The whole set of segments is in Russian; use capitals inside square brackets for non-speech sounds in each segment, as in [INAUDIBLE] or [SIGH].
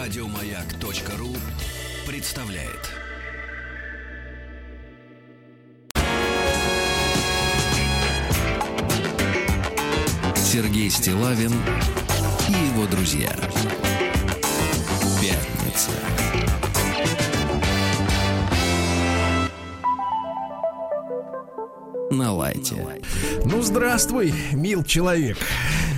Радиомаяк.ру представляет. Сергей Стилавин и его друзья. Пятница. На лайте. Ну, здравствуй, мил человек.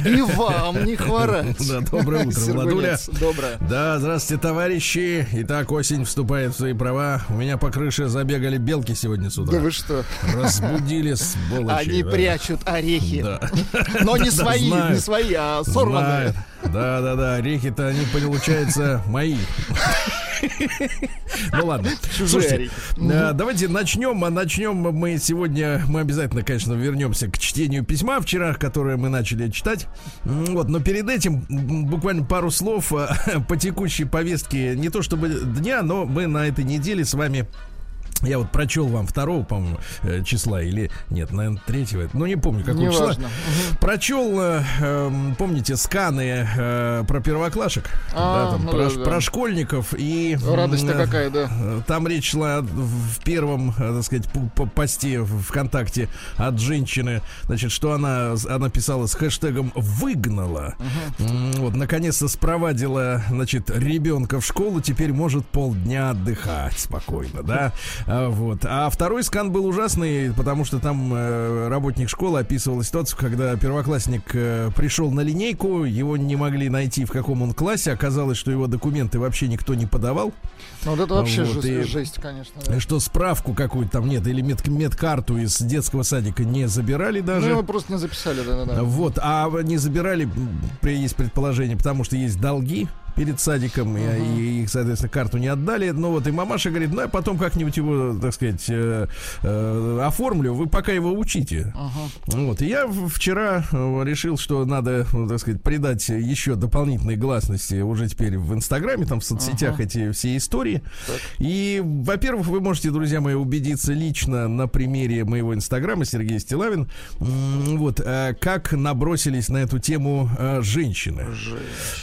И вам не хворать. Да, доброе утро, Владуля. Доброе. Да, здравствуйте, товарищи. Итак, осень вступает в свои права. У меня по крыше забегали белки сегодня с утра. Да вы что? Разбудили сволочи. Они да. прячут орехи. Да. Но не свои, знаю. не свои, а сорванные. Да, да, да. Орехи-то они, получается, мои. Ну ладно. Слушайте, э, давайте начнем. А начнем мы сегодня. Мы обязательно, конечно, вернемся к чтению письма вчера, которое мы начали читать. Вот, но перед этим буквально пару слов э, [LAUGHS] по текущей повестке. Не то чтобы дня, но мы на этой неделе с вами я вот прочел вам второго, по-моему, э, числа или нет, наверное, третьего. Ну, не помню, какого числа. Неважно. Мгм. Прочел, э, эм, помните, сканы э, про первоклашек, А, да, там, ну про, да, да. про школьников и Радость-то м, какая, да. э, Там речь шла в первом, э, так сказать, по- посте ВКонтакте от женщины, значит, что она, она писала с хэштегом «выгнала». М, Вот, наконец-то спровадила, значит, ребенка в школу, теперь может полдня отдыхать спокойно, да? А, Вот. А второй скан был ужасный, потому что там э, работник школы описывал ситуацию, когда первоклассник э, пришел на линейку, его не могли найти, в каком он классе, оказалось, что его документы вообще никто не подавал. Ну, вот это вообще Вот, жесть, и- жесть, конечно. да. Что справку какую-то там нет, или мед- медкарту из детского садика не забирали Ну, даже. его просто не записали, да-да-да. Вот, а не забирали, при- есть предположение, потому что есть долги перед садиком, и, и их, соответственно, карту не отдали. Ну вот, и мамаша говорит, ну я потом как-нибудь его, так сказать, э, э, оформлю, вы пока его учите. Вот, и я вчера э, решил, что надо, ну, так сказать, придать еще дополнительной гласности уже теперь в Инстаграме, там в соцсетях эти все истории. И, во-первых, вы можете, друзья мои, убедиться лично на примере моего Инстаграма Сергей Стилавин, вот, э, как набросились на эту тему э, женщины.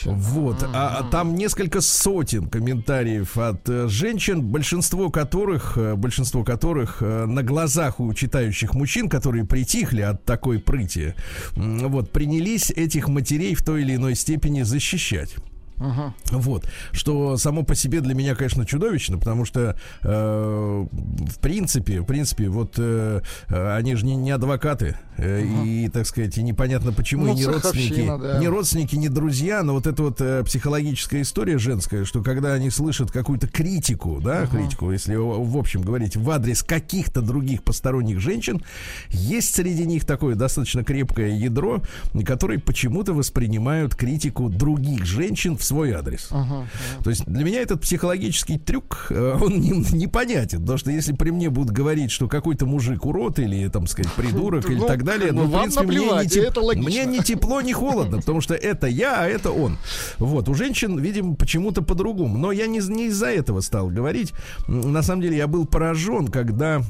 Вот, а, а там несколько сотен комментариев от э, женщин, большинство которых, э, большинство которых э, на глазах у читающих мужчин, которые притихли от такой прыти, вот, принялись этих матерей в той или иной степени защищать. Мгм. Вот, что само по себе для меня, конечно, чудовищно, потому что э, в принципе, в принципе, вот э, они же не, не адвокаты э, и, так сказать, и непонятно почему Ну, и не родственники, да. не родственники, не друзья, но вот эта вот э, психологическая история женская, что когда они слышат какую-то критику, да, критику, если в в общем говорить в адрес каких-то других посторонних женщин, есть среди них такое достаточно крепкое ядро, которые почему-то воспринимают критику других женщин в свой адрес. Мгм. То есть для меня этот психологический трюк, э, он не- непонятен. Потому что если при мне будут говорить, что какой-то мужик урод или, там сказать, придурок или Ну, так далее, бы ну, в принципе, мне не, теп- мне не тепло, не холодно, потому что это я, а это он. Вот, у женщин, видимо, почему-то по-другому. Но я не, не из-за этого стал говорить. На самом деле я был поражен, когда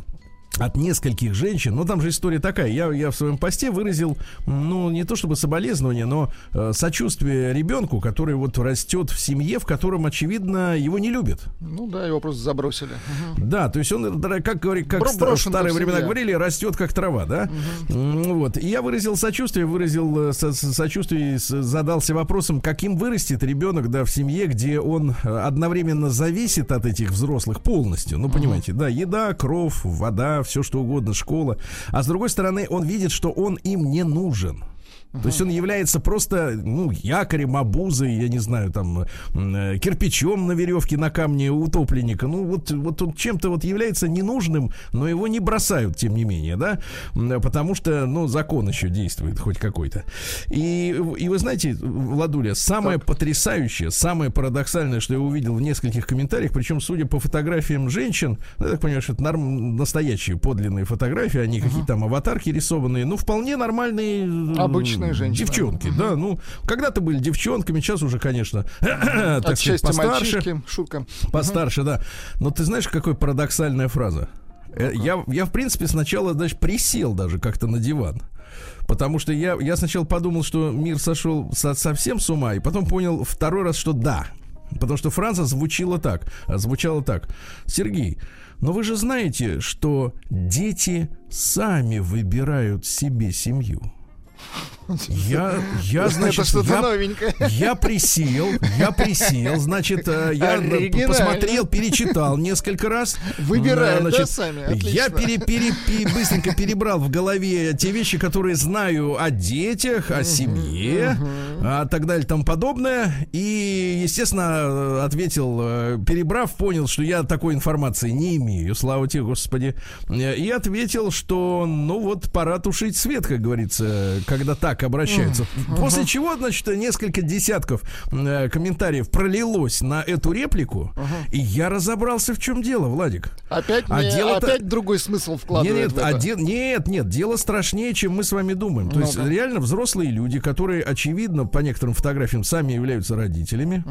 от нескольких женщин, ну там же история такая, я, я в своем посте выразил, ну не то чтобы соболезнование, но э, сочувствие ребенку, который вот растет в семье, в котором, очевидно, его не любят. Ну да, его просто забросили. Мгм. Да, то есть он, дра- как, говори- как в старые времена говорили, растет как трава, да? М, Вот. И я выразил сочувствие, выразил э, со- со- сочувствие, задался вопросом, каким вырастет ребенок, да, в семье, где он э, одновременно зависит от этих взрослых полностью. Ну, понимаете, да, еда, кровь, вода, все что угодно, школа. А с другой стороны, он видит, что он им не нужен. То есть он является просто, ну, якорем, обузой, я не знаю, там, э, кирпичом на веревке на камне утопленника. Ну, вот, вот он чем-то вот является ненужным, но его не бросают, тем не менее, да, потому что, ну, закон еще действует хоть какой-то. И, и вы знаете, Владуля, самое потрясающее, самое парадоксальное, что я увидел в нескольких комментариях, причем, судя по фотографиям женщин, ну, я так понимаю, что это норм- настоящие подлинные фотографии, они какие-то там аватарки рисованные, ну, вполне нормальные э, Обычные женщины. Девчонки, да, ну, когда-то были девчонками, сейчас уже, конечно, [CLEARS THROAT] так сказать, постарше. мальчишки, шутка. Постарше, да. Но ты знаешь, какая парадоксальная фраза? Э, Я, я, в принципе, сначала даже присел даже как-то на диван. Потому что я, я сначала подумал, что мир сошел со- совсем с ума, и потом понял второй раз, что да. Потому что фраза звучала так, звучала так. Сергей, но вы же знаете, что дети сами выбирают себе семью. Я, я, значит, Это что-то я, новенькое. я присел, я присел, значит, э, я посмотрел, перечитал несколько раз. Выбирают, Э, да, сами? Я пере, пере- пе- быстренько перебрал в голове те вещи, которые знаю о детях, о семье, а так далее тому подобное. И, естественно, ответил, э, перебрав, понял, что я такой информации не имею, слава тебе, Господи. Э, И ответил, что, ну вот, пора тушить свет, как говорится, когда так обращаются. После чего, значит, несколько десятков э, комментариев пролилось на эту реплику, и я разобрался, в чем дело, Владик. Опять, А мне- дело-то- опять другой смысл Нет, вкладывает нет, в это. один- нет, нет, дело страшнее, чем мы с вами думаем. То есть Ну-ка. реально взрослые люди, которые, очевидно, по некоторым фотографиям сами являются родителями.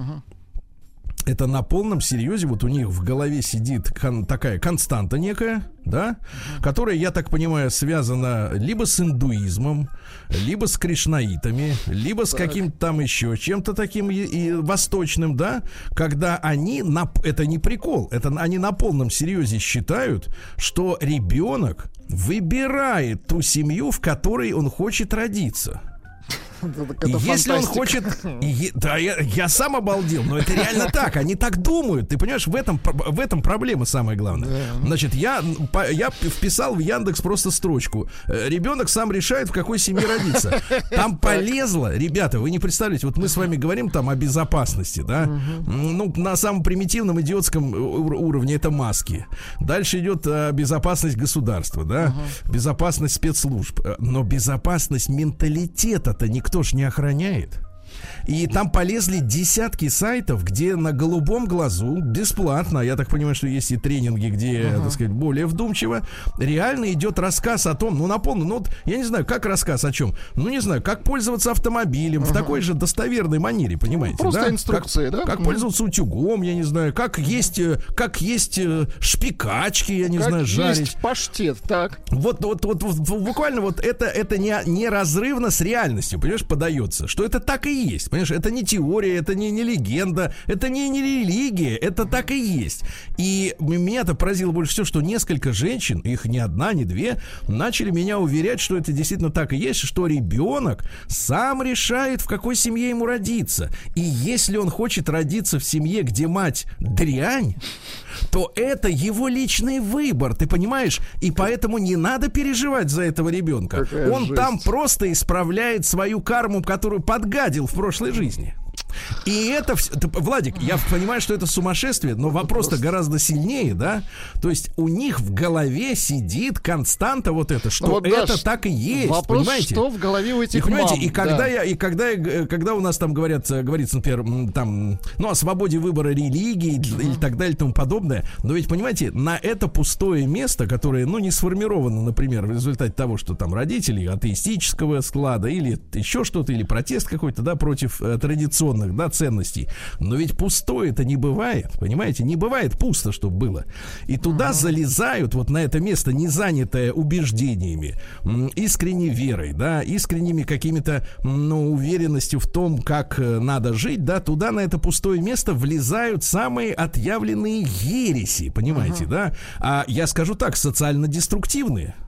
Это на полном серьезе, вот у них в голове сидит кон- такая константа некая, да, которая, я так понимаю, связана либо с индуизмом, либо с кришнаитами, либо с каким-то там еще чем-то таким и, и восточным, да, когда они, на, это не прикол, это они на полном серьезе считают, что ребенок выбирает ту семью, в которой он хочет родиться. Если он хочет, [LAUGHS] да, я, я сам обалдел, но это реально [LAUGHS] так, они так думают, ты понимаешь, в этом в этом проблема самая главная. Значит, я я вписал в Яндекс просто строчку: э, ребенок сам решает в какой семье родиться. [LAUGHS] Там полезло, ребята, вы не представляете, вот мы с вами говорим там о безопасности, да, ну на самом примитивном идиотском ур- уровне это маски. Дальше идет э, безопасность государства, да, безопасность спецслужб, Э, но безопасность менталитета-то никто ж не охраняет. И там полезли десятки сайтов, где на голубом глазу бесплатно, я так понимаю, что есть и тренинги, где, так сказать, более вдумчиво, реально идет рассказ о том, ну, напомню, ну, вот, я не знаю, как рассказ о чем, ну, не знаю, как пользоваться автомобилем в такой же достоверной манере, понимаете, Просто да? инструкции, Как- да? Как пользоваться утюгом, я не знаю, как есть, э, как есть э, шпикачки, я не Как знаю, есть жарить. паштет, так. Вот, вот, вот, вот, буквально вот это, это не, неразрывно с реальностью, понимаешь, подается, что это так и есть, понимаешь, это не теория, это не, не легенда, это не, не религия, это так и есть. И м- меня-то поразило больше всего, что несколько женщин, их не одна, не две, начали меня уверять, что это действительно так и есть, что ребенок сам решает, в какой семье ему родиться. И если он хочет родиться в семье, где мать дрянь, то это его личный выбор, ты понимаешь? И поэтому не надо переживать за этого ребенка. Какая Он жесть. там просто исправляет свою карму, которую подгадил в прошлой жизни. И это, вс- ты, Владик, я понимаю, что это сумасшествие, но вопрос-то гораздо сильнее, да? То есть у них в голове сидит константа вот это, что вот, это Даш, так и есть, Вопрос, понимаете? что в голове у И этих понимаете, мам, и когда да. я, и когда я, г- когда у нас там говорят, э, говорится, например, там, ну, о свободе выбора религии или так далее и тому подобное, но ведь, понимаете, на это пустое место, которое, ну, не сформировано, например, в результате того, что там родители атеистического склада или еще что-то, или протест какой-то, да, против э, традиционных, да, ценностей, но ведь пустое это не бывает, понимаете, не бывает пусто, чтобы было. И туда залезают вот на это место, не занятое убеждениями, искренней верой, да, искренними какими-то, ну, уверенностью в том, как э, надо жить, да, туда на это пустое место влезают самые отъявленные ереси, понимаете, да? А я скажу так,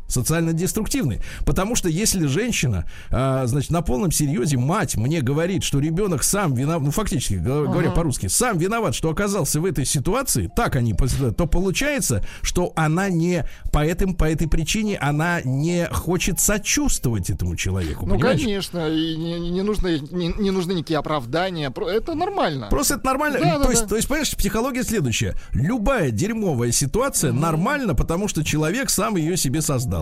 социально-деструктивные. Социально-деструктивные. Потому что если женщина, а, значит, на полном серьезе мать мне говорит, что ребенок сам виноват, ну, фактически, го- говоря по-русски, сам виноват, что оказался в этой ситуации, так они, пос- то получается, что она не по, этим, по этой причине она не хочет сочувствовать этому человеку. Ну, понимаешь? конечно, и не, не нужны, не, не нужны никакие оправдания. Это нормально. Просто это нормально. Да, то, да, есть, да. то есть, понимаешь, психология следующая. Любая дерьмовая ситуация нормальна, потому что человек сам ее себе создал.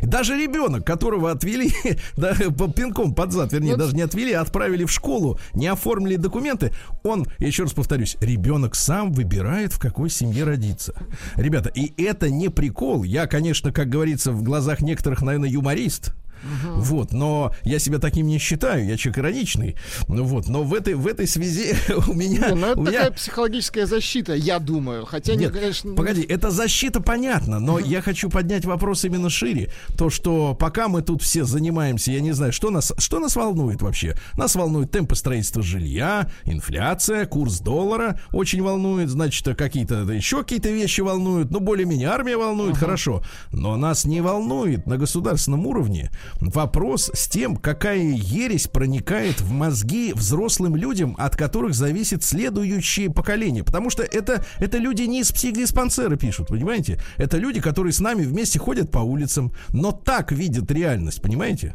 И Даже ребенок, которого отвели [LAUGHS] да, пинком под зад, вернее, Ну, даже не отвели, а отправили в школу, не оформили документы, он, еще раз повторюсь, ребенок сам выбирает, в какой семье родиться. Ребята, и это не прикол. Я, конечно, как говорится, в глазах некоторых, наверное, юморист. Угу. Вот, но я себя таким не считаю, я человек ироничный. Ну вот, но в этой, в этой связи [LAUGHS] у меня... Не, ну это у такая меня... психологическая защита, я думаю. Хотя, Нет, не, конечно... погоди, это защита понятно, но я хочу поднять вопрос именно шире. То, что пока мы тут все занимаемся, я не знаю, что нас, что нас волнует вообще? Нас волнует темпы строительства жилья, инфляция, курс доллара очень волнует, значит, какие-то еще какие-то вещи волнуют, ну, более-менее армия волнует, uh-huh. хорошо. Но нас не волнует на государственном уровне вопрос с тем, какая ересь проникает в мозги взрослым людям, от которых зависит следующее поколение. Потому что это, это люди не из психдиспансера пишут, понимаете? Это люди, которые с нами вместе ходят по улицам, но так видят реальность, понимаете?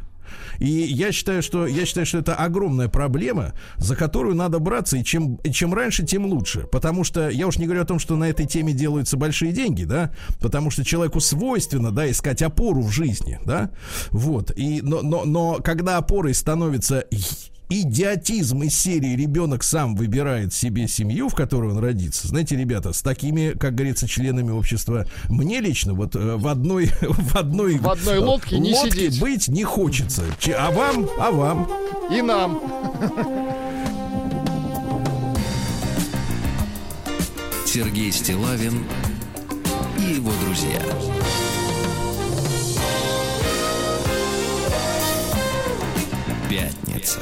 И я считаю, что я считаю, что это огромная проблема, за которую надо браться, и чем, чем раньше, тем лучше. Потому что я уж не говорю о том, что на этой теме делаются большие деньги, да, потому что человеку свойственно, да, искать опору в жизни, да. Вот. И, но, но, но когда опорой становится идиотизм из серии ребенок сам выбирает себе семью, в которой он родится. Знаете, ребята, с такими, как говорится, членами общества, мне лично вот э, в одной [LAUGHS] в одной в одной лодке не лодке сидеть. быть не хочется. А вам, а вам и нам. [LAUGHS] Сергей Стилавин и его друзья. Пятница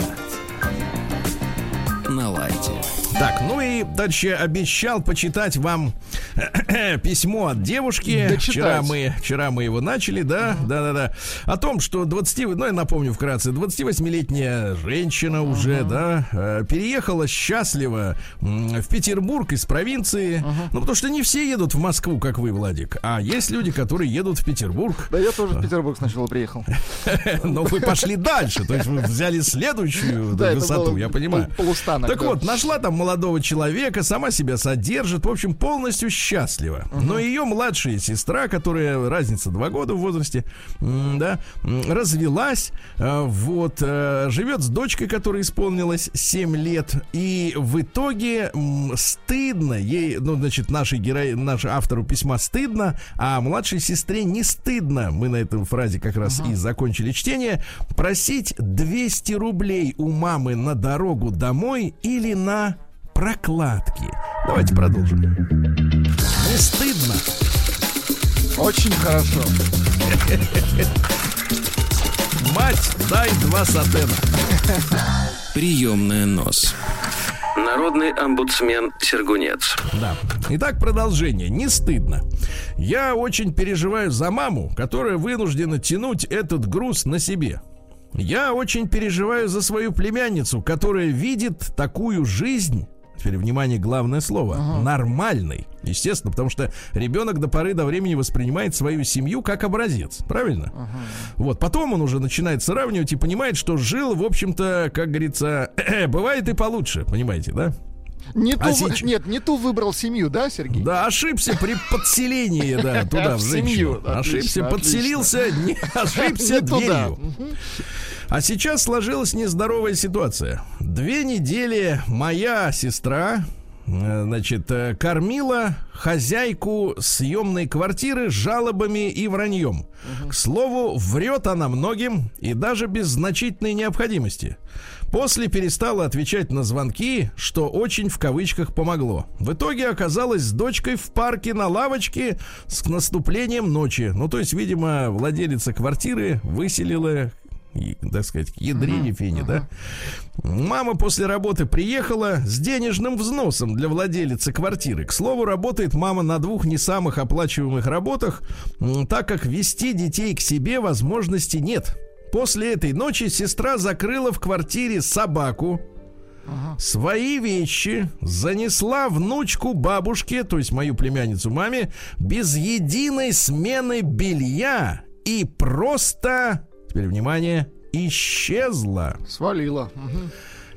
на лайте. Так, ну и дальше обещал почитать вам [CLEARS THROAT] письмо от девушки. Дочитать. Вчера мы, вчера мы его начали, да, да, да, да. О том, что 20, ну я напомню вкратце, 28-летняя женщина uh-huh. уже, да, э, переехала счастливо в Петербург из провинции. Uh-huh. Ну, потому что не все едут в Москву, как вы, Владик, а есть люди, которые едут в Петербург. Да я тоже в Петербург сначала приехал. [LAUGHS] Но вы пошли дальше, то есть вы взяли следующую высоту, я понимаю. Так вот, нашла там молодого человека, сама себя содержит, в общем, полностью счастлива. Uh-huh. Но ее младшая сестра, которая разница два года в возрасте, да, развелась, э, вот, э, живет с дочкой, которая исполнилась 7 лет, и в итоге стыдно ей, ну, значит, нашей герои, нашей автору письма стыдно, а младшей сестре не стыдно, мы на этом фразе как раз uh-huh. и закончили чтение, просить 200 рублей у мамы на дорогу домой или на прокладки. Давайте продолжим. Не стыдно. Очень хорошо. Мать, дай два сатена. Приемная нос. Народный омбудсмен Сергунец. Да. Итак, продолжение. Не стыдно. Я очень переживаю за маму, которая вынуждена тянуть этот груз на себе. Я очень переживаю за свою племянницу, которая видит такую жизнь теперь внимание, главное слово, ага. нормальный. Естественно, потому что ребенок до поры до времени воспринимает свою семью как образец, правильно? Ага. Вот, потом он уже начинает сравнивать и понимает, что жил, в общем-то, как говорится, [CLEARS THROAT] бывает и получше, понимаете, да? Не а ту, сейчас... Нет, не ту выбрал семью, да, Сергей? Да, ошибся при подселении, да, туда, в женщину. Ошибся, подселился, не [LAUGHS] ошибся дверью. А сейчас сложилась нездоровая ситуация. Две недели моя сестра, э, значит, э, кормила хозяйку съемной квартиры жалобами и враньем. Угу. К слову, врет она многим и даже без значительной необходимости. После перестала отвечать на звонки, что очень в кавычках помогло. В итоге оказалась с дочкой в парке на лавочке с наступлением ночи. Ну, то есть, видимо, владелица квартиры выселила так сказать, к ядрине uh-huh, фени, uh-huh. да. Мама после работы приехала с денежным взносом для владелицы квартиры. К слову, работает мама на двух не самых оплачиваемых работах, так как вести детей к себе возможности нет. После этой ночи сестра закрыла в квартире собаку, Ага. Свои вещи занесла внучку бабушке, то есть мою племянницу маме, без единой смены белья и просто теперь внимание, исчезла. Свалила.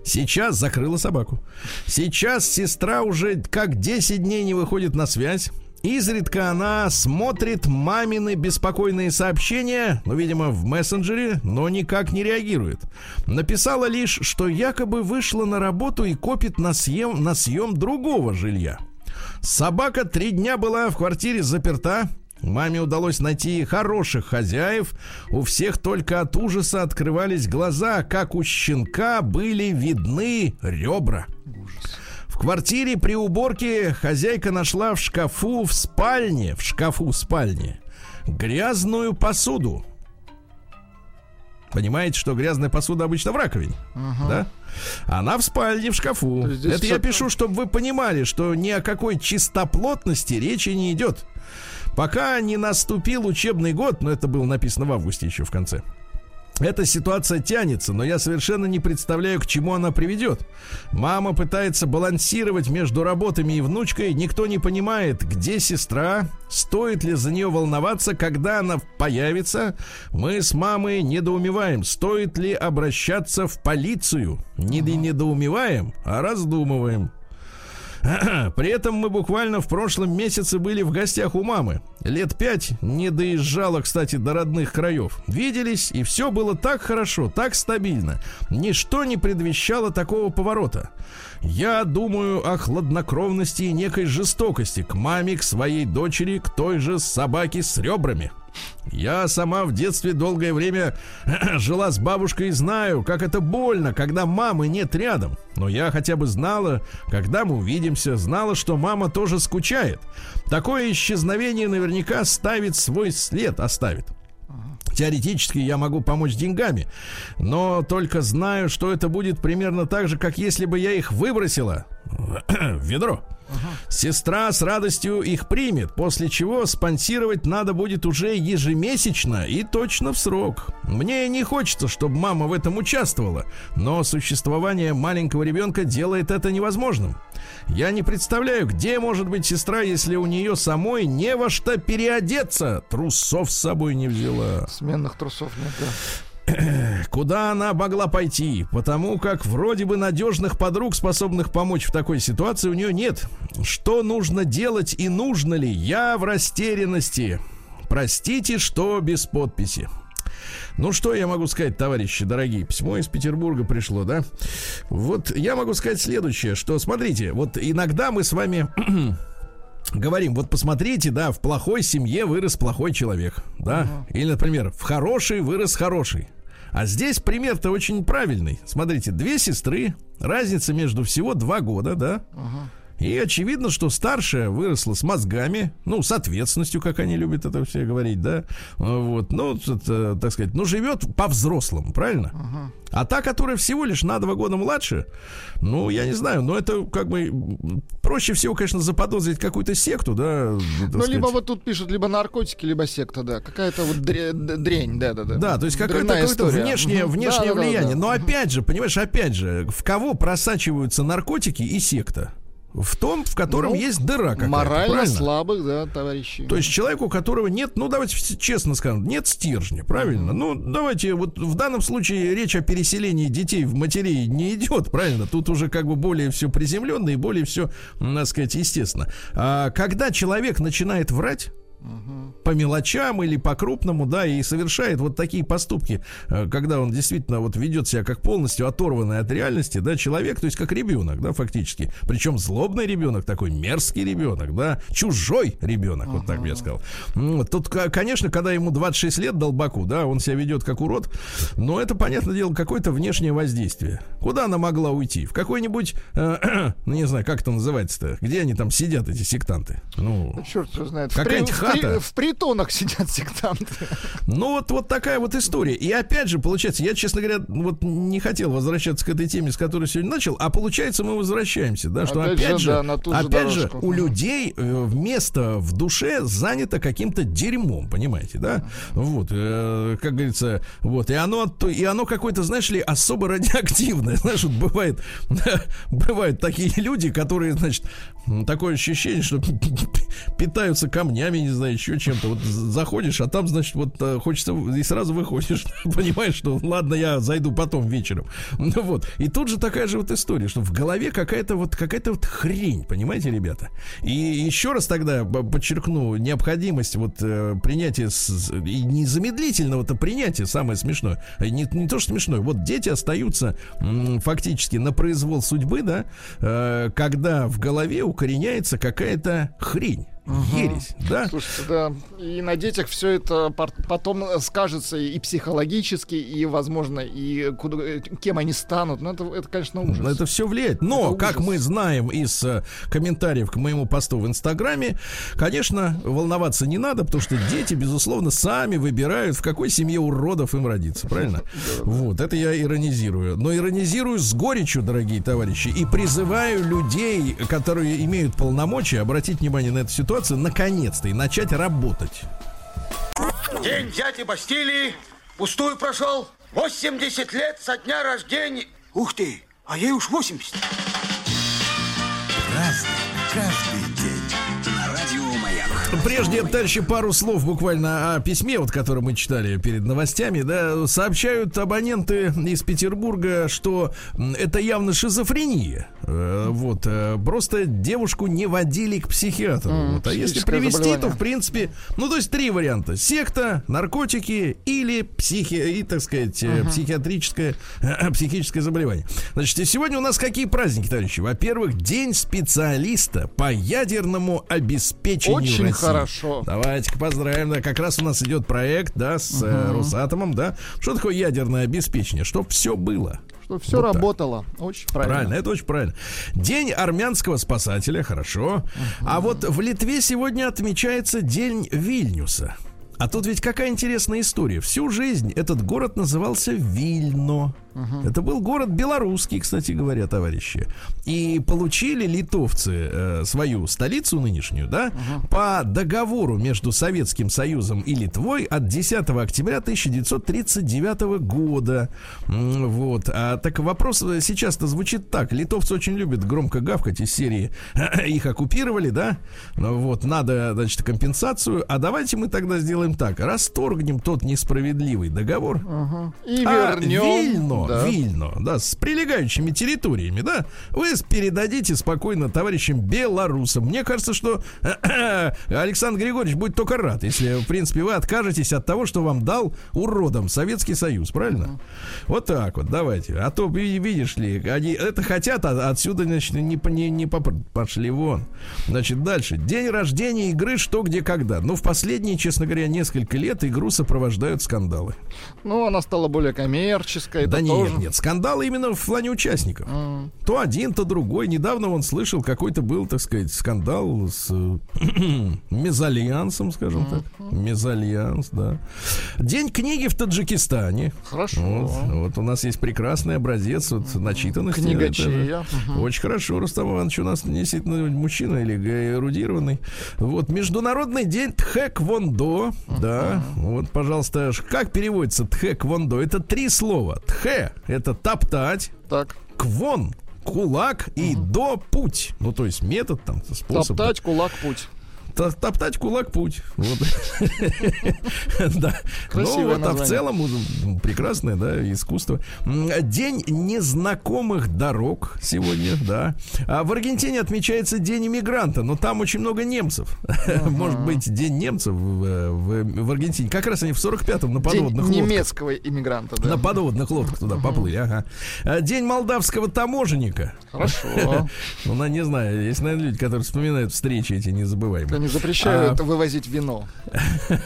Сейчас закрыла собаку. Сейчас сестра уже как 10 дней не выходит на связь. Изредка она смотрит мамины беспокойные сообщения, ну, видимо, в мессенджере, но никак не реагирует. Написала лишь, что якобы вышла на работу и копит на съем, на съем другого жилья. Собака три дня была в квартире заперта, Маме удалось найти хороших хозяев. У всех только от ужаса открывались глаза, как у щенка были видны ребра. В квартире при уборке хозяйка нашла в шкафу в спальне, в шкафу в спальне, грязную посуду. Понимаете, что грязная посуда обычно в раковине, Ага. да? Она в спальне, в шкафу. Это я пишу, чтобы вы понимали, что ни о какой чистоплотности речи не идет. Пока не наступил учебный год, но это было написано в августе еще в конце. Эта ситуация тянется, но я совершенно не представляю, к чему она приведет. Мама пытается балансировать между работами и внучкой. Никто не понимает, где сестра, стоит ли за нее волноваться, когда она появится. Мы с мамой недоумеваем, стоит ли обращаться в полицию. Не недоумеваем, а раздумываем. [CLEARS THROAT] При этом мы буквально в прошлом месяце были в гостях у мамы. Лет пять не доезжала, кстати, до родных краев. Виделись, и все было так хорошо, так стабильно. Ничто не предвещало такого поворота. Я думаю о хладнокровности и некой жестокости к маме, к своей дочери, к той же собаке с ребрами. Я сама в детстве долгое время [CLEARS THROAT] жила с бабушкой и знаю, как это больно, когда мамы нет рядом. Но я хотя бы знала, когда мы увидимся, знала, что мама тоже скучает. Такое исчезновение наверняка ставит свой след, оставит. Теоретически я могу помочь деньгами, но только знаю, что это будет примерно так же, как если бы я их выбросила [CLEARS THROAT] в ведро. Сестра с радостью их примет, после чего спонсировать надо будет уже ежемесячно и точно в срок. Мне не хочется, чтобы мама в этом участвовала, но существование маленького ребенка делает это невозможным. Я не представляю, где может быть сестра, если у нее самой не во что переодеться. Трусов с собой не взяла. Сменных трусов нет, да. [CLEARS THROAT] Куда она могла пойти? Потому как вроде бы надежных подруг, способных помочь в такой ситуации, у нее нет. Что нужно делать и нужно ли? Я в растерянности. Простите, что без подписи. Ну что я могу сказать, товарищи дорогие? Письмо из Петербурга пришло, да? Вот я могу сказать следующее, что смотрите, вот иногда мы с вами [CLEARS THROAT] говорим, вот посмотрите, да, в плохой семье вырос плохой человек, да? Или, например, в хорошей вырос хороший. А здесь пример-то очень правильный. Смотрите, две сестры, разница между всего два года, да? И очевидно, что старшая выросла с мозгами, ну, с ответственностью, как они любят это все говорить, да. Вот, ну, это, так сказать, ну, живет по-взрослому, правильно? А та, которая всего лишь на два года младше, ну, я не знаю, но это как бы проще всего, конечно, заподозрить какую-то секту, да. Ну, либо вот тут пишут, либо наркотики, либо секта, да. Какая-то вот дре- дрень, да, да, да. Да, то есть какое-то, какое-то внешнее, внешнее Да, да, да, влияние. да. Но опять же, понимаешь, опять же, в кого просачиваются наркотики и секта? В том, в котором Ну, есть дыра какая-то. Морально правильно? слабых, да, товарищи. То есть человеку, у которого нет, ну давайте честно скажем, нет стержня, правильно? Ну давайте вот в данном случае речь о переселении детей в матерей не идет, [LAUGHS] правильно? Тут уже как бы более все приземленно и более все, надо сказать, естественно. А когда человек начинает врать, по мелочам или по крупному, да, и совершает вот такие поступки, э, когда он действительно вот ведет себя как полностью оторванный от реальности, да, человек, то есть как ребенок, да, фактически. Причем злобный ребенок, такой мерзкий ребенок, да, чужой ребенок, вот так бы я сказал. Ну, Тут, конечно, когда ему 26 лет долбаку, да, он себя ведет как урод, но это, понятное дело, какое-то внешнее воздействие. Куда она могла уйти? В какой-нибудь, э, [CLEARS THROAT] ну, не знаю, как это называется-то, где они там сидят, эти сектанты? Ну, Черт его знает. В, Какая-нибудь в, хата. в притонах сидят сектанты. Ну вот, вот такая вот история. И опять же, получается, я, честно говоря, вот не хотел возвращаться к этой теме, с которой сегодня начал, а получается, мы возвращаемся, да, что Опять опять, же, да, же опять же, у людей э, место в душе занято каким-то дерьмом, понимаете, да? Вот, э, как говорится, вот, и оно, и оно какое-то, знаешь ли, особо радиоактивное, [LAUGHS] знаешь, вот бывает, [LAUGHS] бывают такие люди, которые, значит, такое ощущение, что [LAUGHS] питаются камнями, не знаю, еще чем-то. Вот заходишь, а там, значит, вот э, хочется и сразу выходишь, [LAUGHS] понимаешь, что ладно, я зайду потом вечером. Ну вот. И тут же такая же вот история, что в голове какая-то вот какая-то вот хрень, понимаете, ребята. И еще раз тогда подчеркну необходимость вот э, принятия с- и незамедлительного-то принятия, самое смешное. Э, Не, не то, что смешное, вот дети остаются фактически на произвол судьбы, да, когда в голове укореняется какая-то хрень. Ересь, да? Слушайте, да. И на детях все это потом скажется и психологически, и, возможно, и куда, э, кем они станут. Ну, это, это конечно, ужас. Это все влияет. Но, как мы знаем из э, комментариев к моему посту в Инстаграме, конечно, волноваться не надо, потому что дети, безусловно, сами выбирают, в какой семье уродов им родиться. Правильно? [LAUGHS] Вот, это я иронизирую. Но иронизирую с горечью, дорогие товарищи, и призываю людей, которые имеют полномочия, обратить внимание на эту ситуацию, наконец-то, и начать работать. День дяди Бастилии пустую прошел. 80 лет со дня рождения. Ух ты, а ей уж 80. Разный, Прежде, товарищи, пару слов буквально о письме, вот, которое мы читали перед новостями, да, сообщают абоненты из Петербурга, что это явно шизофрения. Э, Вот, э, просто девушку не водили к психиатру. М, Вот, а если привести, то, в принципе, ну, то есть три варианта. Секта, наркотики или психи... и, так сказать, э, психиатрическое, [CLEARS THROAT] психическое заболевание. Значит, и сегодня у нас какие праздники, товарищи? Во-первых, День специалиста по ядерному обеспечению Очень России. Хорошо. Давайте-ка поздравим. Да, как раз у нас идет проект, да, с э, Росатомом, да. Что такое ядерное обеспечение? Чтоб все было. Что все Вот так. работало. Очень правильно. Правильно, это очень правильно. День армянского спасателя, хорошо. А вот в Литве сегодня отмечается День Вильнюса. А тут ведь какая интересная история. Всю жизнь этот город назывался Вильно. Это был город белорусский, кстати говоря, товарищи. И получили литовцы э, свою столицу нынешнюю, да, по договору между Советским Союзом и Литвой от 10 октября 1939 года. Вот. А так вопрос э, сейчас-то звучит так. Литовцы очень любят громко гавкать из серии «Их оккупировали, да? Ну Вот. Надо, значит, компенсацию. А давайте мы тогда сделаем так. Расторгнем тот несправедливый договор. И А вернем. Вильно, да. Вильно, да, с прилегающими территориями, да, вы передадите спокойно товарищам белорусам. Мне кажется, что [CLEARS THROAT] Александр Григорьевич будет только рад, если, в принципе, вы откажетесь от того, что вам дал уродом Советский Союз, правильно? Вот так вот, давайте. А то, ви- видишь ли, они это хотят, а отсюда, значит, не, не, не пошли вон. Значит, дальше. День рождения игры «Что, где, когда». Ну, в последние, честно говоря, несколько лет игру сопровождают скандалы. Ну, она стала более коммерческой. Да нет, тоже. нет, скандалы именно в плане участников. М. То один, то другой. Недавно он слышал, какой-то был, так сказать, скандал с [CLEARS THROAT] мезальянсом, скажем так. Мезальянс, да. День книги в Таджикистане. Хорошо. Вот, вот у нас есть прекрасный образец вот, начитанности. Книгачея. Это Очень хорошо, Рустам Иванович у нас действительно мужчина или эрудированный. Вот, Международный день Тхэквондо. Да, вот, пожалуйста, как переводится Тхэквондо? Это три слова. Тхэ – это топтать, Так. квон – кулак и до – путь. Ну, то есть метод там, способ. Топтать кулак путь. Топтать кулак путь. Вот. [LAUGHS] Да. Красивое Ну, вот, а в целом м, прекрасное, да, искусство. День незнакомых дорог сегодня, да. А в Аргентине отмечается День иммигранта, но там очень много немцев. [LAUGHS] Может быть, День немцев в, в- в Аргентине. Как раз они в 45-м на День подводных лодках. немецкого иммигранта, да. На подводных лодках туда поплыли, ага. А, День молдавского таможенника. Хорошо. [LAUGHS] Ну, не знаю, есть, наверное, люди, которые вспоминают встречи эти незабываемые. Запрещают А. вывозить вино. [LAUGHS]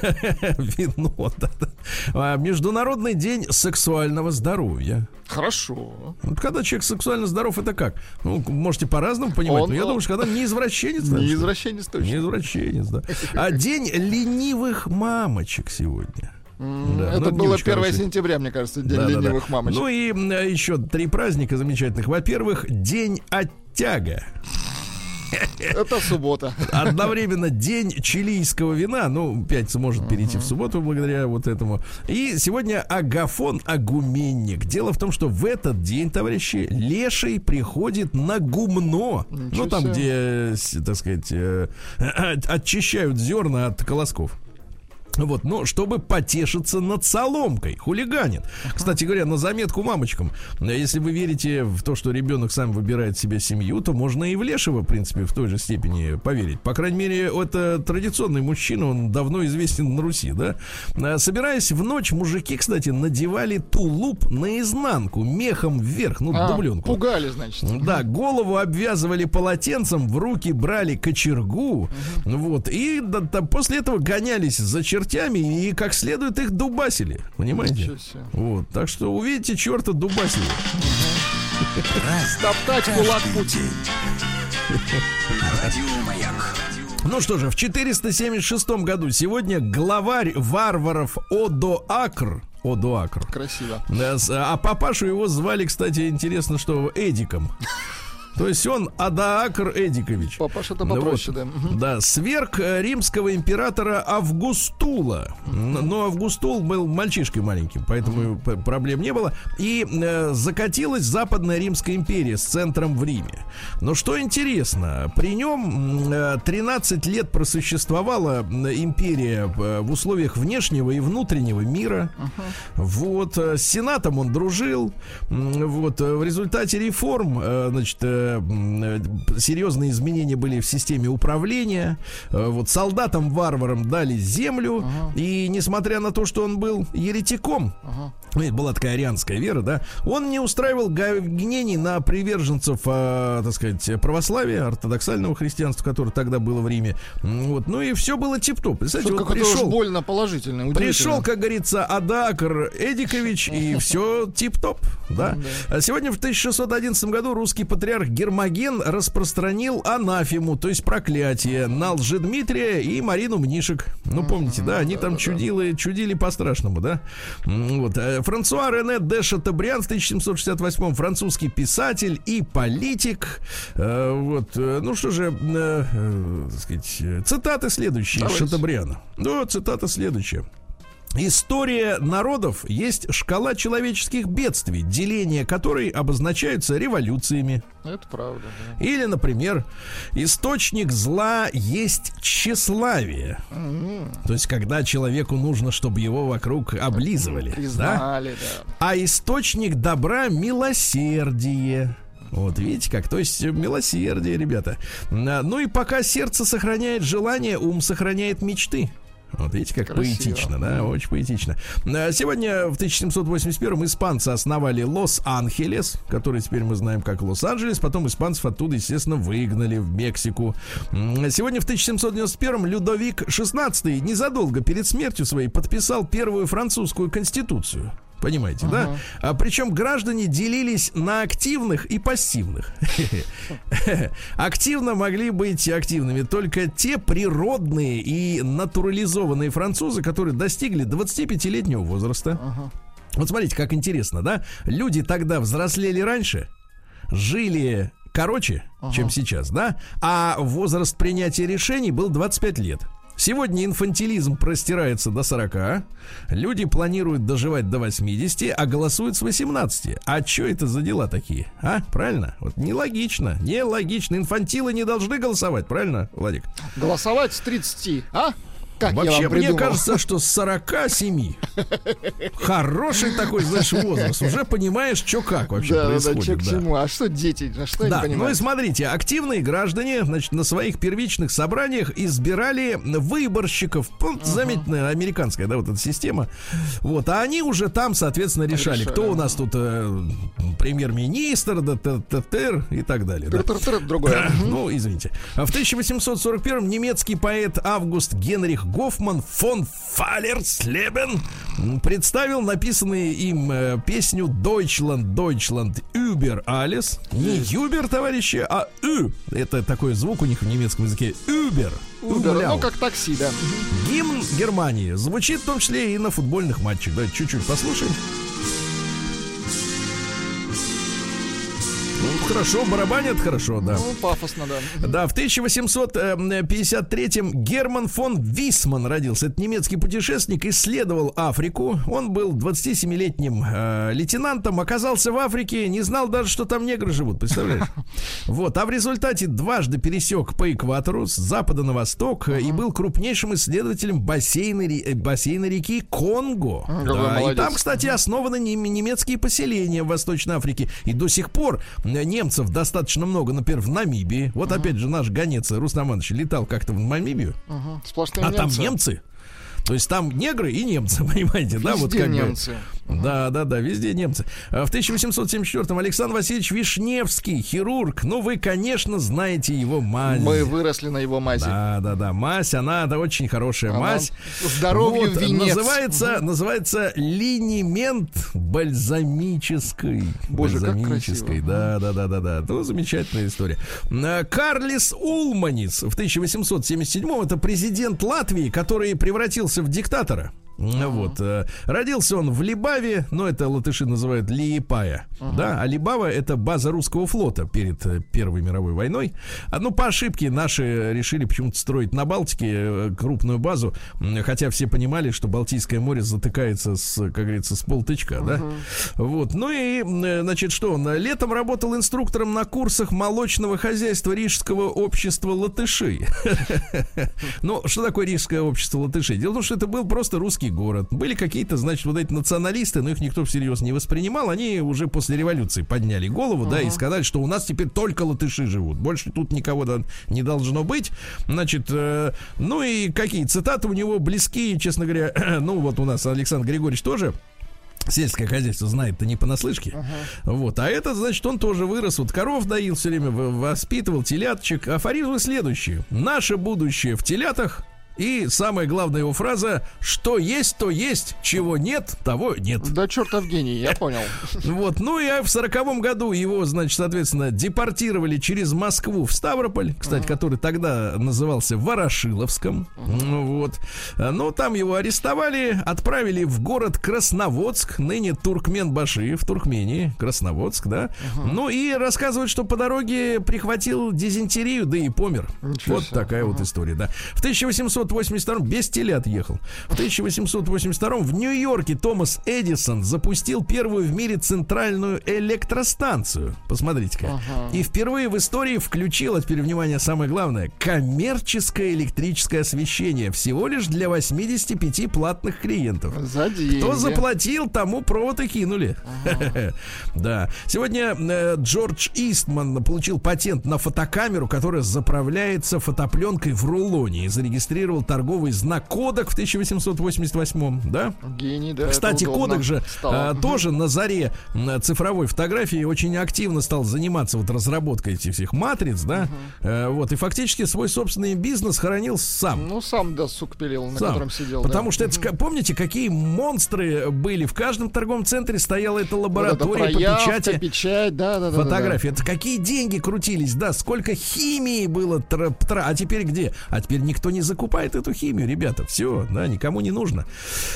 Вино, да, да. А, Международный день сексуального здоровья. Хорошо. Вот когда человек сексуально здоров, это как? Ну, можете по-разному понимать, Он- но я думаю, что когда не извращенец, [LAUGHS] Не извращенец не точно. извращенец, да. [LAUGHS] А день ленивых мамочек сегодня. Да, ну, Это не было очень 1 хороший. сентября, мне кажется, день Да, да, да. ленивых мамочек. Ну и еще три праздника замечательных. Во-первых, день оттяга. Это суббота. Одновременно день чилийского вина. Ну, пятница может перейти в субботу благодаря вот этому. И сегодня Агафон Агуменник. Дело в том, что в этот день, товарищи, леший приходит на гумно. Ничего ну, там, себе. где, так сказать, э, [CLEARS THROAT] очищают зерна от колосков. Вот, но чтобы потешиться над соломкой, хулиганит. Кстати говоря, на заметку мамочкам, если вы верите в то, что ребенок сам выбирает себе семью, то можно и в Лешего, в принципе, в той же степени поверить. По крайней мере, это традиционный мужчина, он давно известен на Руси, да? А, Собираясь в ночь, мужики, кстати, надевали тулуп наизнанку, мехом вверх, ну, А, дубленку. Пугали, значит. Да, голову обвязывали полотенцем, в руки брали кочергу, вот, и да- да, после этого гонялись за чертями и как следует их дубасили, понимаете? Вот, так что увидите черта дубасили. Топтать кулак Путин. Маяк. Ну что же, в 476 году сегодня главарь варваров Одоакр, Одоакр, Красиво. Да, А папашу его звали, кстати, интересно, что Эдиком. То есть он Адаакр Эдикович. Папаша-то Ну попроще, вот. да. Да, сверг э, римского императора Августула. Но Августул был мальчишкой маленьким, поэтому проблем не было. И э, закатилась Западная Римская империя с центром в Риме. Но что интересно, при нем э, 13 лет просуществовала империя э, в условиях внешнего и внутреннего мира. Вот, э, с Сенатом он дружил. Вот, в результате реформ, э, значит, серьезные изменения были в системе управления. Э, Вот, солдатам-варварам дали землю. И несмотря на то, что он был еретиком, ну, это была такая арианская вера, да, он не устраивал гонений на приверженцев, э, так сказать, православия, ортодоксального христианства, которое тогда было в Риме. Вот, ну и все было тип-топ. Представляете, вот пришел, больно положительно. Пришел, как говорится, Адакр Эдикович, и все тип-топ, да. А Сегодня в 1611 году русский патриарх Гермоген распространил анафему, то есть проклятие, на Лжедмитрия и Марину Мнишек. Ну, помните, да, они там чудили, чудили по-страшному, да. Вот. э, Франсуа Рене де Шатабриан в 1768 французский писатель и политик. Э, Вот. э, Ну что же, так сказать, цитаты следующие Давайте. Шатабриана. Ну, цитата следующая. История народов есть шкала человеческих бедствий, деление которой обозначаются революциями. Это правда, да. Или, например, источник зла есть тщеславие. То есть, когда человеку нужно, чтобы его вокруг облизывали. да? Признали, да. А источник добра милосердие. Вот видите как, то есть милосердие, ребята. Ну и пока сердце сохраняет желание, ум сохраняет мечты. Вот видите, как Красиво. поэтично, да, очень поэтично. А, Сегодня в 1781 испанцы основали Лос-Анхелес, который теперь мы знаем как Лос-Анджелес. Потом испанцев оттуда, естественно, выгнали в Мексику. М, Сегодня в 1791 Людовик XVI незадолго перед смертью своей подписал первую французскую конституцию. Понимаете, да? А, причем граждане делились на активных и пассивных. [LAUGHS] Активно могли быть активными только те природные и натурализованные французы, которые достигли 25-летнего возраста. Вот смотрите, как интересно, да? Люди тогда взрослели раньше, жили короче, чем сейчас, да? А возраст принятия решений был 25 лет. Сегодня инфантилизм простирается до 40, люди планируют доживать до 80, а голосуют с 18. А что это за дела такие? А, правильно? Вот нелогично, нелогично. Инфантилы не должны голосовать, правильно, Владик? Голосовать с 30, а? Как Вообще, мне кажется, что с 47 хороший такой, знаешь, возраст. Уже понимаешь, что как вообще Да, да, да, происходит. к да. чему? А что дети? А что Да, ну и смотрите, активные граждане, значит, на своих первичных собраниях избирали выборщиков. Ну, Заметная американская, да, вот эта система. Вот, а они уже там, соответственно, решали, Решали, кто у ага. нас тут э, премьер-министр, да, тыр и так далее. да. Другое. [COUGHS] Ну, извините. А В 1841 немецкий поэт Август Генрих Гофман фон Фалерслебен представил написанные им э, песню Deutschland, Deutschland, Über alles. Не Юбер, товарищи, а Ü. Это такой звук у них в немецком языке. Über. Умляу. ну как такси, да. Гимн Германии звучит в том числе и на футбольных матчах. Да, чуть-чуть послушаем. Хорошо, барабанят хорошо, да. Ну, пафосно, да. Да, в 1853-м Герман фон Висман родился. Это немецкий путешественник, исследовал Африку. Он был 27-летним э, лейтенантом, оказался в Африке, не знал даже, что там негры живут, представляешь? [LAUGHS] Вот, а в результате дважды пересек по экватору с запада на восток э, и был крупнейшим исследователем бассейна, э, бассейна реки Конго. Да, и там, кстати, основаны нем- немецкие поселения в Восточной Африке. И до сих пор э, немцев достаточно много, например, в Намибии. Вот опять же наш гонец Рустам Иванович летал как-то в Намибию. Сплошные а там немцы. То есть там негры и немцы, [LAUGHS] понимаете, да? Вот Везде как бы- немцы. Да, да, да, везде немцы. А В 1874-м Александр Васильевич Вишневский, хирург. Ну, вы, конечно, знаете его мазь. Мы выросли на его мази. Да, да, да. Мазь, она да, очень хорошая Она мазь. здоровью Вот, венец. Называется, называется линемент бальзамической. Боже, как бальзамической. красиво. Да, да, да, да, да. Ну, замечательная история. А, Карлис Улманис в 1877 это президент Латвии, который превратился в диктатора. Вот. э, Родился он в Либаве, но это латыши называют Лиепая. Да, а Либава это база русского флота перед э, Первой мировой войной. А, ну, по ошибке наши решили почему-то строить на Балтике э, крупную базу, хотя все понимали, что Балтийское море затыкается с, как говорится, с полтычка, да. Вот. Ну и, значит, что он? Летом работал инструктором на курсах молочного хозяйства Рижского общества латышей. [LAUGHS] Ну, что такое Рижское общество латышей? Дело в том, что это был просто русский город. Были какие-то, значит, вот эти националисты, но их никто всерьез не воспринимал. Они уже после революции подняли голову, да, и сказали, что у нас теперь только латыши живут. Больше тут никого не должно быть. Значит, э, ну и какие цитаты у него близкие, честно говоря. [CLEARS THROAT] ну, вот у нас Александр Григорьевич тоже сельское хозяйство знает-то не понаслышке. Вот. А этот, значит, он тоже вырос. Вот коров доил все время, воспитывал теляточек. Афоризмы следующие. Наше будущее в телятах. И самая главная его фраза «Что есть, то есть, чего нет, того нет». Да чертов гений, я понял. [LAUGHS] Вот, ну и в сороковом году его, значит, соответственно, депортировали через Москву в Ставрополь, кстати, который тогда назывался Ворошиловском. Ну Вот. А, Ну, там его арестовали, отправили в город Красноводск, ныне Туркменбаши в Туркмении, Красноводск, да. Ну и рассказывают, что по дороге прихватил дизентерию, да и помер. Вот такая вот история, да. В 1882 без телят ехал. В 1882 в Нью-Йорке Томас Эдисон запустил первую в мире центральную электростанцию. Посмотрите-ка. И впервые в истории включил, а теперь внимание, самое главное, коммерческое электрическое освещение. Всего лишь для 85 платных клиентов. За деньги. Кто заплатил, тому провод и кинули. [LAUGHS] Да. Сегодня э, Джордж Истман получил патент на фотокамеру, которая заправляется фотопленкой в рулоне и зарегистрировал торговый знак Кодек в 1888 да? Гений, да. Кстати, Кодек же а, тоже на заре цифровой фотографии очень активно стал заниматься вот разработкой этих всех матриц, да, Э, вот и фактически свой собственный бизнес хоронил сам. Ну, сам досуг пилил, на Сам. котором сидел. Потому да. что это, ска- помните, какие монстры были? В каждом торговом центре стояла эта Вот лаборатория по проявка, печати печать, да, да, да, да, фотографий. Это какие деньги крутились, да, сколько химии было, тра- тра- а теперь где? А теперь никто не закупает эту химию, ребята, все, да, никому не нужно.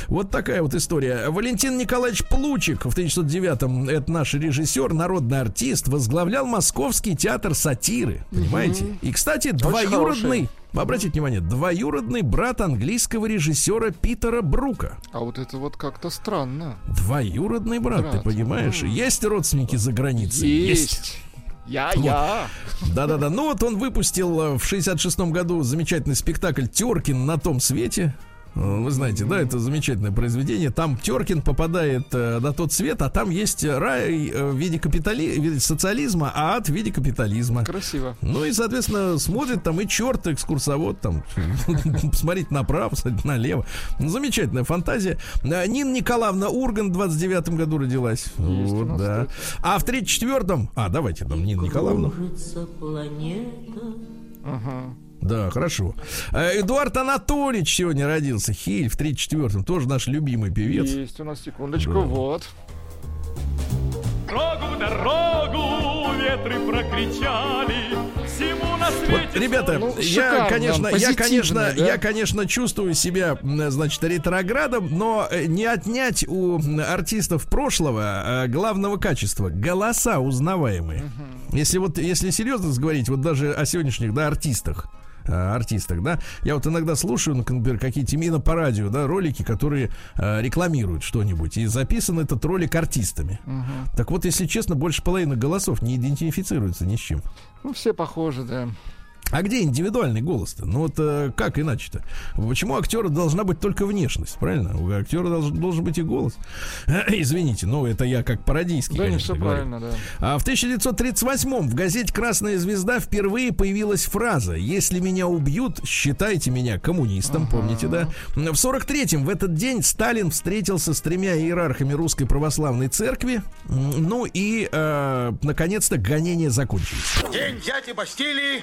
Вот такая вот история. Валентин Николаевич Плучик в 1909-м, это наш режиссер, народный артист, возглавлял Московский театр сатиры, понимаете? И, кстати, двоюродный, обратите внимание, двоюродный брат английского режиссера Питера Брука. А вот это вот как-то странно. Двоюродный брат, ты Брат. понимаешь? Есть родственники за границей? Есть. Я, я. Да-да-да. Ну вот он выпустил э, в 66-м году замечательный спектакль «Теркин на том свете». Э, Вы знаете, да, это замечательное произведение. Там Теркин попадает э, на тот свет, а там есть рай э, в виде капитали... в виде социализма, а ад в виде капитализма. Красиво. Ну и, соответственно, смотрит там и черт, экскурсовод там, [LAUGHS] посмотреть направо, посмотреть налево. Ну, замечательная фантазия. Нина Николаевна Урган в 29-м году родилась. Вот, да. А в 34-м... А, давайте там Нину Николаевну. Ага. Да, хорошо. А, Эдуард Анатольевич сегодня родился. Хиль в 34-м. Тоже наш любимый певец. Есть у нас секундочку, вот. Дорогу дорогу ветры прокричали, всему на свете... Вот, ребята, Ну, я, шикарно, конечно, я, конечно, да? я, конечно, чувствую себя, значит, ретроградом, но э, не отнять у артистов прошлого э, главного качества голоса узнаваемые. Если вот, если серьезно говорить, вот даже о сегодняшних, да, артистах, э, артистах, да. Я вот иногда слушаю, например, какие-то именно по радио, да, ролики, которые э, рекламируют что-нибудь, и записан этот ролик артистами. Так вот, если честно, больше половины голосов не идентифицируются ни с чем. Ну, все похожи, да. А где индивидуальный голос-то? Ну вот э, как иначе-то? Почему у актера должна быть только внешность, правильно? У актера должен, должен быть и голос. [CLEARS THROAT] Извините, ну это я как пародийский, Да, не конечно, все говорю. правильно, да. А в 1938 в газете «Красная звезда» впервые появилась фраза «Если меня убьют, считайте меня коммунистом». Помните, да? В 43-м в этот день Сталин встретился с тремя иерархами Русской Православной Церкви. Ну и, э, наконец-то, гонения закончились. День дяди Бастилии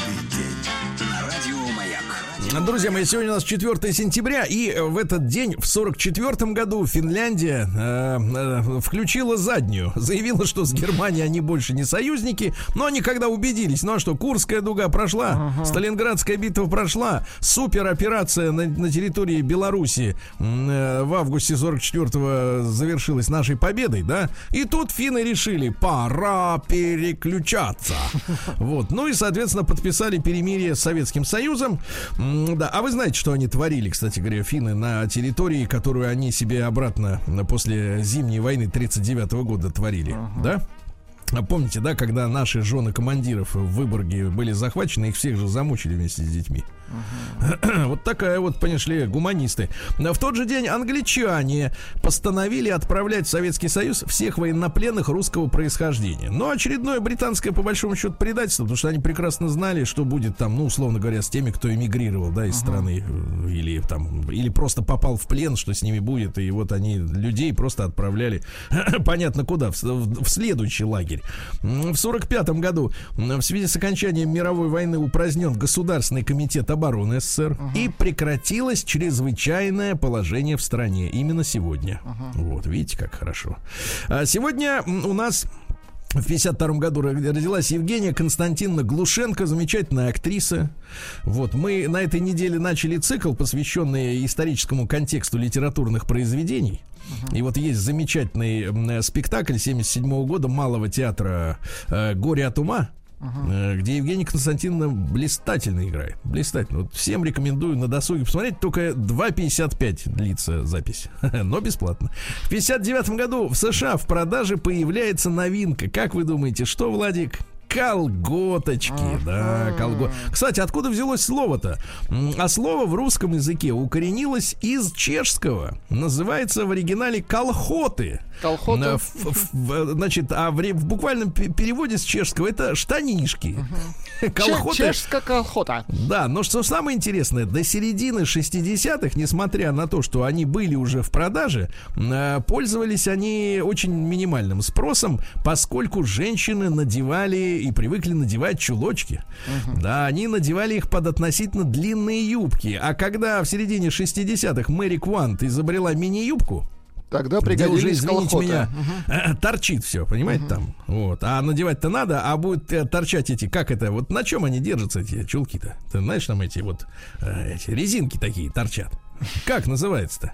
Друзья мои, сегодня у нас 4 сентября, и э, в этот день, в 44 году, Финляндия э, э, включила заднюю. Заявила, что с Германией они больше не союзники, но они когда убедились, ну а что, Курская дуга прошла, Сталинградская битва прошла, супероперация на, на территории Беларуси э, в августе 44-го завершилась нашей победой, да, и тут финны решили, пора переключаться. [LAUGHS] Вот, ну и, соответственно, подписали перемирие с Советским Союзом. Да, а вы знаете, что они творили, кстати говоря, финны на территории, которую они себе обратно после зимней войны 39 года творили, да? Помните, да, когда наши жены командиров в Выборге были захвачены, их всех же замучили вместе с детьми. [CLEARS THROAT] Вот такая вот, понимаешь ли, гуманисты. В тот же день англичане постановили отправлять в Советский Союз всех военнопленных русского происхождения. Но очередное британское, по большому счету, предательство, потому что они прекрасно знали, что будет там, ну, условно говоря, с теми, кто эмигрировал, да, из страны, э, или там, или просто попал в плен, что с ними будет, и вот они людей просто отправляли, [CLEARS THROAT] понятно куда, в, в- в следующий лагерь. М, В 45 году в связи с окончанием мировой войны упразднен Государственный комитет обороны СССР и прекратилось чрезвычайное положение в стране именно сегодня. Вот, видите, как хорошо. А сегодня у нас в 52 году ро- родилась Евгения Константиновна Глушенко, замечательная актриса. Вот, мы на этой неделе начали цикл, посвященный историческому контексту литературных произведений. И вот есть замечательный э, спектакль 77 года Малого театра э, «Горе от ума», э, где Евгения Константиновна блистательно играет. Блистательно. Вот всем рекомендую на досуге посмотреть. Только 2,55 длится запись. [LAUGHS] Но бесплатно. В 59 году в США в продаже появляется новинка. Как вы думаете, что, Владик? Колготочки, да, колго. Кстати, откуда взялось слово-то? А слово в русском языке укоренилось из чешского. Называется в оригинале колхоты. Колхоты? В- в- в- Значит, а в, в буквальном пе- переводе с чешского это штанишки. [LAUGHS] Колхоты. Че- Чешская колхота. Да, но что самое интересное, до середины 60-х, несмотря на то, что они были уже в продаже, э, пользовались они очень минимальным спросом, поскольку женщины надевали и привыкли надевать чулочки. Да, они надевали их под относительно длинные юбки. А когда в середине 60-х Мэри Квант изобрела мини-юбку, Тогда где уже, пригодились извините колхоты. меня, э, торчит все, понимаете, там. Вот. А надевать-то надо, а будет э, торчать эти, как это, вот на чем они держатся, эти чулки-то? Ты знаешь, там эти вот э, эти резинки такие торчат. Как называется-то?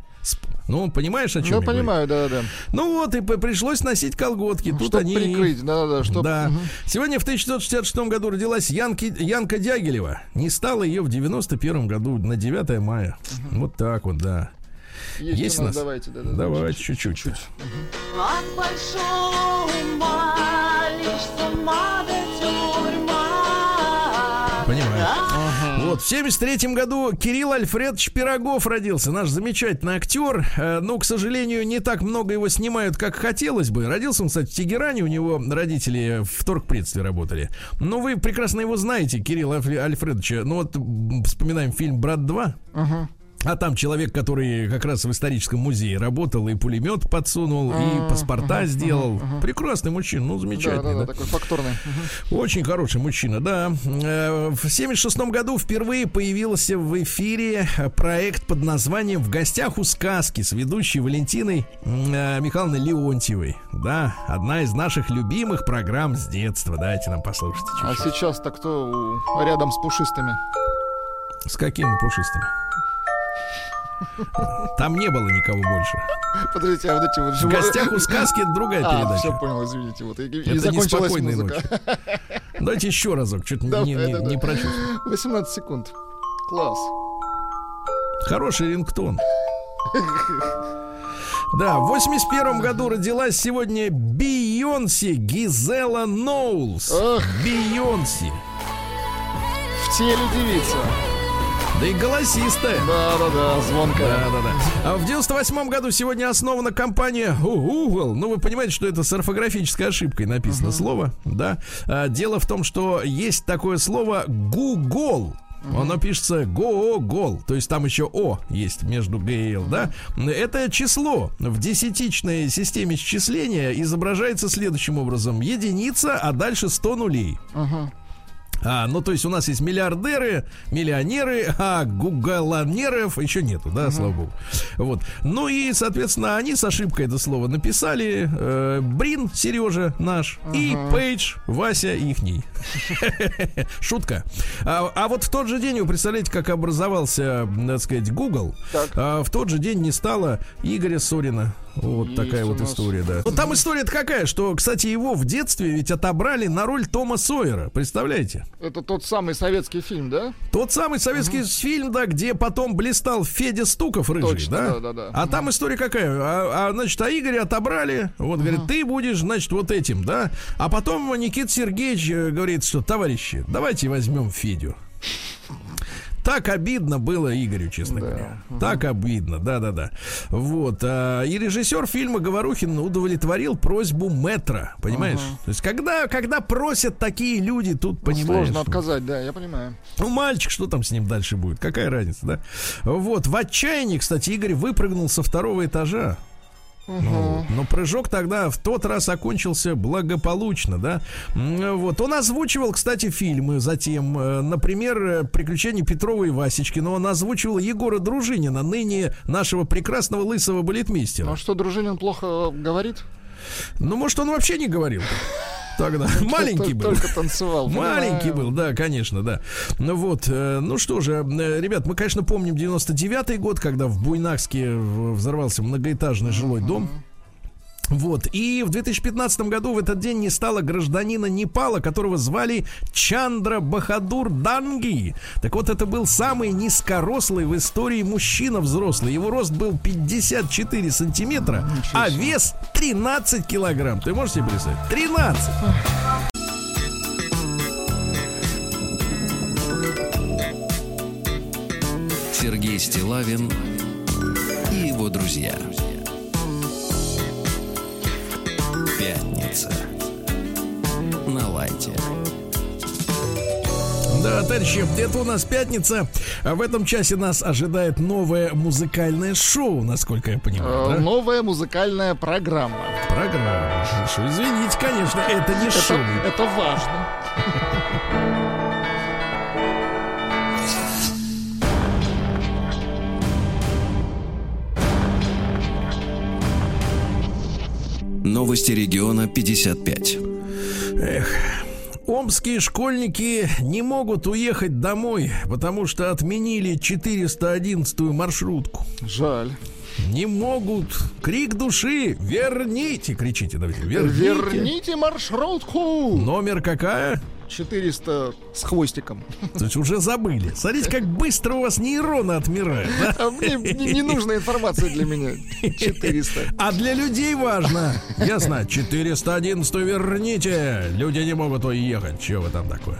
Ну, понимаешь, о чем Ну, я говорю? понимаю, да-да-да. Ну вот, и пришлось носить колготки. Тут Чтоб они... прикрыть, да-да-да, чтоб- Да. Мгм. Сегодня в 1966 году родилась Янки, Янка Дягилева. Не стало ее в 91 году на 9 мая. Вот так вот, да. Есть, Есть у нас, давайте, да-да. Давайте чуть-чуть. От большого ума лишь с ума до тюрьма. Понимаю. Вот, в 73 году Кирилл Альфредович Пирогов родился. Наш замечательный актер. Э, Ну, к сожалению, не так много его снимают, как хотелось бы. Родился он, кстати, в Тегеране. У него родители в торгпредстве работали. Но вы прекрасно его знаете, Кирилл Альф- Альфредовича. Ну, вот вспоминаем фильм «Брат 2». А там человек, который как раз в историческом музее работал, и пулемет подсунул, и паспорта сделал. Прекрасный мужчина, ну, замечательный. Да-да-да, да. такой факторный. Очень хороший мужчина, да. Э, В 76 году впервые появился в эфире проект под названием «В гостях у сказки» с ведущей Валентиной э, Михайловной Леонтьевой. Да, одна из наших любимых программ с детства. Дайте нам послушать А сейчас-то кто рядом с пушистыми? С какими пушистыми? Там не было никого больше. Подождите, а вот эти вот В живо- гостях у сказки другая А, передача. все понял, извините. Вот, и, и Это закончилась неспокойная музыка. Давайте еще разок, что-то не, Давай, не, да, не да. прочувствую. 18 секунд. Класс. Хороший рингтон. Да, в 81 году родилась сегодня Бейонси Гизела Ноулс. Ах. Бейонси. В теле девица. Да и голосистая. Да-да-да, звонкая. Да, да, да. А в 98 году сегодня основана компания Google. Ну, вы понимаете, что это с орфографической ошибкой написано слово, да? А, дело в том, что есть такое слово Google. Оно пишется Google, то есть там еще О есть между Г и Л, да? Это число в десятичной системе счисления изображается следующим образом. Единица, а дальше 100 нулей. А, ну то есть у нас есть миллиардеры, миллионеры, [LAUGHS] а гугалонеров еще нету, да, слава богу. Вот. Ну и, соответственно, они с ошибкой это слово написали. э, Брин, Сережа наш, и Пейдж, Вася ихний. [LAUGHS] Шутка. А, а вот в тот же день, вы представляете, как образовался, так сказать, Google? Так. А, в тот же день не стало Игоря Сорина. Вот Есть такая вот история, да. Ну, там история-то какая, что, кстати, его в детстве ведь отобрали на роль Тома Сойера. Представляете? Это тот самый советский фильм, да? Тот самый советский фильм, да, где потом блистал Федя Стуков рыжий, Точно, да? да-да-да. А там история какая? А, а, значит, а Игоря отобрали, вот, говорит, ты будешь, значит, вот этим, да? А потом Никита Сергеевич э, говорит, что, товарищи, давайте возьмем Федю. Так обидно было Игорю, честно говоря. Так обидно, да-да-да. Вот. а, и режиссер фильма Говорухин удовлетворил просьбу метра. Понимаешь? То есть, когда, когда просят такие люди, тут понимаешь. Сложно ну, отказать, да, я понимаю. ну, мальчик, что там с ним дальше будет? Какая разница, да? Вот, в отчаянии, кстати, Игорь выпрыгнул со второго этажа. Ну, но прыжок тогда в тот раз окончился благополучно, да. Вот. Он озвучивал, кстати, фильмы затем. э, Например, э, «Приключения Петрова и Васечкина». Он озвучивал Егора Дружинина, ныне нашего прекрасного лысого балетмейстера. Ну а что, Дружинин плохо говорит? Ну, может, он вообще не говорил тогда. Маленький был. Только танцевал. Маленький был, да, конечно, да. Ну вот, э, ну что же, э, ребят, мы, конечно, помним 99-й год, когда в Буйнакске взорвался многоэтажный жилой дом. Вот, и в 2015 году в этот день не стало гражданина Непала, которого звали Чандра Бахадур Данги. Так вот, это был самый низкорослый в истории мужчина взрослый. Его рост был 54 сантиметра, а вес 13 килограмм. Ты можешь себе представить? 13! Сергей Стилавин и его друзья. Пятница. На лайте. Да, товарищи, это у нас пятница. А в этом часе нас ожидает новое музыкальное шоу, насколько я понимаю. Э, да? Новая музыкальная программа. Программа. Извините, конечно, это не Это, шоу. это важно. Новости региона 55. Омские школьники не могут уехать домой, потому что отменили 411 маршрутку. Жаль. Не могут. Крик души. Верните. Кричите, давайте. Верните. Верните маршрутку! Номер какая? 400 с хвостиком. То есть уже забыли. Смотрите, как быстро у вас нейроны отмирают. да? А мне не, не нужна информация для меня. 400. А для людей важно. Ясно. 411 верните. Люди не могут уехать. Чего вы там такое?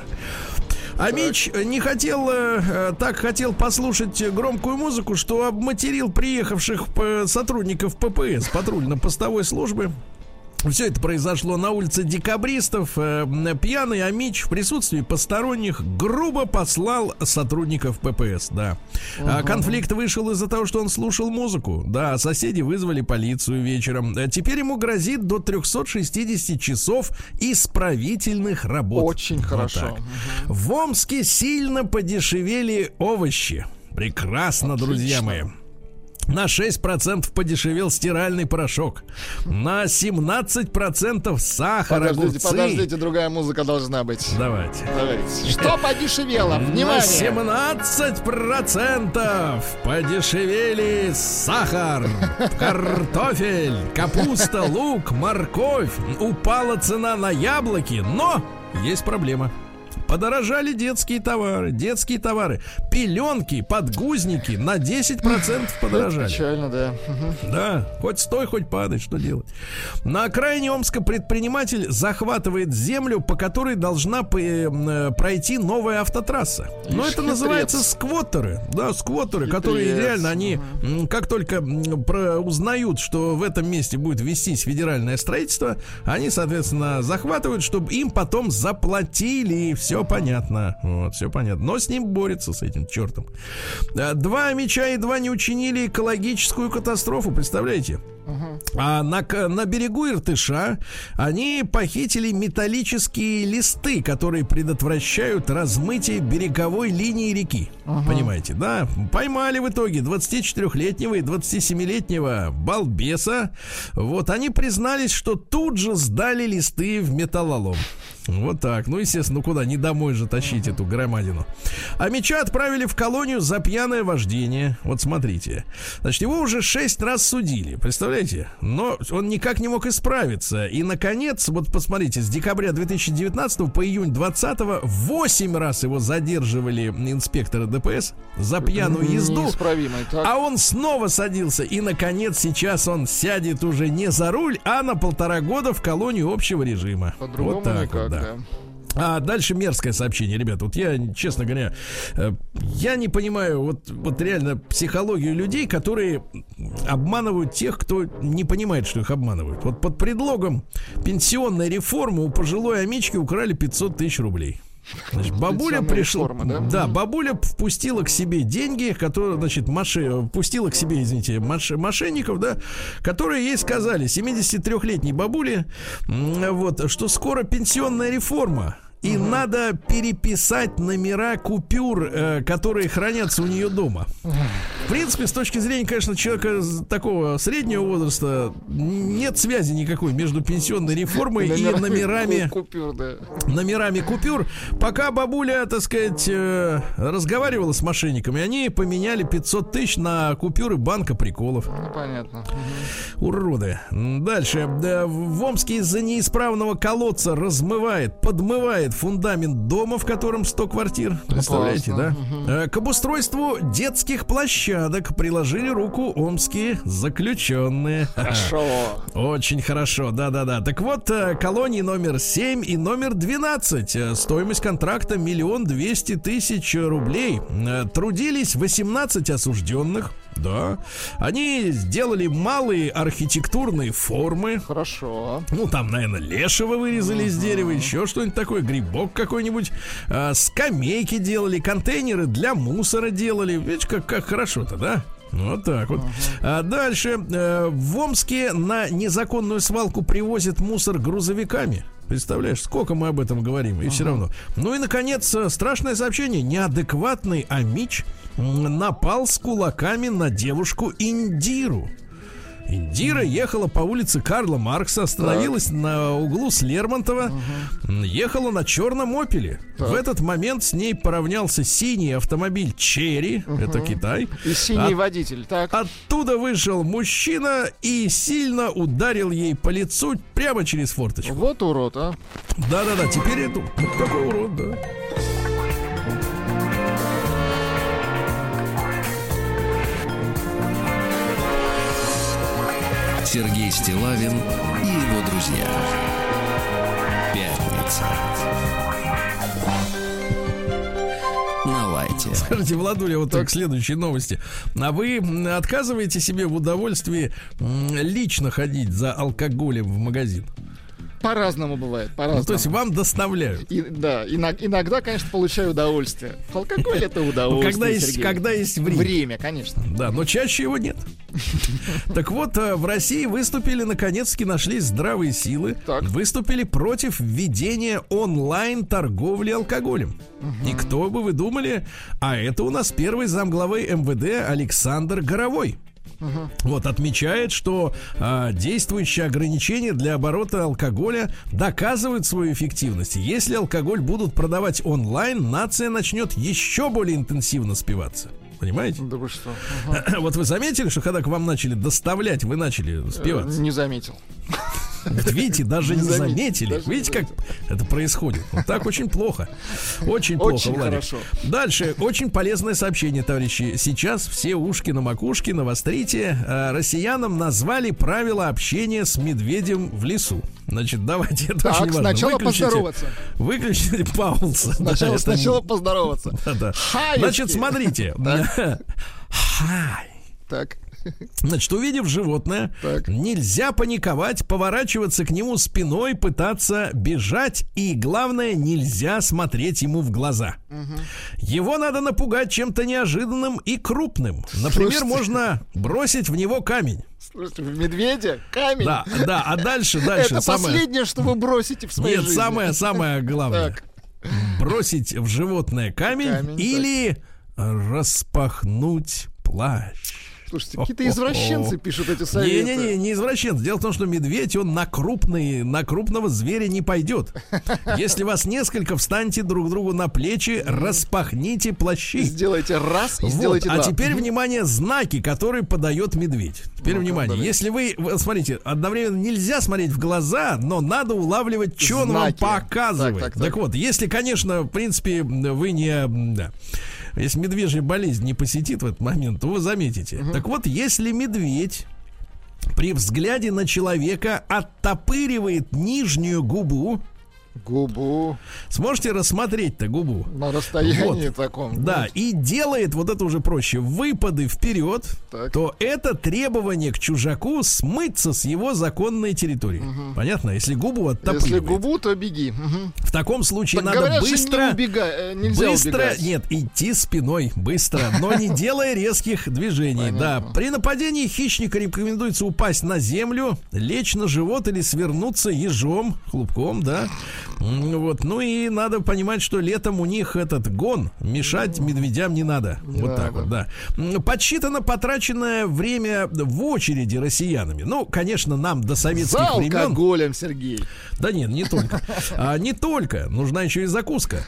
А Мич не хотел, э, э, так хотел послушать громкую музыку, что обматерил приехавших п- сотрудников ППС, патрульно-постовой службы. Все это произошло на улице декабристов. Э, Пьяный Амич в присутствии посторонних грубо послал сотрудников ППС, да. А Конфликт вышел из-за того, что он слушал музыку. Да, соседи вызвали полицию вечером. Э, Теперь ему грозит до 360 часов исправительных работ. Очень Вот хорошо. так. В Омске сильно подешевели овощи. Прекрасно, друзья мои. На 6% подешевел стиральный порошок. На 17% сахар, Подождите, огурцы. подождите, другая музыка должна быть. Давайте. Давайте. Что подешевело? На Внимание! 17% подешевели сахар, [LAUGHS] картофель, капуста, лук, морковь. Упала цена на яблоки, но есть проблема. Подорожали детские товары, детские товары, пеленки, подгузники на 10% подорожали. Печально, да. Да, хоть стой, хоть падай, что делать? На окраине Омска предприниматель захватывает землю, по которой должна э, пройти новая автотрасса. Но Ишь, это хитрец. называется сквоттеры. Да, сквоттеры, Хитрец. которые реально, они как только про- узнают, что в этом месте будет вестись федеральное строительство, они, соответственно, захватывают, чтобы им потом заплатили. Все понятно. Вот, все понятно. Но с ним борется, с этим чертом. А, Два меча и два не учинили экологическую катастрофу, представляете? А на, на берегу Иртыша они похитили металлические листы, которые предотвращают размытие береговой линии реки. Понимаете, да? Поймали в итоге 24-летнего и 27-летнего балбеса. Вот они признались, что тут же сдали листы в металлолом. Вот так. Ну, естественно, ну куда? Не домой же тащить эту громадину. А меча отправили в колонию за пьяное вождение. Вот смотрите. Значит, его уже шесть раз судили. Представляете? Но он никак не мог исправиться. И, наконец, вот посмотрите, с декабря 2019 по июнь 2020 восемь раз его задерживали инспекторы ДПС за пьяную езду. А он снова садился. И, наконец, сейчас он сядет уже не за руль, а на полтора года в колонию общего режима. По-другому вот так никак, вот, да. Да. А дальше мерзкое сообщение, ребята. Вот я, честно говоря, э, я не понимаю вот, вот реально психологию людей, которые обманывают тех, кто не понимает, что их обманывают. Вот под предлогом пенсионной реформы у пожилой амички украли 500 тысяч рублей. Значит, бабуля пришла, реформа, да? да, бабуля впустила к себе деньги, которые, значит, маши, впустила к себе, извините, маш- мошенников, да, которые ей сказали, 73-летней бабуле, вот, что скоро пенсионная реформа. И надо переписать номера купюр, э, которые хранятся у нее дома. В принципе, с точки зрения, конечно, человека такого среднего возраста, нет связи никакой между пенсионной реформой и номерами ку- [LAUGHS] Купюр, да. номерами купюр. Пока бабуля, так сказать, э, разговаривала с мошенниками, они поменяли 500 тысяч на купюры банка приколов. Ну, понятно. Уроды. Дальше. Да, В Омске из-за неисправного колодца размывает, подмывает фундамент дома, в котором 100 квартир. Представляете, да? Э, К обустройству детских площадок приложили руку омские заключенные. Хорошо. [LAUGHS] Очень хорошо, да-да-да. Так вот, э, колонии номер 7 и номер 12. Э, Стоимость контракта миллион двести тысяч рублей. Трудились 18 осужденных. Да. Они сделали малые архитектурные формы. Хорошо. Ну, там, наверное, лешего вырезали из дерева, еще что-нибудь такое, грибок какой-нибудь. А, скамейки делали, контейнеры для мусора делали. Видишь, как, как хорошо-то, да? Вот так вот. А дальше. э, в Омске на незаконную свалку привозят мусор грузовиками. Представляешь, сколько мы об этом говорим, и все равно. Ну и, наконец, э, страшное сообщение. Неадекватный Амич напал с кулаками на девушку Индиру. Индира ехала по улице Карла Маркса, остановилась на углу с Лермонтова, м, ехала на черном опеле. В этот момент с ней поравнялся синий автомобиль Черри, это Китай. И синий От- водитель. Так. Оттуда вышел мужчина и сильно ударил ей по лицу прямо через форточку. Вот урод, а. Да-да-да, теперь это вот такой урод, да. Сергей Стилавин и его друзья. Пятница. На лайте. Скажите, Владуля, вот так, следующие новости. А вы отказываете себе в удовольствии лично ходить за алкоголем в магазин? По-разному бывает, по-разному. Ну, то есть вам доставляют. И- да, ино- иногда, конечно, получаю удовольствие. Алкоголь это Ну, удовольствие. когда есть, когда есть время. Время, конечно. Да, но чаще его нет. [LAUGHS] Так вот, э, в России выступили, наконец-таки нашлись здравые силы. Так. Выступили против введения онлайн-торговли алкоголем. И кто бы вы думали, а это у нас первый замглавы МВД Александр Горовой. Вот отмечает, что а, действующие ограничения для оборота алкоголя доказывают свою эффективность. Если алкоголь будут продавать онлайн, нация начнет еще более интенсивно спиваться. Понимаете? Да вы что? Ага. [CLEARS THROAT] Вот вы заметили, что когда к вам начали доставлять, вы начали спиваться? Не заметил. [LAUGHS] Вот видите, даже не Не заметил, заметили. Видите, как это происходит? Вот так очень плохо. Очень плохо, Владик. Дальше. Очень полезное сообщение, товарищи. Сейчас все ушки на макушке, навострите. А, Россиянам назвали правила общения с медведем в лесу. Значит, давайте, это Так, очень важно. сначала Выключите- поздороваться. Выключите паузу. Сначала, Да, это- сначала поздороваться. Да-да. Хаевски. Значит, смотрите. Хай. Так. Значит, увидев животное, Так. нельзя паниковать, поворачиваться к нему спиной, пытаться бежать, и главное, нельзя смотреть ему в глаза. Его надо напугать чем-то неожиданным и крупным. Например, Слушайте. можно бросить в него камень. Слушайте, в медведя камень. Да, да, а дальше, [LAUGHS] дальше Это самое. последнее, что вы бросите в своей Нет, жизни. самое, самое [LAUGHS] главное. Так. Бросить в животное камень, Камень, или распахнуть плащ. Слушайте, какие-то извращенцы пишут эти советы. Не-не-не, не извращенцы. Дело в том, что медведь, он на крупный, на крупного зверя не пойдет. [LAUGHS] Если вас несколько, встаньте друг другу на плечи, распахните плащи. Сделайте раз и Вот, сделайте а два. теперь, внимание, знаки, которые подает медведь. Теперь, внимание, если вы, смотрите, одновременно нельзя смотреть в глаза, но надо улавливать, что он вам показывает. Так, Так, так, так. вот, если, конечно, в принципе, вы не... Да, если медвежья болезнь не посетит в этот момент, то вы заметите. Так вот, если медведь при взгляде на человека оттопыривает нижнюю губу, Губу сможете рассмотреть-то губу? на расстоянии Вот. таком. Да, и делает, вот это уже проще, выпады вперед, Так. то это требование к чужаку смыться с его законной территории. Понятно? Если губу Если оттопыривает. губу, то беги. Мгм. В таком случае Так надо говорят быстро... не убегай, э, нельзя быстро, убегать. нет, идти спиной, быстро, но не [LAUGHS] делая резких движений. Да, при нападении хищника рекомендуется упасть на землю, лечь на живот или свернуться ежом, хлопком, да. Вот, ну и надо понимать, что летом у них этот гон, мешать медведям не надо. вот так вот, да. Подсчитано потраченное время в очереди россиянами. Ну, конечно, нам до советских За времен... алкоголем, Сергей. Да нет, не только. А, не только. Нужна еще и закуска.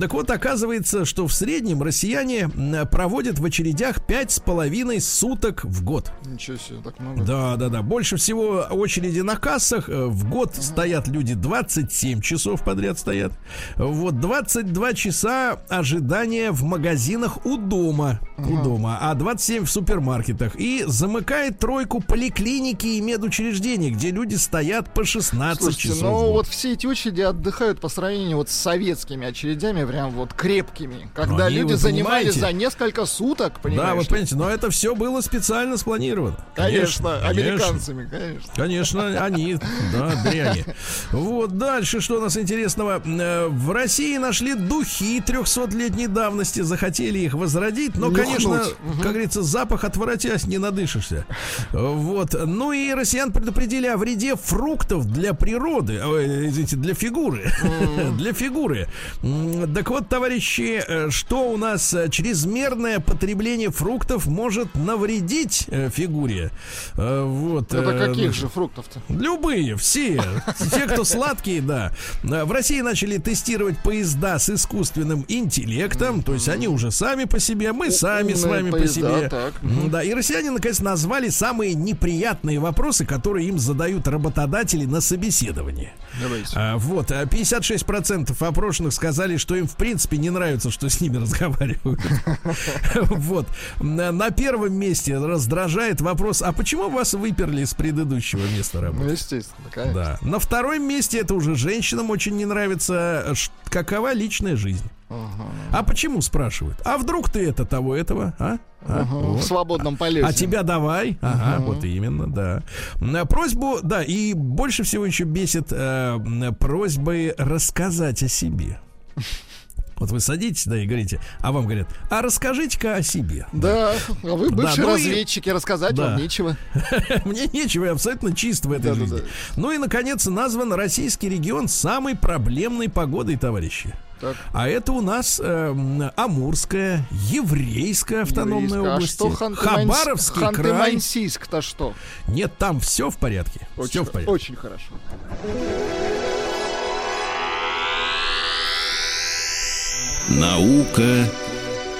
Так вот, оказывается, что в среднем россияне проводят в очередях пять с половиной суток в год. Ничего себе, так много. Да, да, да. Больше всего очереди на кассах. э, В год стоят люди 27 часов подряд стоят. Вот 22 часа ожидания в магазинах у дома. У дома. А 27 в супермаркетах. И замыкает тройку поликлиники и медучреждений, где люди стоят по 16 Слушайте, часов. в ну вот все эти очереди отдыхают по сравнению вот с советскими очередями, прям вот крепкими, когда Они, люди вы занимали понимаете? за несколько суток, понимаешь? Да, ли? понимаете, но это все было специально спланировано. Конечно, конечно. американцами, конечно. Конечно, они, да, дряни. [LAUGHS] Вот, дальше, что у нас интересного. Э, В России нашли духи 300-летней давности, захотели их возродить, но, Нюхнуть. конечно, как говорится, запах отворотясь, не надышишься. Вот. Ну и россиян предупредили о вреде фруктов для природы, ой, извините, для фигуры. [LAUGHS] Для фигуры. Так вот, товарищи, э, что у нас э, чрезмерное потребление фруктов может навредить э, фигуре? Э, Вот. Это э, каких же фруктов-то? Любые, все. Те, кто сладкие, да. А, В России начали тестировать поезда с искусственным интеллектом. То есть они уже сами по себе, мы сами с вами по поезда, себе. так. М, Да, и россияне наконец назвали самые неприятные вопросы, которые им задают работодатели на собеседовании. Давайте. А, Вот, а 56% опрошенных сказали, что им в принципе не нравится, что с ними [LAUGHS] разговаривают. Вот. На первом месте раздражает вопрос, а почему вас выперли с предыдущего места Ну, работы? естественно, конечно. Да. На втором месте это уже женщинам очень не нравится. Какова личная жизнь? А почему спрашивают? А вдруг ты это того этого? А? А? Ага, Вот. В свободном полете. А тебя давай. Ага, вот именно, да. На просьбу, да, и больше всего еще бесит э, просьбы рассказать о себе. Вот вы садитесь, да, и говорите, а вам говорят, а расскажите-ка о себе. Да, а вы бывшие ну и- разведчики, рассказать Да. вам нечего. [LAUGHS] Мне нечего, я абсолютно чист в этой жизни. Ну и, наконец, назван российский регион самой проблемной погодой, товарищи. Так. А это у нас э, Амурская, Еврейская автономная Еврейская. область, А что Ханты-Мансийск- Хабаровский край. Ханты-Мансийск-то что? Нет, там все в порядке. Очень, все в порядке. очень хорошо. Наука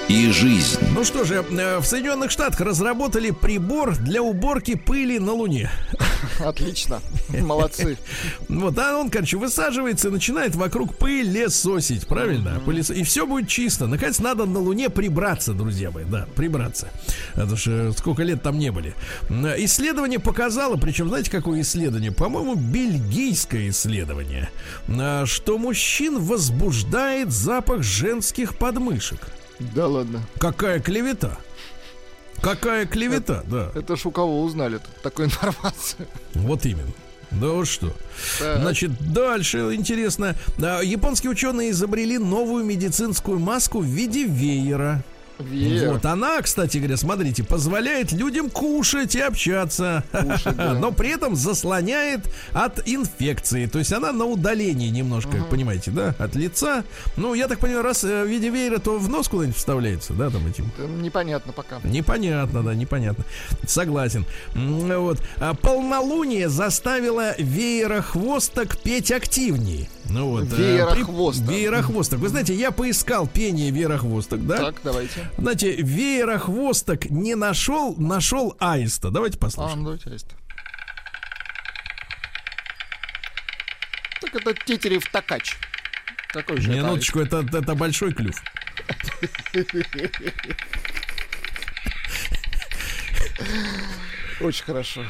и жизнь. Ну что же, э, в Соединенных Штатах разработали прибор для уборки пыли на Луне. [LAUGHS] Отлично. Молодцы. [LAUGHS] Вот, а он, короче, высаживается и начинает вокруг пылесосить, правильно? Пылесо- И все будет чисто. Наконец, надо на Луне прибраться, друзья мои, да, прибраться. Потому что сколько лет там не были. Исследование показало, причем, знаете, какое исследование? По-моему, бельгийское исследование, а, что мужчин возбуждает запах женских подмышек. Да ладно. Какая клевета? Какая клевета, да. Это ж у кого узнали такую информацию? Вот именно. Да вот что. Так. Значит, дальше интересно. А, Японские ученые изобрели новую медицинскую маску в виде веера. Веер. Вот она, кстати говоря, смотрите, позволяет людям кушать и общаться, Кушать, да. но при этом заслоняет от инфекции. То есть она на удалении немножко, понимаете, да, от лица. Ну, я так понимаю, раз э, в виде веера, то в нос куда-нибудь вставляется, да, там этим. Это Непонятно пока. Непонятно, да, непонятно. Согласен. Вот. А полнолуние заставило веерохвосток петь активнее. Ну вот. э, Веерохвосток. при- Веерохвосток. Вы знаете, я поискал пение веерохвосток, да? Так, давайте. Знаете, веерохвосток не нашел, нашел аиста. Давайте А, послушаем. ну давайте, аист. Так это Тетерев Такач. Какой же это аист? Минуточку, это, это большой клюв. [LAUGHS] Очень хорошо.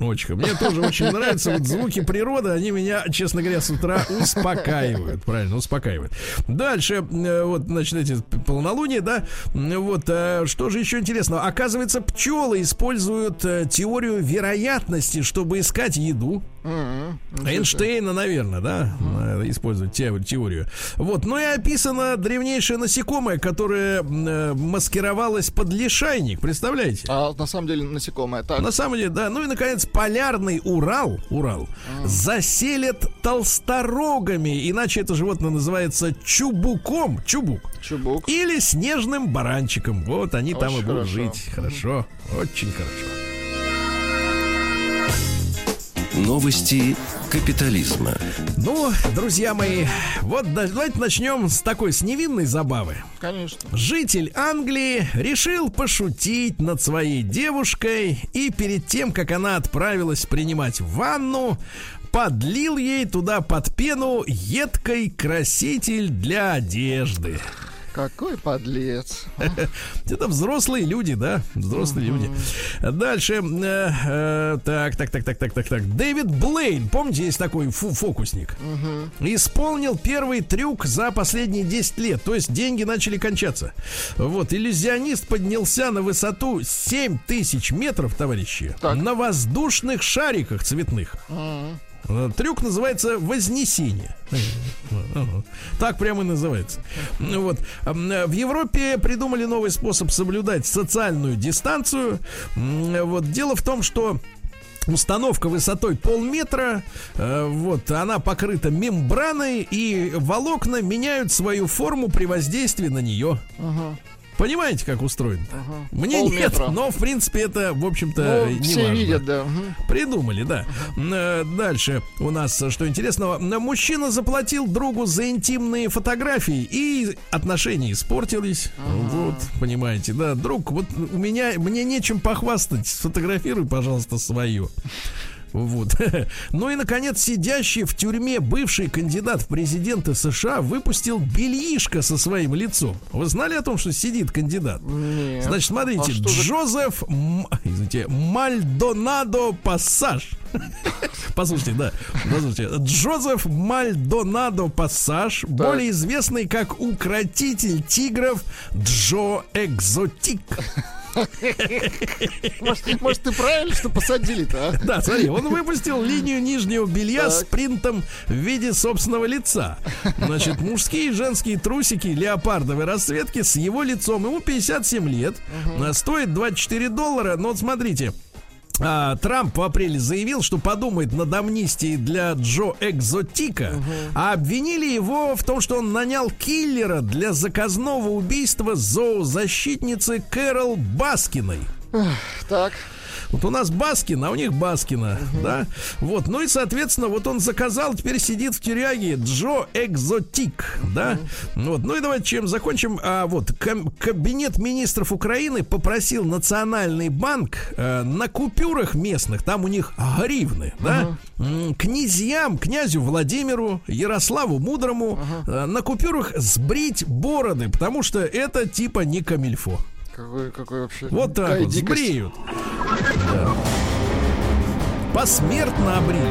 Очень. Мне тоже очень нравятся вот звуки природы. Они меня, честно говоря, с утра успокаивают. Правильно, успокаивают. Дальше, э, вот, значит, эти полнолуние, да. Вот, э, что же еще интересного? Оказывается, пчелы используют э, теорию вероятности, чтобы искать еду. М-м. Эйнштейна, наверное, да, э, используют те- теорию. Вот, ну и описано древнейшее насекомое, которое э, маскировалось под лишайник, представляете? А на самом деле насекомое. Так, На самом деле, да. Ну и, наконец, полярный Урал, Урал, заселят толсторогами, иначе это животное называется чубуком, чубук, чубук. или снежным баранчиком. Вот они там и Очень будут хорошо. жить. Хорошо, очень хорошо. Новости капитализма. Ну, друзья мои, вот да- давайте начнем с такой, с невинной забавы. Конечно. Житель Англии решил пошутить над своей девушкой и перед тем, как она отправилась принимать ванну, подлил ей туда под пену едкий краситель для одежды. Какой подлец. Это взрослые люди, да? Взрослые люди. Дальше. э, э, так, так, так, так, так, так, так. Дэвид Блейн, помните, есть такой фокусник? Исполнил первый трюк за последние 10 лет. То есть деньги начали кончаться. Вот, иллюзионист поднялся на высоту 7 тысяч метров, товарищи, на воздушных шариках цветных. Э, Трюк называется Вознесение. Ага. Так прямо и называется. Вот. Э, В Европе придумали новый способ соблюдать социальную дистанцию. М, Вот. Дело в том, что Установка высотой полметра, э, вот, она покрыта мембраной, и волокна меняют свою форму при воздействии на нее. Понимаете, как устроено? Мне Полметра. нет, но в принципе это, в общем-то, Ну, не все важно. видят, да. Придумали, да. Э, Дальше у нас э, что интересного. Мужчина заплатил другу за интимные фотографии и отношения испортились. Вот, понимаете, да. Друг, вот у меня, мне нечем похвастать. Сфотографируй, пожалуйста, свое. Вот. [LAUGHS] Ну и, наконец, сидящий в тюрьме бывший кандидат в президенты США выпустил бельишко со своим лицом. Вы знали о том, что сидит кандидат? Нет. Значит, смотрите, А за- Джозеф, М- извините, Мальдонадо Пассаж. [LAUGHS] Послушайте, да, послушайте. Джозеф Мальдонадо Пассаж, более известный как укротитель тигров Джо Экзотик. [LAUGHS] Может, может, ты правильно, что посадили-то, а? Да, смотри, он выпустил линию нижнего белья с принтом в виде собственного лица. Значит, мужские и женские трусики леопардовой расцветки с его лицом. Ему 57 лет. А, Стоит 24 доллара. Но вот смотрите. А, Трамп в апреле заявил, что подумает над амнистией для Джо Экзотика, а обвинили его в том, что он нанял киллера для заказного убийства зоозащитницы Кэрол Баскиной. Так. Вот у нас Баскин, а у них Баскина, да? Вот, ну и, соответственно, вот он заказал, теперь сидит в тюряге Джо Экзотик, да? Вот, ну и давайте чем закончим. А, вот, кабинет министров Украины попросил Национальный банк э, на купюрах местных, там у них гривны, да? М, Князьям, князю Владимиру, Ярославу Мудрому э, на купюрах сбрить бороды, потому что это типа не камильфо. Какой, какой вообще... Вот так какая вот, дикость. сбреют. Да. Посмертно обрили.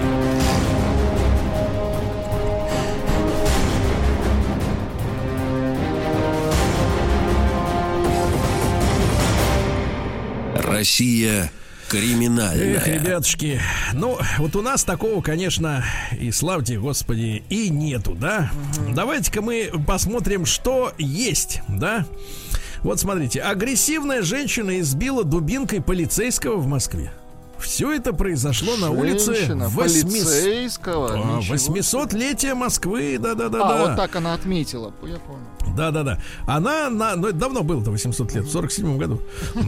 Россия криминальная. Эх, ребятушки, ну, вот у нас такого, конечно, и славьте, Господи, и нету, да? Давайте-ка мы посмотрим, что есть, да? Вот смотрите, агрессивная женщина избила дубинкой полицейского в Москве. Все это произошло на улице Женщина, 800 полицейского. А. 800-летие Москвы, да-да-да. А, вот так она отметила. Я понял. Да-да-да. Она, на, ну, это давно было-то 800 лет, в 47 году.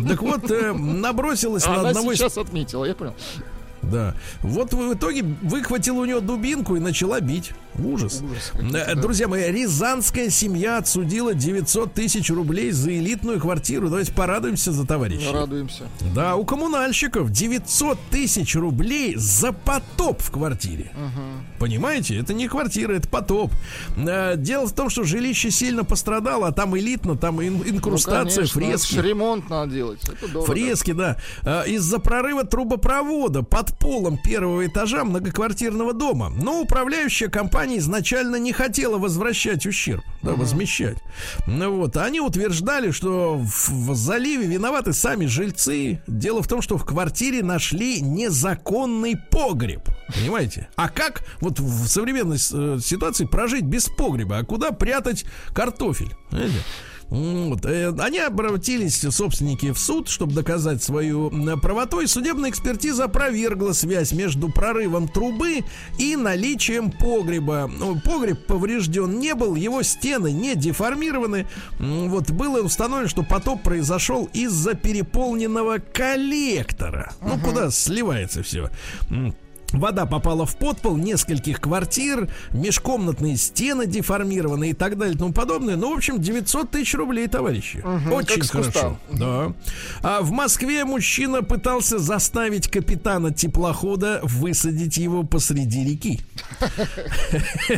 Так вот, э, набросилась на Она одного из сейчас отметила, я понял. Да. Вот в итоге выхватила у него дубинку и начала бить. Ужас. Ужас Э. Друзья мои, рязанская семья отсудила 900 тысяч рублей за элитную квартиру. Давайте порадуемся за товарища. Радуемся. Да, у коммунальщиков 900 тысяч рублей за потоп в квартире. Понимаете? Это не квартира, это потоп. Э, Дело в том, что жилище сильно пострадало, а там элитно, там ин- инкрустация, ну, конечно, фрески. ремонт надо делать. Фрески, да. А, Из-за прорыва трубопровода под полом первого этажа многоквартирного дома. Но управляющая компания изначально не хотела возвращать ущерб, да, возмещать. Ну вот, они утверждали, что в, в заливе виноваты сами жильцы. Дело в том, что в квартире нашли незаконный погреб. Понимаете? А как вот в современной э, ситуации прожить без погреба? А куда прятать картофель? Понимаете? Вот. э, Они обратились, собственники, в суд, чтобы доказать свою м, правоту, и судебная экспертиза опровергла связь между прорывом трубы и наличием погреба. Ну, Погреб поврежден не был, его стены не деформированы. Вот было установлено, что потоп произошел из-за переполненного коллектора. Ну, куда сливается все. Вода попала в подпол нескольких квартир, межкомнатные стены деформированы и так далее и тому подобное. Ну, в общем, 900 тысяч рублей, товарищи. Очень с куста. хорошо. Да. А в Москве мужчина пытался заставить капитана теплохода высадить его посреди реки.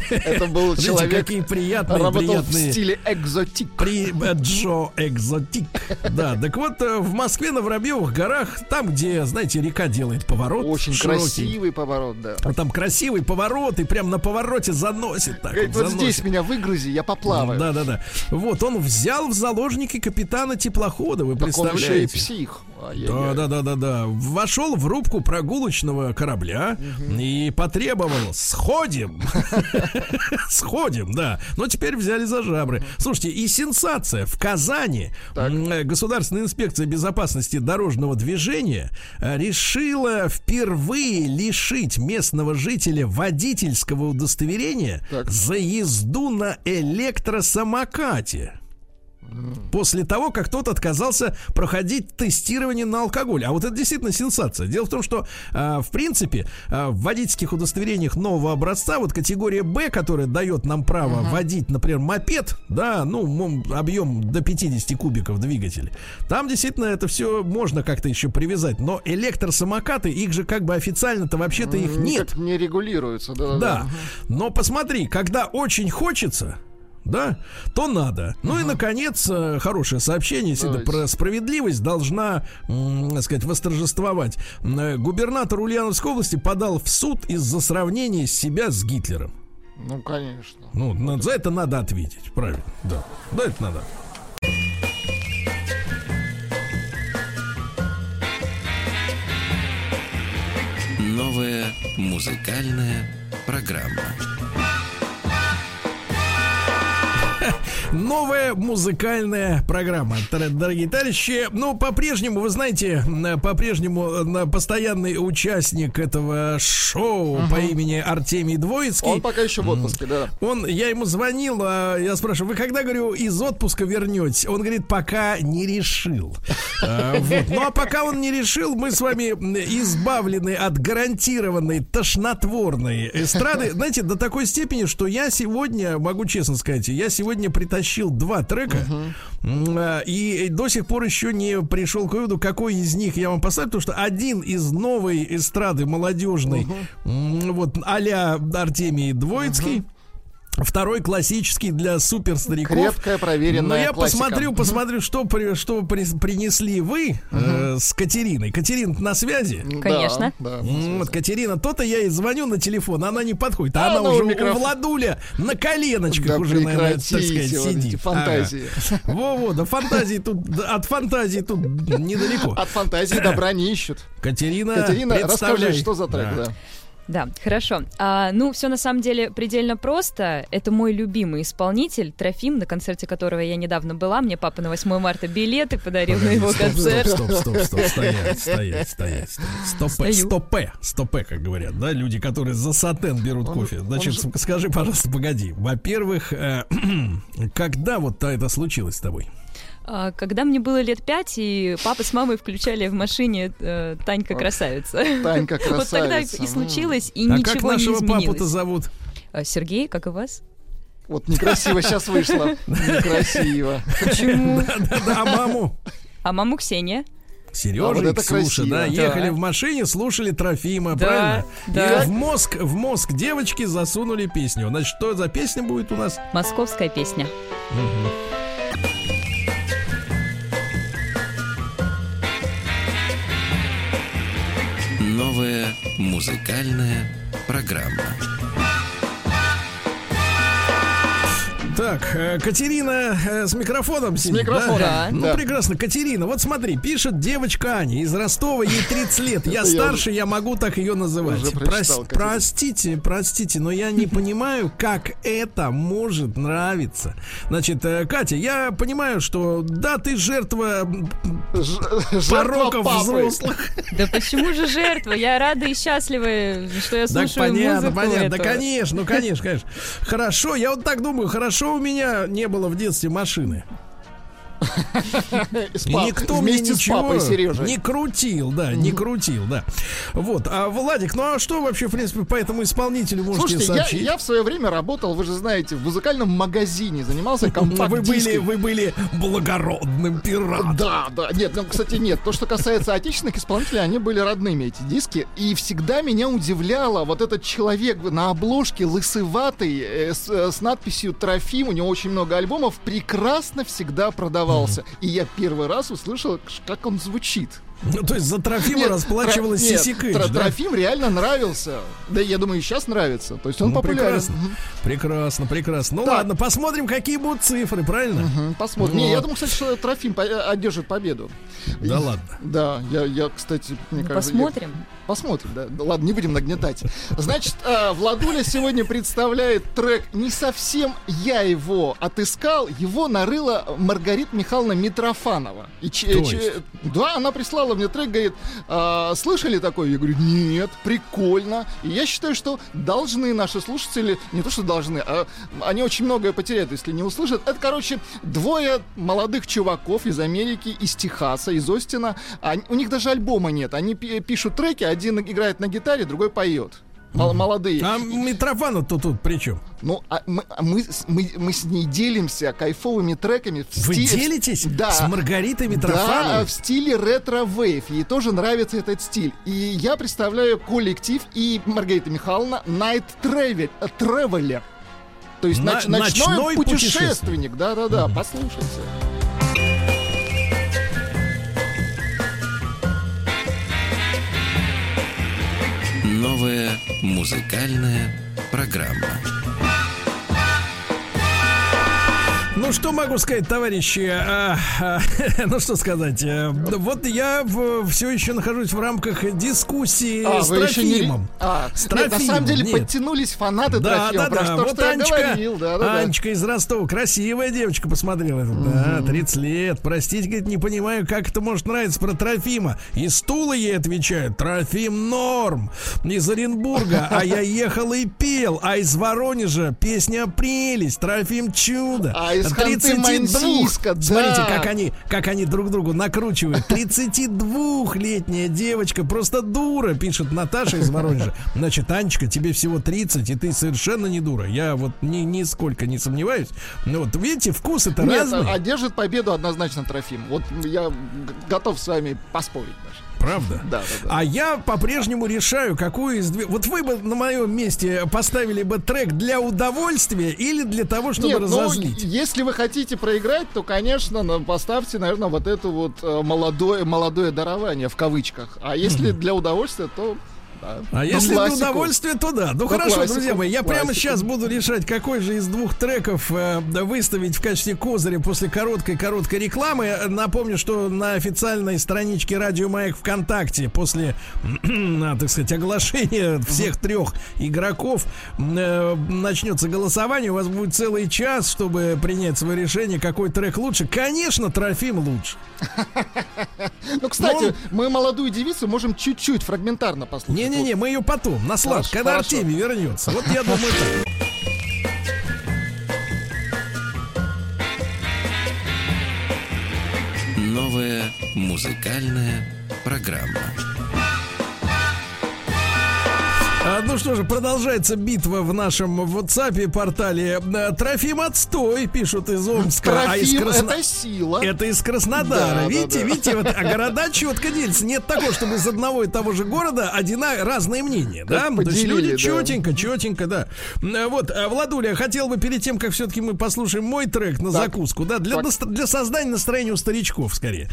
Это был человек, какие приятные, приятные в стиле экзотик. при э, Джо Экзотик. Да, так вот, э, в Москве на Воробьевых горах, там, где, знаете, река делает поворот. Очень красивый поворот, да. а там красивый поворот, и прям на повороте заносит так. Говорит, вот, вот заносит. здесь меня выгрузи, я поплаваю. Да, да, да. Вот он взял в заложники капитана теплохода, вы Так он еще и представляете? псих. Да, да, да, да, да. Вошел в рубку прогулочного корабля и потребовал сходим. [LAUGHS] Сходим, да. Но теперь взяли за жабры. Слушайте, и сенсация. В Казани э, Государственная инспекция безопасности дорожного движения э, решила впервые лишить местного жителя водительского удостоверения за езду на электросамокате. После того, как тот отказался проходить тестирование на алкоголь. А вот это действительно сенсация. Дело в том, что, а, в принципе, а, в водительских удостоверениях нового образца, вот категория Б, которая дает нам право водить, например, мопед, да, ну, объем до 50 кубиков двигатель, там действительно это все можно как-то еще привязать. Но электросамокаты, их же как бы официально-то вообще-то их Никак нет. не регулируется, да, Да. Но посмотри, когда очень хочется, да, то надо. Ну и, наконец, э, хорошее сообщение, если это про справедливость должна, так сказать, восторжествовать. Э, Губернатор Ульяновской области подал в суд из-за сравнения себя с Гитлером. Ну, конечно. Ну, на- за это надо ответить, правильно, да. Да, это надо. Новая музыкальная программа. [LAUGHS] Новая музыкальная программа, дор- дорогие товарищи. Ну, по-прежнему, вы знаете, по-прежнему э, постоянный участник этого шоу по имени Артемий Двоицкий. Он пока еще в отпуске, да. Он, я ему звонил, а я спрашиваю, вы когда, говорю, из отпуска вернетесь? Он говорит, пока не решил. [LAUGHS] А, вот. Ну, а пока он не решил, мы с вами избавлены от гарантированной тошнотворной эстрады. Знаете, до такой степени, что я сегодня, могу честно сказать, я сегодня притащил два трека, а, и до сих пор еще не пришел к выводу, какой из них я вам поставлю, потому что один из новой эстрады молодежной, м, вот а-ля Артемий Двоицкий, Второй классический для супер стариков. Крепкая, проверенная Но я классика. посмотрю, посмотрю, что, при- что при- принесли вы э, с Катериной. Катерина на связи. Да, Конечно. Да, М, Вот, Катерина, то-то я и звоню на телефон, она не подходит. А А она уже у у. Владуля на коленочках Да уже, наверное, так сказать, сидит. фантазии. Ага. Во-во, да фантазии тут, да, от фантазии тут недалеко. От фантазии добра не ищут. Катерина, Катерина, расскажи, что за трек, да. Да, хорошо. А, ну, все на самом деле предельно просто. Это мой любимый исполнитель, Трофим, на концерте которого я недавно была. Мне папа на 8 марта билеты подарил на его Стоп, концерт. Стоп, стоп, стоп, стоп, стоять, стоять, стоять, стоять. Стопе, стопе, стопе, как говорят, да, люди, которые за сатен берут кофе. Значит, скажи, пожалуйста, погоди. Во-первых, э, [CLEARS THROAT] когда вот это случилось с тобой? А, Когда мне было лет пять, и папа с мамой включали в машине э, Танька красавица. Танька [LAUGHS] Вот тогда красавица. и случилось, и а ничего как не нашего папу-то изменилось. зовут? А, Сергей, как и вас? Вот некрасиво сейчас вышло. Некрасиво. Почему? [LAUGHS] Да-да-да, а маму? А маму Ксения? Сережа А вот и это Ксюша, да, красиво. ехали Да. в машине, слушали Трофима, Да, правильно? да. И в мозг, в мозг девочки засунули песню. Значит, что за песня будет у нас? Московская песня. Новая музыкальная программа. Так, э, Катерина э, с микрофоном сидит, микрофоном, да? да. Ну, Да. прекрасно. Катерина, вот смотри, пишет девочка Аня из Ростова, ей 30 лет. [LAUGHS] Я старше, я могу так ее называть. прочитал, Прос- простите, простите, но я не понимаю, как это может нравиться. Значит, э, Катя, я понимаю, что да, ты жертва пороков взрослых. Да почему же жертва? Я рада и счастлива, что я Так слушаю понятно, музыку понятно. Да, конечно, ну, конечно, конечно. Хорошо, я вот так думаю, хорошо у меня не было в детстве машины. [LAUGHS] Никто Вместе с папой Сережей. не крутил, да, не крутил, да. Вот, а Владик, ну а что вообще, в принципе, по этому исполнителю можете сообщить? я в свое время работал, вы же знаете, в музыкальном магазине, занимался вы были, вы были благородным пиратом. Да, да. Нет, ну, кстати, нет. То, что касается отечественных исполнителей, они были родными, эти диски. И всегда меня удивляло вот этот человек на обложке, лысыватый, э, с, э, с надписью «Трофим». У него очень много альбомов. Прекрасно всегда продавался. И я первый раз услышал, как он звучит. Ну, то есть за Трофима Нет, расплачивалась Тро- нет, Сиси Кэтч, Тро- да? Трофим реально нравился. Да, я думаю, и сейчас нравится. То есть он Ну, популярен. прекрасно. Прекрасно, прекрасно. Ну Так. ладно, посмотрим, какие будут цифры, правильно? Мгм, Посмотрим. Не, Вот. я думаю, кстати, что Трофим э, одержит победу. Да И- ладно. Да, я, я, кстати, мне Ну, кажется... я- Посмотрим. Посмотрим, да. Ладно, не будем нагнетать. Значит, э, Владуля сегодня представляет трек «Не совсем я его отыскал». Его нарыла Маргарита Михайловна Митрофанова. И че- То че- есть? да, она прислала мне трек, говорит, «А, слышали такое? Я говорю, нет, прикольно. И я считаю, что должны наши слушатели, не то что должны, а они очень многое потеряют, если не услышат. Это, короче, двое молодых чуваков из Америки, из Техаса, из Остина. Они- у них даже альбома нет. Они пи- пишут треки, один играет на гитаре, другой поет. Мол- молодые. А Митрофану-то тут при чем? Ну, а мы, а мы, мы, мы с ней делимся кайфовыми треками. в Вы сти- делитесь Да. с Маргаритой Да, Митрофановой? в стиле ретро-вейв. Ей тоже нравится этот стиль. И я представляю коллектив и Маргарита Михайловна Night Travel, Traveler. То есть На- ноч- ночной, ночной путешественник. Да-да-да, послушайте. Новая музыкальная программа. Ну, что могу сказать, товарищи? А, а, [LAUGHS] ну, что сказать? э, Вот я все еще нахожусь в рамках дискуссии А, с еще не- Трофимом. А, С нет, на Трофимом, самом деле нет. подтянулись фанаты Да, Трофима, да, про да. что, Вот что я Анечка, говорил. Да, да, да. Анечка из Ростова, красивая девочка, посмотрела. это. Да, 30 лет. Простите, говорит, не понимаю, как это может нравиться про Трофима. Из Стула ей отвечают, Трофим норм. Из Оренбурга, а я [LAUGHS] ехал и пел. А из Воронежа песня «Прелесть», Трофим чудо. А из Ханты-Мансийска, да. Смотрите, как они, как они друг другу накручивают. 32-летняя девочка, просто дура, пишет Наташа из Воронежа. Значит, Анечка, тебе всего 30, и ты совершенно не дура. Я вот ни, нисколько не сомневаюсь. Ну вот, видите, вкусы-то Нет, разные. а держит победу однозначно Трофим. Вот я готов с вами поспорить даже. Правда? Да, да, да. А я по-прежнему решаю, какую из две... Вот вы бы на моем месте поставили бы трек для удовольствия или для того, чтобы Нет, ну, разозлить? если вы хотите проиграть, то, конечно, поставьте, наверное, вот это вот э, молодое, молодое дарование в кавычках. А если для удовольствия, то да. А Ну, если для классику. удовольствия, то да. Ну Ну, хорошо, классику, друзья мои, я прямо сейчас буду решать, какой же из двух треков э, выставить в качестве козыря после короткой-короткой рекламы. Напомню, что на официальной страничке Радио Маяк ВКонтакте после, [CLEARS THROAT] а, так сказать, оглашения всех трех игроков э, начнется голосование. У вас будет целый час, чтобы принять свое решение, какой трек лучше. Конечно, Трофим лучше. [LAUGHS] Ну, кстати, мы молодую девицу можем чуть-чуть фрагментарно послушать. Не-не-не, мы ее потом, на слад, Хорошо, когда хорошо. Артемий вернется. Вот я думаю так. Новая музыкальная программа. А, ну что же, продолжается битва в нашем WhatsApp портале. Э, Трофим отстой, пишут из Омска. а из Трофим Красно- это сила. Это из Краснодара. Да, да, видите, да. видите, вот, а города четко делятся. Нет такого, чтобы из одного и того же города одина разные мнения. Да? Как То есть поделили, люди да. четенько, четенько, да. Э, Вот, а, Владуля, хотел бы перед тем, как все-таки мы послушаем мой трек на Так. закуску, да, для, Так. наст- для создания настроения у старичков, скорее.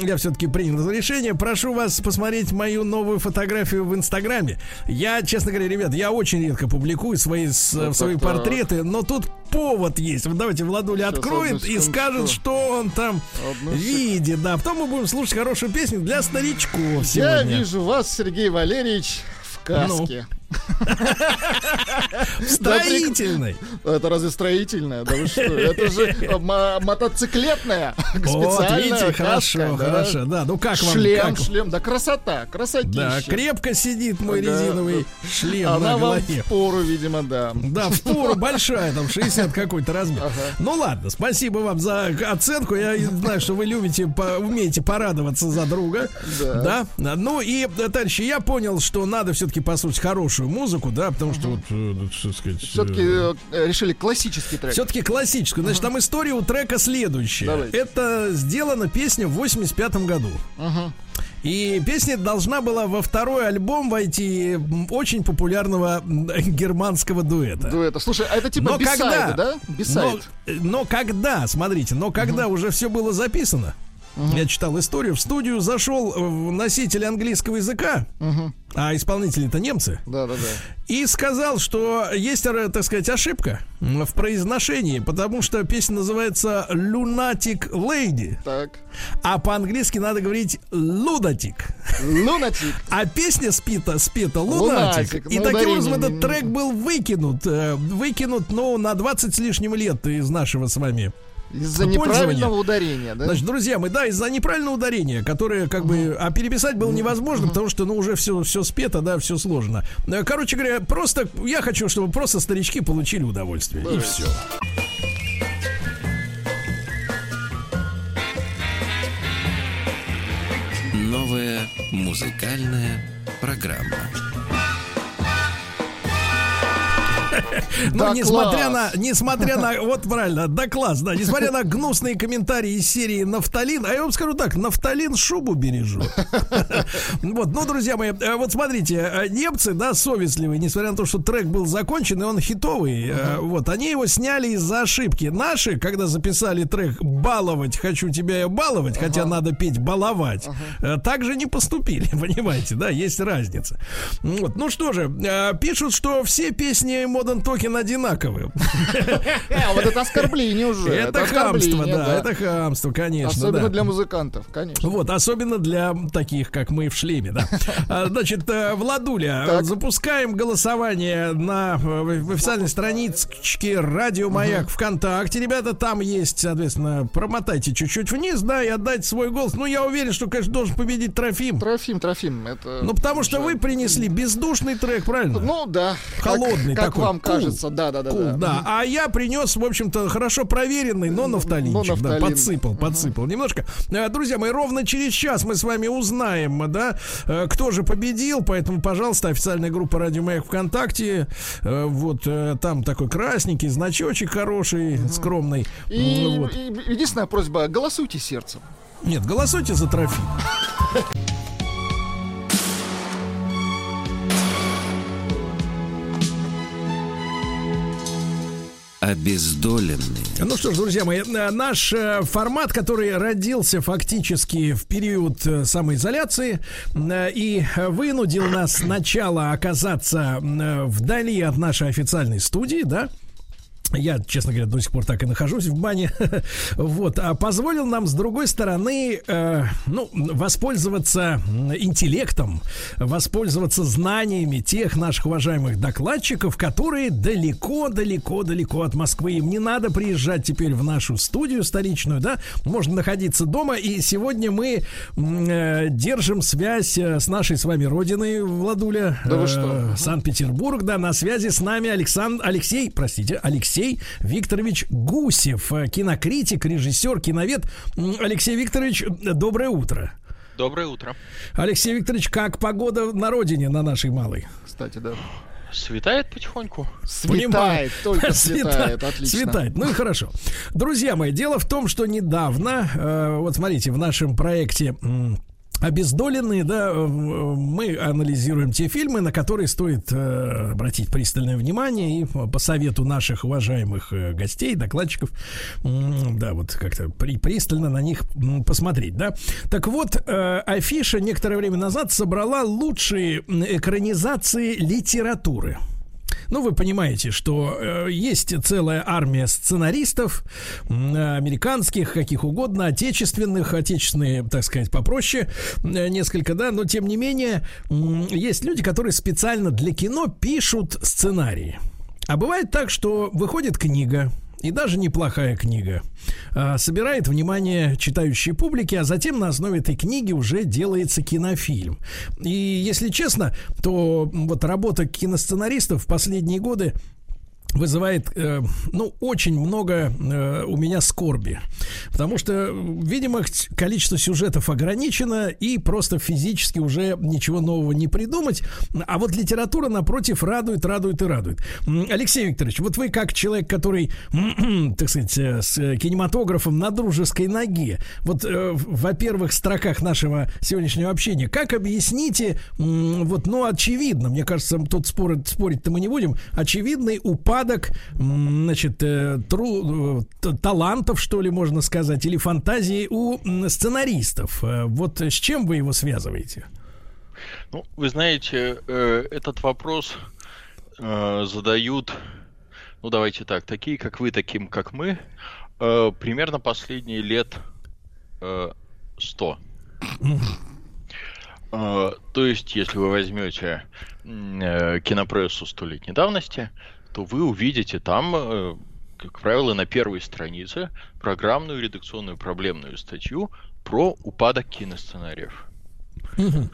Я все-таки принял решение. Прошу вас посмотреть мою новую фотографию в Инстаграме. Я, честно говоря, ребят, я очень редко публикую свои, Ну, свои так, портреты, но тут повод есть. Вот давайте Владуля Сейчас, откроет и скажет, что он там Одну видит. Да, потом мы будем слушать хорошую песню для старичков Я сегодня. вижу вас, Сергей Валерьевич, в каске. [LAUGHS] Строительный. Это разве строительная? Да вы что? Это же мо- мотоциклетная. [LAUGHS] Вот, видите, хорошо, хорошо. Да, ну как вам? Шлем, шлем, да красота, красотища. Да, крепко сидит мой резиновый шлем на голове. в пору, видимо, да. Да, в пору большая, там 60 какой-то размер. Ну ладно, спасибо вам за оценку. Я знаю, что вы любите, умеете порадоваться за друга. Да. Ну и, товарищи, я понял, что надо все-таки послушать хорошую музыку, да, потому что вот, э, что сказать... Все-таки решили классический трек. Все-таки классическую. Значит, там история у трека следующая. Давайте. Это сделана песня в 85 году. И песня должна была во второй альбом войти очень популярного германского дуэта. Дуэта. Слушай, а это типа Но бисайды, когда, да? Бисайд. но, но когда, смотрите, но когда уже все было записано, я читал историю, в студию зашел э, носитель английского языка, а исполнители это немцы, Да, да, да. и сказал, что есть, э, так сказать, ошибка в произношении, потому что песня называется Lunatic Lady, Так. а по-английски надо говорить Lunatic. Лунатик. А песня спита, спета Лунатик, Лунатик. И ну, таким образом этот трек был выкинут, э, выкинут, ну, на 20 с лишним лет из нашего с вами. Из-за неправильного ударения, да? Значит, друзья мои, да, из-за неправильного ударения, которое как бы, а переписать было невозможно, потому что, ну, уже все, все спето, да, все сложно. Э, Короче говоря, просто, я хочу, чтобы просто старички получили удовольствие. И все. Новая музыкальная программа. Ну, несмотря на, несмотря на, вот правильно, да класс, да, несмотря на гнусные комментарии из серии «Нафталин», а я вам скажу так, «Нафталин шубу бережет». Вот, ну, друзья мои, э, вот смотрите, э, немцы, да, совестливые, несмотря на то, что трек был закончен, и он хитовый, э, вот, они его сняли из-за ошибки. Наши, когда записали трек «Баловать, хочу тебя я баловать», хотя надо петь «баловать», э, так же не поступили, [LAUGHS] понимаете, да, есть разница. Вот, ну что же, пишут, что все песни модного Modern Token одинаковы. А вот это оскорбление уже. Это хамство, да, это хамство, конечно. Особенно для музыкантов, конечно. Вот, особенно для таких, как мы в шлеме, да. [LAUGHS] А, Значит, э, Владуля, Так. запускаем голосование на э, официальной страничке Радио Маяк ВКонтакте. Ребята, там есть, соответственно, промотайте чуть-чуть вниз, да, и отдайте свой голос. Ну, я уверен, что, конечно, должен победить Трофим. Трофим, Трофим, это... Ну, потому что вы принесли бездушный трек, правильно? Ну, да. Холодный как, такой, вам кажется, да-да-да. Кул, да. А я принес, в общем-то, хорошо проверенный, но нафталинчик. Да, подсыпал, подсыпал немножко. Э, Друзья мои, ровно через час мы с вами узнаем, да, э, кто же победил. Поэтому, пожалуйста, официальная группа Радио Маяк ВКонтакте. э, Вот там такой красненький значочек хороший, скромный. И, Ну, вот. и единственная просьба, голосуйте сердцем. Нет, голосуйте за трофим. Обездоленные. Ну что ж, друзья мои, э, наш э, формат, который родился фактически в период э, самоизоляции и вынудил нас сначала оказаться вдали от нашей официальной студии, да, я, честно говоря, до сих пор так и нахожусь в бане. [LAUGHS] вот. А позволил нам, с другой стороны, э, ну, воспользоваться интеллектом, воспользоваться знаниями тех наших уважаемых докладчиков, которые далеко-далеко-далеко от Москвы. Им не надо приезжать теперь в нашу студию столичную, да, можно находиться дома. И сегодня мы э, держим связь э, с нашей с вами родиной, Владуля. Да Э? Санкт-Петербург, да, на связи с нами Александр, Алексей, простите, Алексей Викторович Гусев, э, кинокритик, режиссер, киновед. Алексей Викторович, э, доброе утро. Доброе утро. Алексей Викторович, как погода на родине, на нашей малой? Кстати, да. Светает потихоньку. Светает, только [LAUGHS] светает, отлично. Светает. Ну и хорошо. Друзья мои, дело в том, что недавно, э, вот смотрите, в нашем проекте м, Обездоленные, да, э, мы анализируем те фильмы, на которые стоит э, обратить пристальное внимание и по совету наших уважаемых э, гостей, докладчиков, да, вот как-то при, пристально на них посмотреть, да. Так вот, э, афиша некоторое время назад собрала лучшие экранизации литературы. Ну, вы понимаете, что э, есть целая армия сценаристов, э, американских, каких угодно, отечественных, отечественные, так сказать, попроще э, несколько, да, но тем не менее м, есть люди, которые специально для кино пишут сценарии. А бывает так, что выходит книга, и даже неплохая книга, а, собирает внимание читающей публики, а затем на основе этой книги уже делается кинофильм. И если честно, то вот работа киносценаристов в последние годы вызывает, э, ну, очень много э, у меня скорби. Потому что, видимо, количество сюжетов ограничено, и просто физически уже ничего нового не придумать. А вот литература, напротив, радует, радует и радует. Алексей Викторович, вот вы как человек, который, [CLEARS THROAT] так сказать, э, с э, кинематографом на дружеской ноге, вот, э, в во первых строках нашего сегодняшнего общения, как объясните, м, вот, ну, очевидно, мне кажется, тут спорить, спорить-то мы не будем, очевидный упадок, м, значит, э, тру- э, талантов, что ли, можно сказать, или фантазии у сценаристов. Э, Вот с чем вы его связываете? Ну, вы знаете, этот вопрос задают, ну давайте так, такие как вы, таким как мы, примерно последние лет 100. Э, То есть, если вы возьмете кинопрессу столетней давности, то вы увидите там, э, как правило, на первой странице программную редакционную проблемную статью про упадок киносценариев.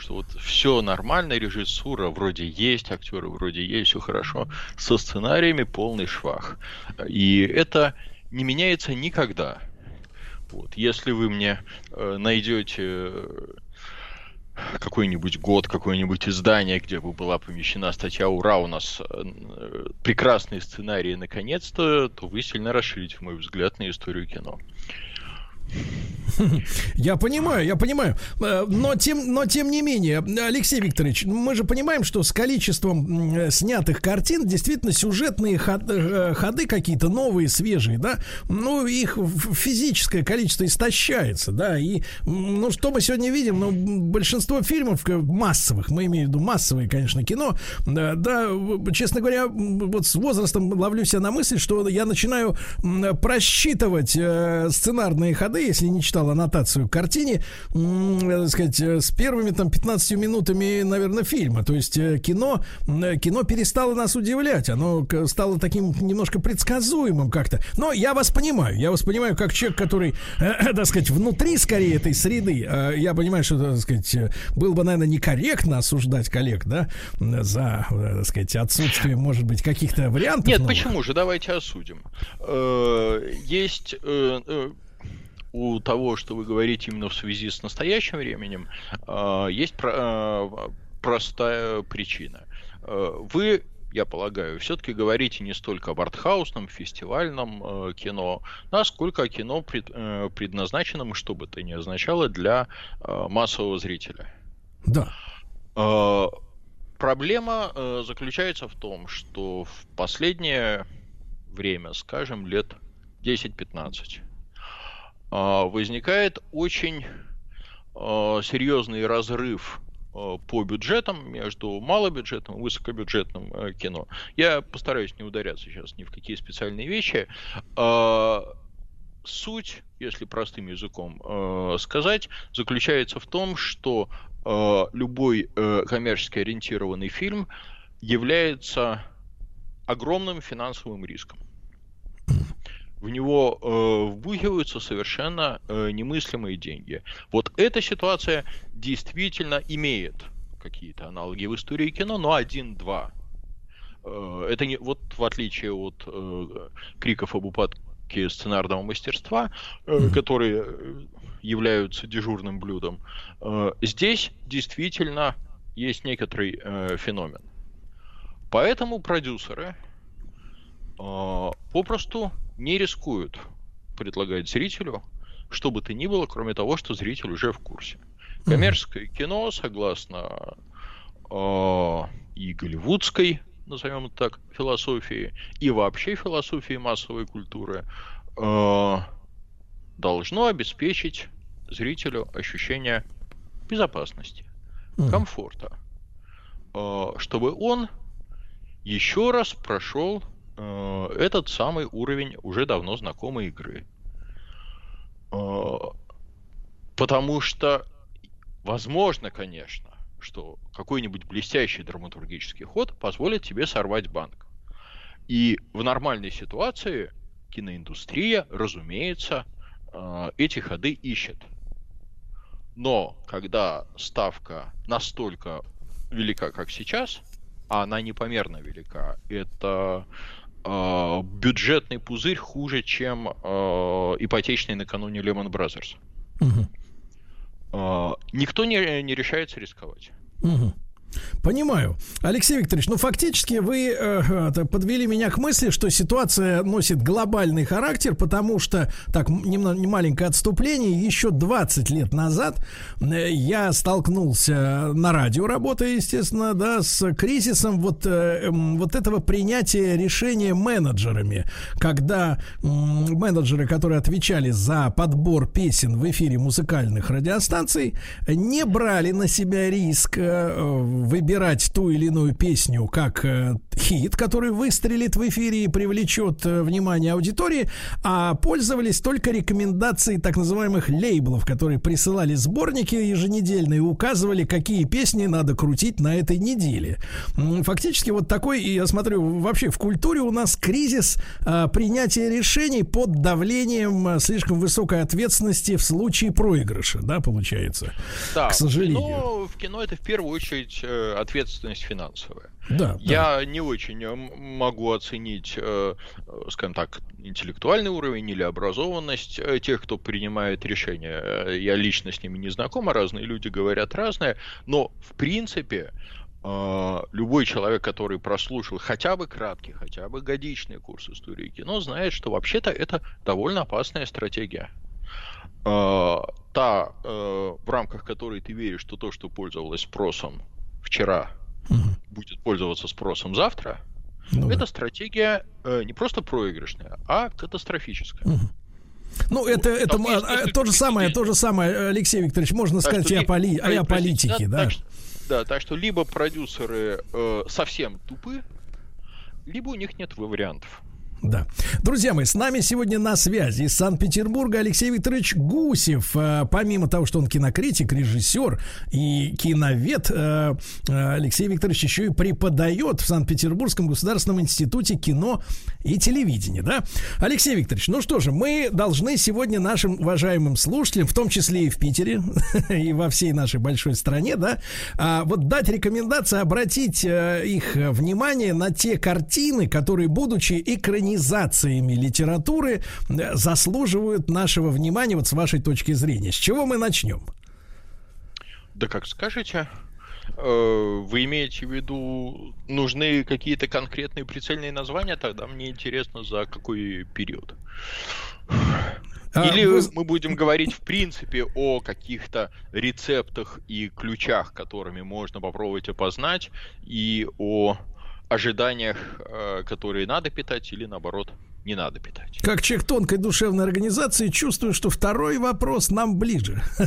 Что вот все нормально, режиссура вроде есть, актеры вроде есть, все хорошо. Со сценариями полный швах. И это не меняется никогда. Вот. Если вы мне э, найдете э, какой-нибудь год, какое-нибудь издание, где бы была помещена статья «Ура, у нас э, прекрасные сценарии наконец-то», то вы сильно расширите мой взгляд на историю кино. [LAUGHS] Я понимаю, я понимаю. Э, Но тем, но тем не менее, Алексей Викторович, мы же понимаем, что с количеством м, снятых картин действительно сюжетные ход- э, ходы какие-то новые, свежие, да, ну, их физическое количество истощается, да, и, ну, что мы сегодня видим, ну, большинство фильмов э, массовых, мы имеем в виду массовые, конечно, кино, да, честно говоря, вот с возрастом ловлю себя на мысли, что я начинаю просчитывать э, сценарные ходы, если не читал аннотацию к картине, м, э, так сказать, э, с первыми там 15 минутами, наверное, фильма. То есть э, кино, кино перестало нас удивлять, оно стало таким немножко предсказуемым как-то. Но я вас понимаю, я вас понимаю как человек, который, так сказать, внутри скорее этой среды. Э, Я понимаю, что, так сказать, было бы, наверное, некорректно осуждать коллег, да, за, так сказать, отсутствие, может быть, каких-то вариантов. Нет, новых. почему же? Давайте осудим. Есть у того, что вы говорите именно в связи с настоящим временем, э, есть э, простая причина. Э, Вы, я полагаю, все-таки говорите не столько об артхаусном, фестивальном э, кино, а сколько о кино, пред- э, предназначенном, что бы это ни означало, для э, массового зрителя. Да. Э, Проблема э, заключается в том, что в последнее время, скажем, лет 10-15, э, возникает очень э, серьезный разрыв э, по бюджетам между малобюджетным и высокобюджетным э, кино. Я постараюсь не ударяться сейчас ни в какие специальные вещи. Суть, если простым языком э, сказать, заключается в том, что э, любой коммерчески ориентированный фильм является огромным финансовым риском. В него э, вбухиваются совершенно э, немыслимые деньги. Вот эта ситуация действительно имеет какие-то аналоги в истории кино, но один-два. Э, это не вот в отличие от э, криков об упадке сценарного мастерства, э, которые э, являются дежурным блюдом, э, здесь действительно есть некоторый э, феномен. Поэтому продюсеры э, попросту не рискуют предлагать зрителю что бы то ни было, кроме того, что зритель уже в курсе. Коммерческое кино, согласно э, и голливудской, назовем это так, философии, и вообще философии массовой культуры, э, должно обеспечить зрителю ощущение безопасности, комфорта, э, чтобы он еще раз прошел этот самый уровень уже давно знакомой игры. Э, Потому что, возможно, конечно, что какой-нибудь блестящий драматургический ход позволит тебе сорвать банк. И в нормальной ситуации киноиндустрия, разумеется, э, эти ходы ищет. Но когда ставка настолько велика, как сейчас, а она непомерно велика, это э, бюджетный пузырь хуже, чем э, ипотечный накануне Lehman Brothers. Э, никто не, не решается рисковать. Мгм. Понимаю. Алексей Викторович, ну фактически вы э, подвели меня к мысли, что ситуация носит глобальный характер, потому что, так, немного, маленькое отступление, еще 20 лет назад э, я столкнулся на радио, работая, естественно, да, с кризисом вот, э, эм, вот этого принятия решения менеджерами, когда м, менеджеры, которые отвечали за подбор песен в эфире музыкальных радиостанций, не брали на себя риск э, выбирать ту или иную песню как э, хит, который выстрелит в эфире и привлечет э, внимание аудитории, а пользовались только рекомендацией так называемых лейблов, которые присылали сборники еженедельные и указывали, какие песни надо крутить на этой неделе. Фактически вот такой, я смотрю, вообще в культуре у нас кризис э, принятия решений под давлением э, слишком высокой ответственности в случае проигрыша, да, получается. Да, к сожалению. В кино, в кино это в первую очередь э, ответственность финансовая. Да, Я не очень э, могу оценить, э, э, скажем так, интеллектуальный уровень или образованность э, тех, кто принимает решения. Э, Я лично с ними не знаком, а разные люди говорят разное, но в принципе э, любой человек, который прослушал хотя бы краткий, хотя бы годичный курс истории кино, знает, что вообще-то это довольно опасная стратегия. э, та, э, в рамках которой ты веришь, что то, что пользовалось спросом вчера, будет пользоваться спросом завтра, Ну да. эта стратегия э, не просто проигрышная, а катастрофическая. Ну, это, это Там есть м, а, несколько то же самое, то же самое, Алексей Викторович, можно Так сказать что и о, ли- поли- про- о политике, да. так что- да, так что либо продюсеры э, совсем тупы, либо у них нет вариантов. Да. Друзья мои, с нами сегодня на связи из Санкт-Петербурга Алексей Викторович Гусев. Э, Помимо того, что он кинокритик, режиссер и киновед, э, э, Алексей Викторович еще и преподает в Санкт-Петербургском государственном институте кино и телевидения. Да? Алексей Викторович, ну что же, мы должны сегодня нашим уважаемым слушателям, в том числе и в Питере, [LAUGHS] и во всей нашей большой стране, да, а, вот дать рекомендации, обратить их внимание на те картины, которые, будучи экранизациями литературы, э, заслуживают нашего внимания, вот с вашей точки зрения. С чего мы начнем? Да как скажете, Э, вы имеете в виду, нужны какие-то конкретные прицельные названия, тогда мне интересно, за какой период. А, Или вы- мы будем говорить в принципе о каких-то рецептах и ключах, которыми можно попробовать опознать, и о ожиданиях, э, которые надо питать или наоборот не надо питать. Как человек тонкой душевной организации чувствую, что второй вопрос нам ближе. [LAUGHS]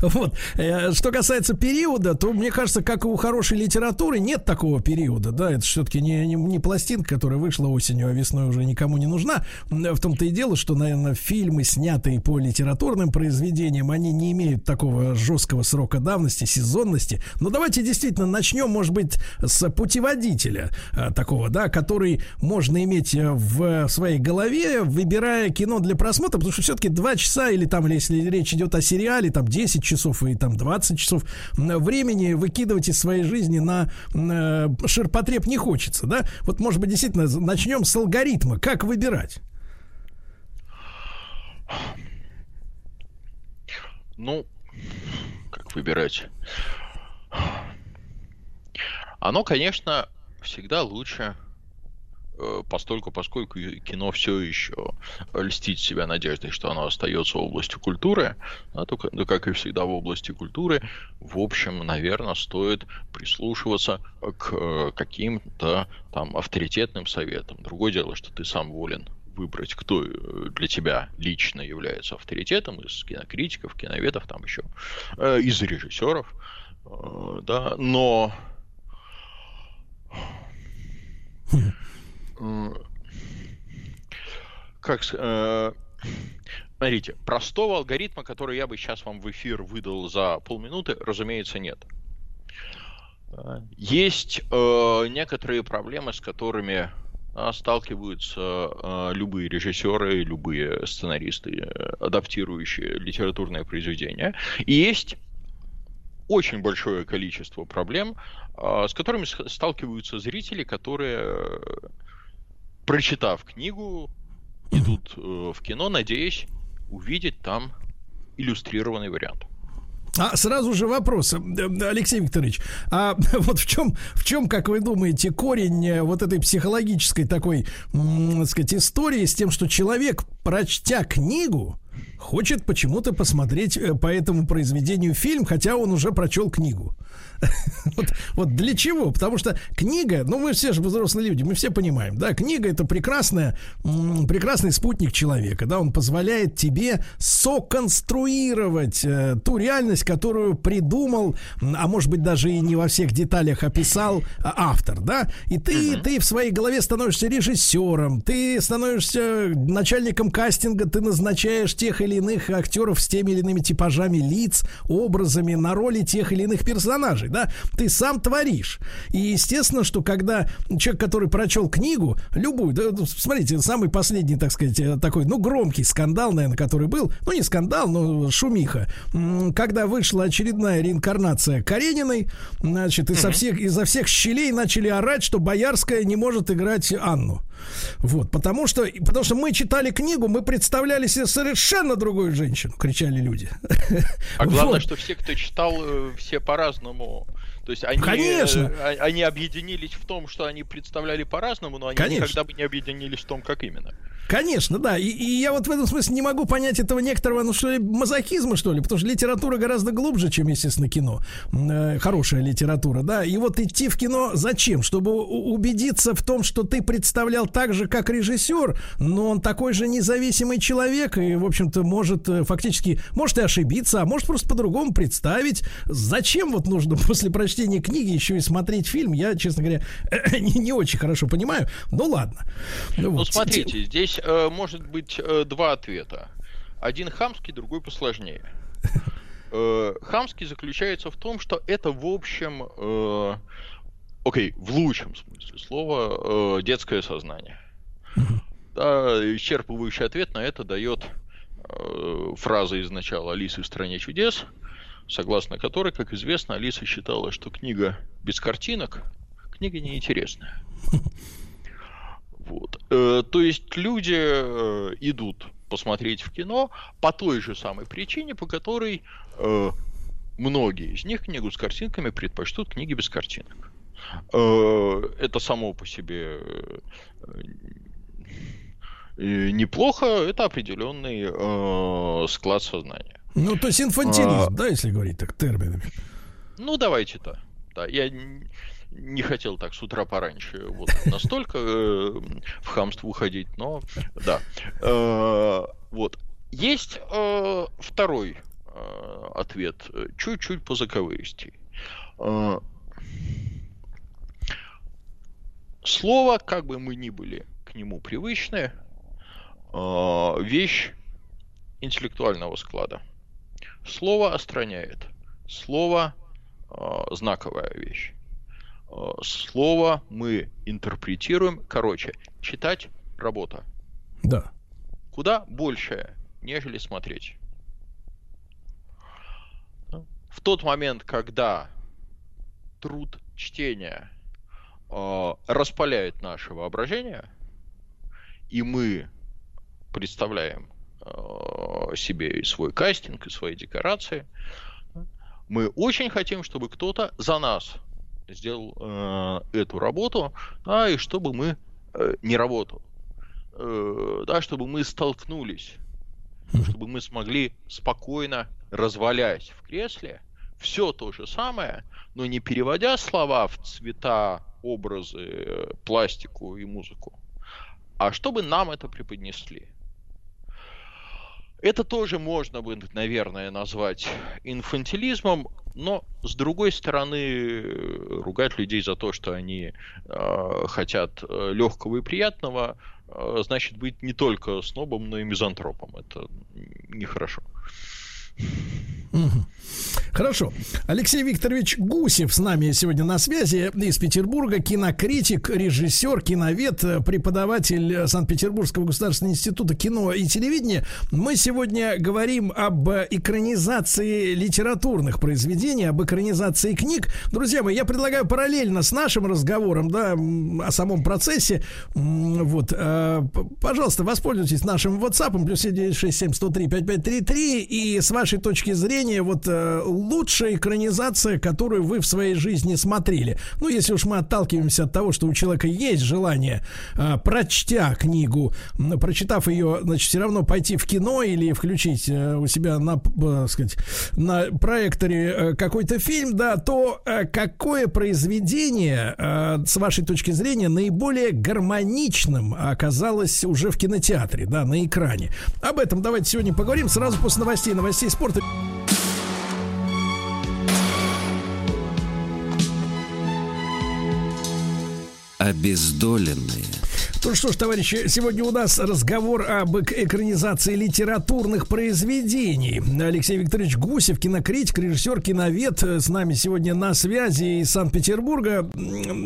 Вот. Э, Что касается периода, то мне кажется, как и у хорошей литературы, нет такого периода. Да, это все-таки не, не, не пластинка, которая вышла осенью, а весной уже никому не нужна. В том-то и дело, что, наверное, фильмы, снятые по литературным произведениям, они не имеют такого жесткого срока давности, сезонности. Но давайте действительно начнем, может быть, с путеводителя э, такого, да, который можно иметь э, в своей голове, выбирая кино для просмотра, потому что все-таки 2 часа или там, если речь идет о сериале, там 10 часов и там 20 часов времени выкидывать из своей жизни на э, ширпотреб не хочется, да? Вот, может быть, действительно, начнем с алгоритма. Как выбирать? Ну, как выбирать? Оно, конечно, всегда лучше, постольку, поскольку кино все еще льстит себя надеждой, что оно остается областью культуры, а только, да, как и всегда в области культуры, в общем, наверное, стоит прислушиваться к э, каким-то там авторитетным советам. Другое дело, что ты сам волен выбрать, кто э, для тебя лично является авторитетом из кинокритиков, киноведов, там еще, э, из режиссеров, э, да, но э, как э, смотрите, простого алгоритма, который я бы сейчас вам в эфир выдал за полминуты, разумеется, нет. Есть э, некоторые проблемы, с которыми а, сталкиваются э, любые режиссеры, любые сценаристы, э, адаптирующие литературное произведение. И есть очень большое количество проблем, а, с которыми сталкиваются зрители, которые, э, прочитав книгу, идут э, в кино, надеясь увидеть там иллюстрированный вариант. А сразу же вопрос, э, э, Алексей Викторович, а [LAUGHS] вот в чем, в чем, как вы думаете, корень э, вот этой психологической такой, так сказать, истории с тем, что человек, прочтя книгу, хочет почему-то посмотреть по этому произведению фильм, хотя он уже прочел книгу. [LAUGHS] Вот, вот для чего? Потому что книга, ну мы все же взрослые люди, мы все понимаем, да, книга это прекрасная, прекрасный спутник человека, да, он позволяет тебе соконструировать э, ту реальность, которую придумал, а может быть даже и не во всех деталях описал а, автор, да, и ты, ты в своей голове становишься режиссером, ты становишься начальником кастинга, ты назначаешь тех или иных актеров с теми или иными типажами лиц, образами на роли тех или иных персонажей, да, ты сам творишь. И естественно, что когда человек, который прочел книгу, любую, да, ну, смотрите, самый последний, так сказать, э, такой, ну, громкий скандал, наверное, который был, ну, не скандал, но шумиха, когда вышла очередная реинкарнация Карениной, значит, и со всех, изо всех щелей начали орать, что Боярская не может играть Анну. Вот, потому что, потому что мы читали книгу, мы представляли себе совершенно другую женщину, кричали люди. А главное, Вот. что все, кто читал, э, все по-разному. То есть они, Конечно. э, а- они объединились в том, что они представляли по-разному, но они Конечно. никогда бы не объединились в том, как именно. Конечно, да. И, и я вот в этом смысле не могу понять этого некоторого, ну что ли, мазохизма, что ли, потому что литература гораздо глубже, чем, естественно, кино. Э, хорошая литература, да. И вот идти в кино зачем? Чтобы убедиться в том, что ты представлял так же, как режиссер, но он такой же независимый человек и, в общем-то, может э, фактически, может и ошибиться, а может просто по-другому представить. Зачем вот нужно [LAUGHS] после прочтения книги еще и смотреть фильм? Я, честно говоря, [CLEARS THROAT] не, не очень хорошо понимаю. Ну ладно. Ну, вот. смотрите, здесь э, может быть э, два ответа. Один хамский, другой посложнее. [LAUGHS] Э, хамский заключается в том, что это, в общем, э, окей, в лучшем смысле слова, э, детское сознание. Да, исчерпывающий ответ на это дает э, фраза из начала Алисы в стране чудес, согласно которой, как известно, Алиса считала, что книга без картинок книга неинтересная. [LAUGHS] Вот. Э, то есть люди э, идут посмотреть в кино по той же самой причине, по которой э, многие из них книгу с картинками предпочтут книги без картинок. Э, это само по себе э, неплохо, это определенный э, склад сознания. Ну, то есть инфантилизм, А. да, если говорить так терминами. Ну, давайте-то. Да, я не хотел так с утра пораньше вот настолько э, в хамство уходить, но да. Э, вот. Есть э, второй э, ответ, э, чуть-чуть по заковыристей. Э, слово, как бы мы ни были к нему привычны, э, вещь интеллектуального склада. Слово остраняет. Слово э, знаковая вещь. Э, Слово мы интерпретируем, короче, читать работа. Да. Куда большая, нежели смотреть. В тот момент, когда труд чтения э, распаляет наше воображение, и мы представляем себе и свой кастинг, и свои декорации, мы очень хотим, чтобы кто-то за нас сделал э, эту работу, да, и чтобы мы э, не работал, э, да, чтобы мы столкнулись, чтобы мы смогли спокойно развалясь в кресле, все то же самое, но не переводя слова в цвета, образы, э, пластику и музыку, а чтобы нам это преподнесли. Это тоже можно бы, наверное, назвать инфантилизмом, но с другой стороны, ругать людей за то, что они э, хотят легкого и приятного, э, значит быть не только снобом, но и мизантропом. Это нехорошо. Мгм. Хорошо. Алексей Викторович Гусев с нами сегодня на связи из Петербурга. Кинокритик, режиссер, киновед, преподаватель Санкт-Петербургского государственного института кино и телевидения. Мы сегодня говорим об экранизации литературных произведений, об экранизации книг. Друзья мои, я предлагаю параллельно с нашим разговором, да, о самом процессе, вот, э, пожалуйста, воспользуйтесь нашим WhatsApp, плюс 7967 103 5533, и с вашей точки зрения, вот, э, лучшая экранизация, которую вы в своей жизни смотрели. Ну, если уж мы отталкиваемся от того, что у человека есть желание, э, прочтя книгу, м, прочитав ее, значит, все равно пойти в кино или включить э, у себя на, э, сказать, на проекторе э, какой-то фильм, да, то э, какое произведение, э, с вашей точки зрения, наиболее гармоничным оказалось уже в кинотеатре, да, на экране? Об этом давайте сегодня поговорим сразу после новостей, новостей спорта. Обездоленные. Ну что ж, товарищи, сегодня у нас разговор об эк- экранизации литературных произведений. Алексей Викторович Гусев, кинокритик, режиссер, киновед, э, с нами сегодня на связи из Санкт-Петербурга.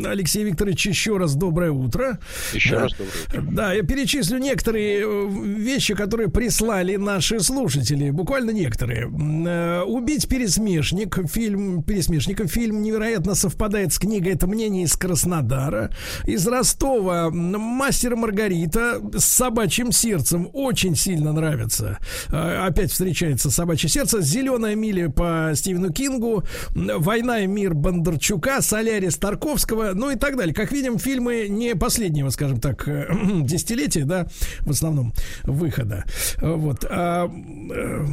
Алексей Викторович, еще раз доброе утро. Еще Да. раз доброе утро. Да, я перечислю некоторые э, вещи, которые прислали наши слушатели, буквально некоторые. Э, Убить пересмешник, фильм пересмешника, фильм невероятно совпадает с книгой. Это мнение из Краснодара, из Ростова. Мастер Маргарита с собачьим сердцем очень сильно нравится. Э, опять встречается собачье сердце. Зеленая миля по Стивену Кингу. Война и мир Бондарчука, Солярис Тарковского, ну и так далее. Как видим, фильмы не последнего, скажем так, [CLEARS THROAT] десятилетия, да, в основном выхода. Вот. А, э,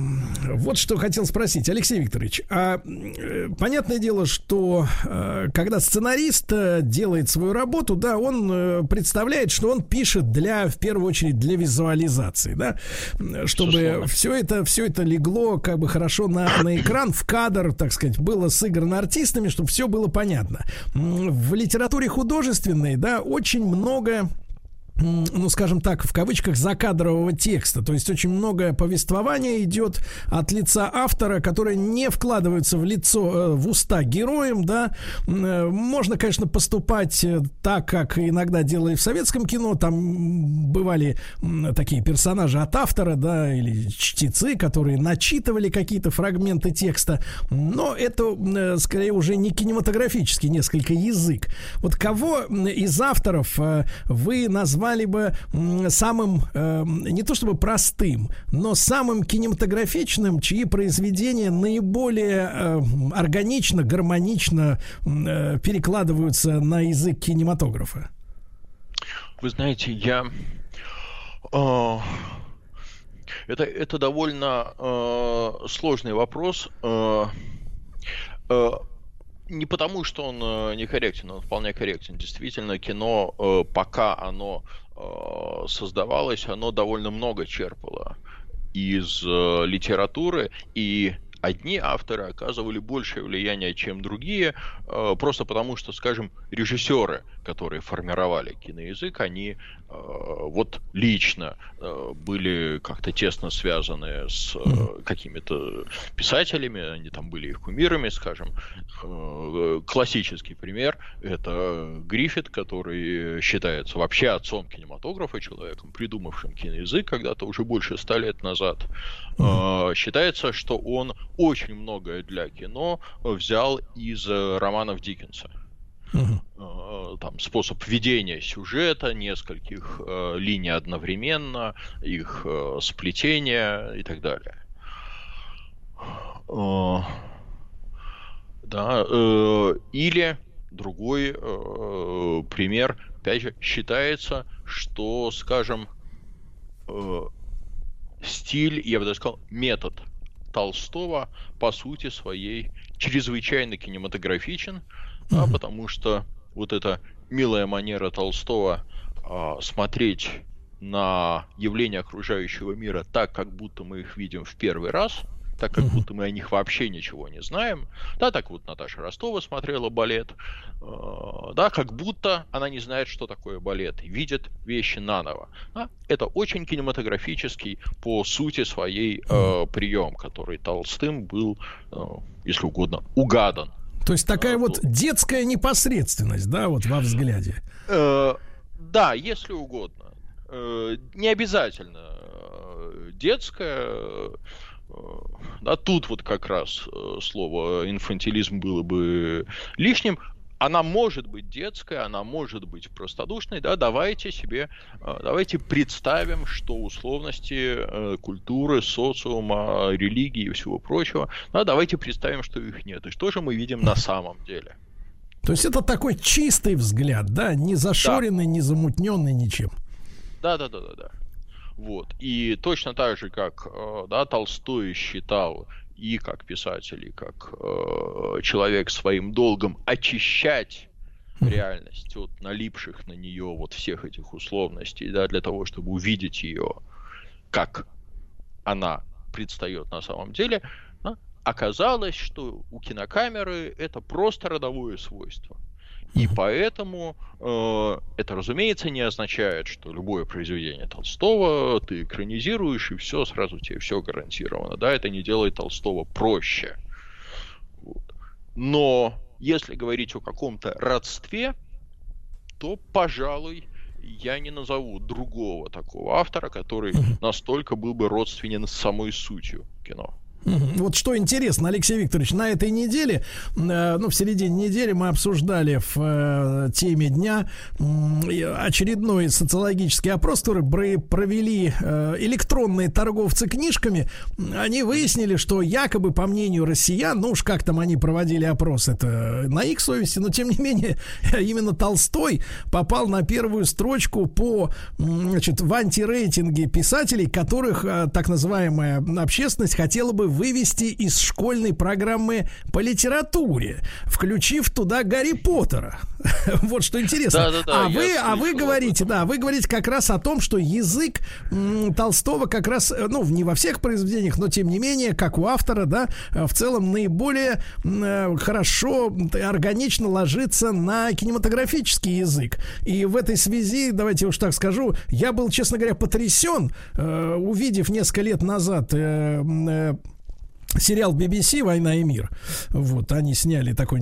вот что хотел спросить, Алексей Викторович. А э, понятное дело, что э, когда сценарист делает свою работу, да, он э, представляет, что он пишет для, в первую очередь, для визуализации, да, чтобы все это, все это легло как бы хорошо на, на экран, в кадр, так сказать, было сыграно артистами, чтобы все было понятно. В литературе художественной, да, очень много ну, скажем так, в кавычках, закадрового текста. То есть очень многое повествование идет от лица автора, которое не вкладывается в лицо, э, в уста героям, да. Э, Можно, конечно, поступать э, так, как иногда делали в советском кино. Там бывали такие персонажи от автора, да, или чтецы, которые начитывали какие-то фрагменты текста. Но это, скорее, уже не кинематографический несколько язык. Вот кого из авторов вы назвали бы м, самым, э, не то чтобы простым, но самым кинематографичным, чьи произведения наиболее э, органично, гармонично э, перекладываются на язык кинематографа? Вы знаете, я... э, это, это довольно э, сложный вопрос. э, э, не потому, что он э, некорректен, он вполне корректен. Действительно, кино, э, пока оно э, создавалось, оно довольно много черпало из литературы, и одни авторы оказывали большее влияние, чем другие, просто потому что, скажем, режиссеры, которые формировали киноязык, они вот лично э, были как-то тесно связаны с э, какими-то писателями, они там были их кумирами, скажем. Э, Классический пример — это Гриффит, который считается вообще отцом кинематографа, человеком, придумавшим киноязык когда-то уже больше ста лет назад. Э, Считается, что он очень многое для кино взял из э, романов Диккенса э, там способ ведения сюжета, нескольких э, линий одновременно, их э, сплетения и так далее. Э, да, э, или другой э, пример, опять же, считается, что, скажем, э, стиль, я бы даже сказал, метод Толстого по сути своей чрезвычайно кинематографичен, а, потому что вот эта милая манера Толстого а, смотреть на явления окружающего мира так, как будто мы их видим в первый раз, так как будто мы о них вообще ничего не знаем. Да, так вот Наташа Ростова смотрела балет. э, Да, как будто она не знает, что такое балет, видит вещи наново. Да, это очень кинематографический по сути своей э, прием, который Толстым был, э, если угодно, угадан. То есть такая вот детская непосредственность, да, вот во взгляде. Э, да, если угодно. Э, не обязательно э, детская. э, Да, тут вот как раз э, слово инфантилизм было бы лишним. Она может быть детская, она может быть простодушной, да, давайте себе, э, давайте представим, что условности э, культуры, социума, религии и всего прочего, да, давайте представим, что их нет. И что же мы видим на самом деле? То есть это такой чистый взгляд, да, не зашоренный, не замутненный ничем. Да, да, да, да, да. Вот. И точно так же, как э, да, Толстой считал и как писатель, и как э, человек своим долгом очищать реальность от налипших на нее вот всех этих условностей, да, для того, чтобы увидеть ее, как она предстает на самом деле, да, оказалось, что у кинокамеры это просто родовое свойство. И поэтому э, это, разумеется, не означает, что любое произведение Толстого ты экранизируешь, и все, сразу тебе все гарантировано. Да, это не делает Толстого проще. Вот. Но если говорить о каком-то родстве, то, пожалуй, я не назову другого такого автора, который настолько был бы родственен с самой сутью кино. Вот что интересно, Алексей Викторович, на этой неделе, э, ну, в середине недели мы обсуждали в э, теме дня очередной социологический опрос, который провели э, электронные торговцы книжками. Они выяснили, что якобы, по мнению россиян, ну уж как там они проводили опрос, это на их совести, но тем не менее, [LAUGHS] именно Толстой попал на первую строчку по, значит, в антирейтинге писателей, которых так называемая общественность хотела бы вывести из школьной программы по литературе, включив туда Гарри Поттера. [LAUGHS] Вот что интересно. А вы, а вы говорите, да, вы говорите как раз о том, что язык Толстого как раз, э, ну, не во всех произведениях, но тем не менее, как у автора, да, э, в целом наиболее э, хорошо, органично ложится на кинематографический язык. И в этой связи, давайте уж так скажу, я был, честно говоря, потрясен, увидев несколько лет назад сериал BBC «Война и мир». Вот, они сняли такой,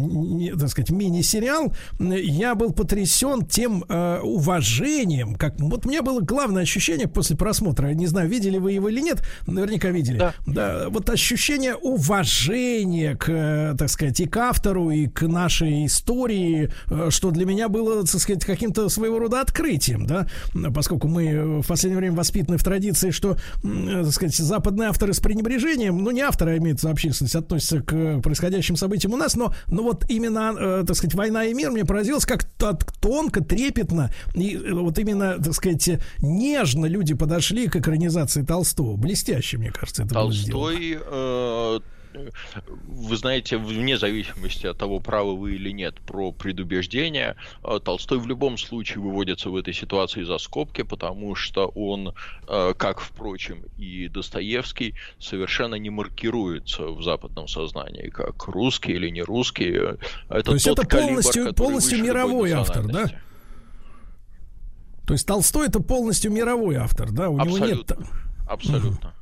так сказать, мини-сериал. Я был потрясен тем э, уважением, как... Вот у меня было главное ощущение после просмотра, не знаю, видели вы его или нет, наверняка видели. Да. вот ощущение уважения к, э, так сказать, и к автору, и к нашей истории, э, что для меня было, так сказать, каким-то своего рода открытием, да, поскольку мы э, в последнее время воспитаны в традиции, что, так сказать, западные авторы с пренебрежением, ну, не авторы, а имеется общественность, относятся к происходящим событиям у нас, но, но вот именно, э, так сказать, «Война и мир» мне поразилось, как т- тонко, трепетно, и э, вот именно, так сказать, нежно люди подошли к экранизации Толстого. Блестяще, мне кажется, это было сделано. Э, вы знаете, вне зависимости от того, правы вы или нет про предубеждение, э, Толстой в любом случае выводится в этой ситуации за скобки, потому что он, э, как, впрочем, и Достоевский, совершенно не маркируется в западном сознании, как русский или не русский. Это То есть тот это калибр, полностью- который полностью мировой автор, да? То есть Толстой это полностью мировой автор, да? У него нет... Абсолютно.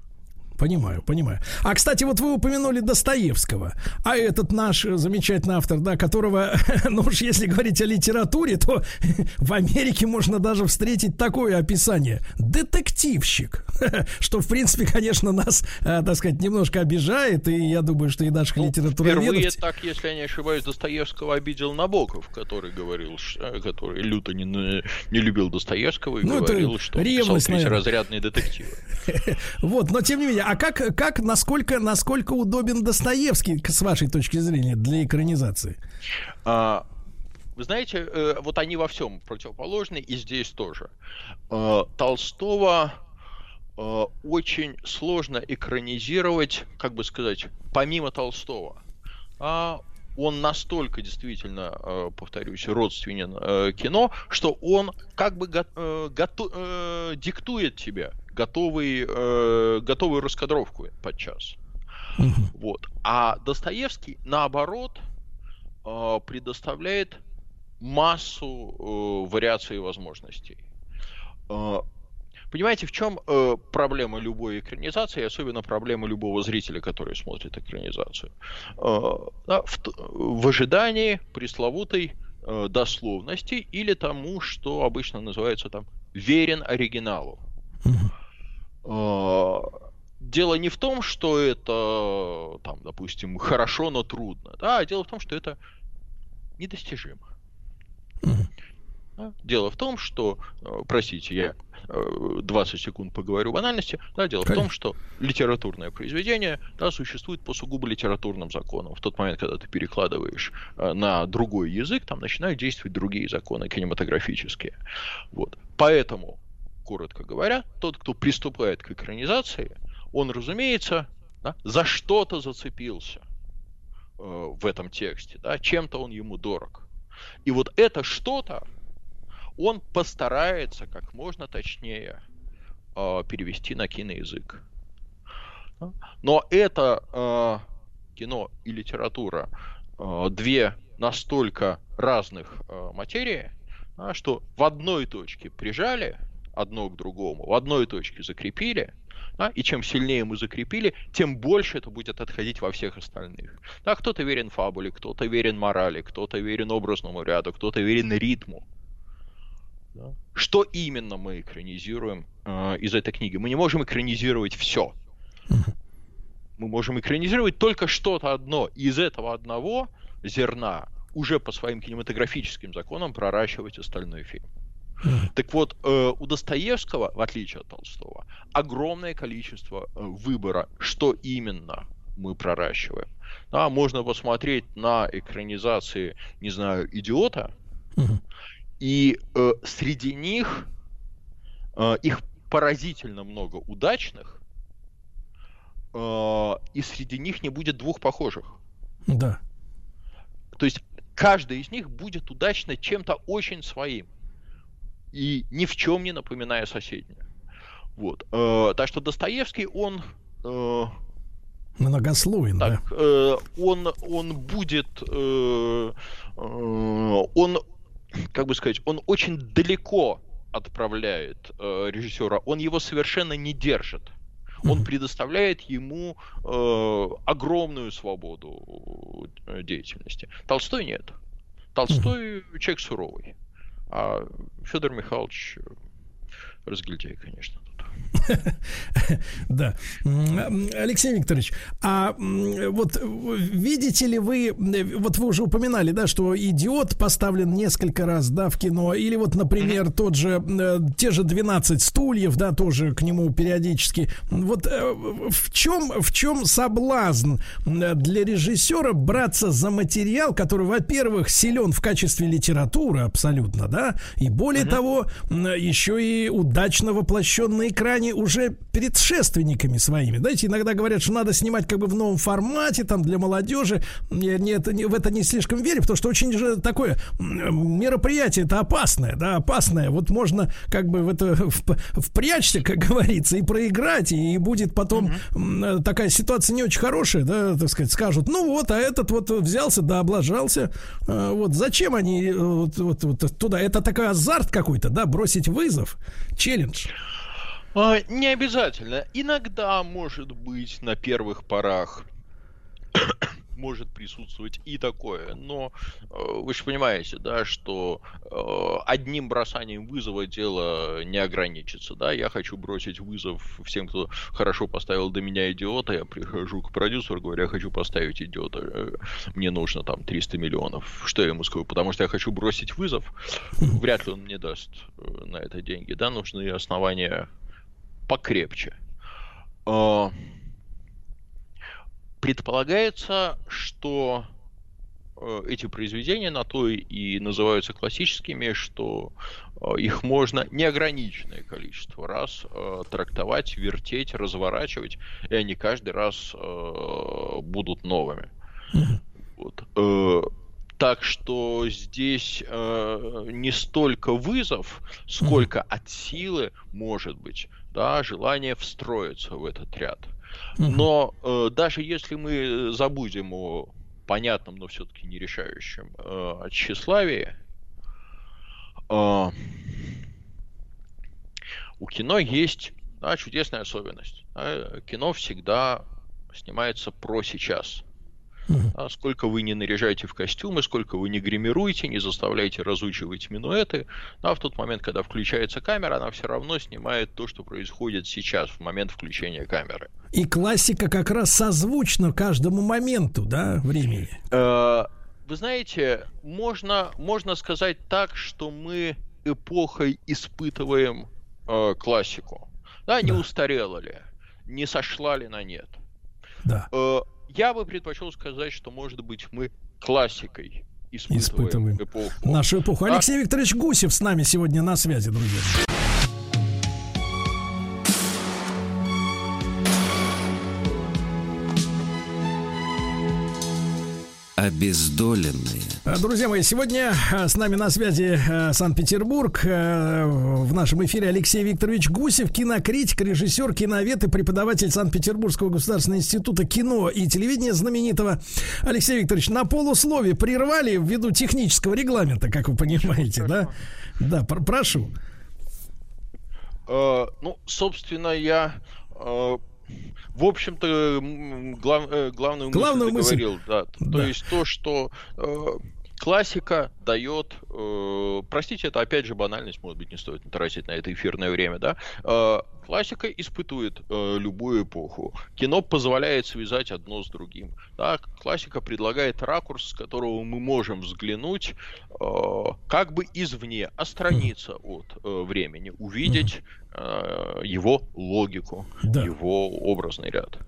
Понимаю, понимаю. А, кстати, вот вы упомянули Достоевского. А этот наш замечательный автор, да, которого, [LAUGHS] ну уж если говорить о литературе, то [LAUGHS] в Америке можно даже встретить такое описание. Детективщик. [LAUGHS] Что, в принципе, конечно, нас, э, так сказать, немножко обижает. И я думаю, что и наших Ну, литературоведов... Впервые так, если я не ошибаюсь, Достоевского обидел Набоков, который говорил, э, который люто не, не любил Достоевского и Ну, говорил, что он писал ревность, наверное. третьеразрядные детективы. Вот, но тем не менее, а как, как насколько, насколько удобен Достоевский, с вашей точки зрения, для экранизации? А, Вы знаете, э, вот они во всем противоположны, и здесь тоже. Э, Толстого э, очень сложно экранизировать, как бы сказать, помимо Толстого. Он настолько действительно, э, повторюсь, родственен э, кино, что он как бы го- э, э, диктует тебе готовый, готовую раскадровку подчас. Вот. А Достоевский, наоборот, предоставляет массу вариаций и возможностей. Понимаете, в чем э, проблема любой экранизации, особенно проблема любого зрителя, который смотрит экранизацию? Э, да, в, в ожидании пресловутой э, дословности или тому, что обычно называется там верен оригиналу. Э, Дело не в том, что это, там, допустим, хорошо, но трудно, да, а дело в том, что это недостижимо. Да? Дело в том, что, э, простите, я э, 20 секунд поговорю банальности, да, дело в том, что литературное произведение да, существует по сугубо литературным законам. В тот момент, когда ты перекладываешь э, на другой язык, там начинают действовать другие законы кинематографические. Вот. Поэтому, коротко говоря, тот, кто приступает к экранизации, он, разумеется, да, за что-то зацепился э, в этом тексте, да, чем-то он ему дорог. И вот это что-то он постарается как можно точнее э, перевести на киноязык. Но это э, кино и литература э, две настолько разных э, материи, да, что в одной точке прижали одно к другому, в одной точке закрепили, да, и чем сильнее мы закрепили, тем больше это будет отходить во всех остальных. Да, кто-то верен фабуле, кто-то верен морали, кто-то верен образному ряду, кто-то верен ритму. Да. Что именно мы экранизируем э, из этой книги? Мы не можем экранизировать все. [LAUGHS] Мы можем экранизировать только что-то одно. И из этого одного зерна уже по своим кинематографическим законам проращивать остальной фильм. Так вот, э, у Достоевского, в отличие от Толстого, огромное количество э, выбора, что именно мы проращиваем. Да, можно посмотреть на экранизации, не знаю, идиота, и э, среди них э, их поразительно много удачных, э, и среди них не будет двух похожих. Да. То есть каждый из них будет удачно чем-то очень своим. И ни в чем не напоминая соседнее. Вот. Э, так что Достоевский, он... Э, Многословен, так, да. э, он, он будет... Э, э, он, как бы сказать, он очень далеко отправляет э, режиссера. Он его совершенно не держит. Он предоставляет ему э, огромную свободу э, деятельности. Толстой нет. Толстой человек суровый. А Федор Михайлович э, разгильдяй, конечно. [LAUGHS] Да. Алексей Викторович, а вот видите ли вы, вот вы уже упоминали, да, что идиот поставлен несколько раз, да, в кино, или вот, например, тот же, э, те же 12 стульев, да, тоже к нему периодически. Вот э, в чем, в чем соблазн э, для режиссера браться за материал, который, во-первых, силен в качестве литературы абсолютно, да, и более того, еще и удачно воплощен на экране уже предшественниками своими. Знаете, иногда говорят, что надо снимать как бы в новом формате, там, для молодежи. Я не, это, не- в это не слишком верю, потому что очень же такое мероприятие это опасное, да, опасное. Вот можно как бы в это вп- впрячься, как говорится, и проиграть, и будет потом м, такая ситуация не очень хорошая, да, так сказать, скажут, ну вот, а этот вот взялся, да, облажался. А, Вот зачем они э, вот, вот- вот туда? Это такой азарт какой-то, да, бросить вызов, челлендж. А, не обязательно. Иногда, может быть, на первых порах [COUGHS] может присутствовать и такое, но э, вы же понимаете, да, что э, одним бросанием вызова дело не ограничится, да, я хочу бросить вызов всем, кто хорошо поставил до меня идиота, я прихожу к продюсеру, говорю, я хочу поставить идиота, э, мне нужно там 300 миллионов, что я ему скажу, потому что я хочу бросить вызов, вряд ли он мне даст на это деньги, да, нужны основания покрепче. А, Предполагается, что э, эти произведения на то и называются классическими, что э, их можно неограниченное количество раз э, трактовать, вертеть, разворачивать, и они каждый раз будут новыми. Вот. Так что здесь э, не столько вызов, сколько от силы, может быть, да, желание встроиться в этот ряд. Но э, даже если мы забудем о понятном, но все-таки не решающем э, тщеславии, э, у кино есть да, чудесная особенность. Да, кино всегда снимается про сейчас. А сколько вы не наряжаете в костюмы, сколько вы не гримируете, не заставляете разучивать минуэты, а в тот момент, когда включается камера, она все равно снимает то, что происходит сейчас, в момент включения камеры. И классика как раз созвучна каждому моменту, да, времени. Э, Вы знаете, можно, можно сказать так, что мы эпохой испытываем э, классику. Да, не устарела ли, не сошла ли на нет. Да. Э, я бы предпочел сказать, что, может быть, мы классикой испытываем, Испытываем эпоху. нашу эпоху. А- Алексей Викторович Гусев с нами сегодня на связи, друзья. Обездоленные. А, Друзья мои, сегодня а, с нами на связи а, Санкт-Петербург. В нашем эфире Алексей Викторович Гусев, кинокритик, режиссер, киновед и преподаватель Санкт-Петербургского государственного института кино и телевидения знаменитого. Алексей Викторович, на полусловие прервали ввиду технического регламента, как вы понимаете, да? Да, пр- прошу. Э, ну, собственно, я, э, в общем-то, глав- э, главную, Главную мысль мысль. договорил, да. То Да. есть то, что э, классика дает, э, простите, это опять же банальность, может быть, не стоит тратить на это эфирное время, да, э, классика испытует э, любую эпоху. Кино позволяет связать одно с другим. Да, классика предлагает ракурс, с которого мы можем взглянуть э, как бы извне, отстраниться от э, времени, увидеть э, его логику, Да. его образный ряд.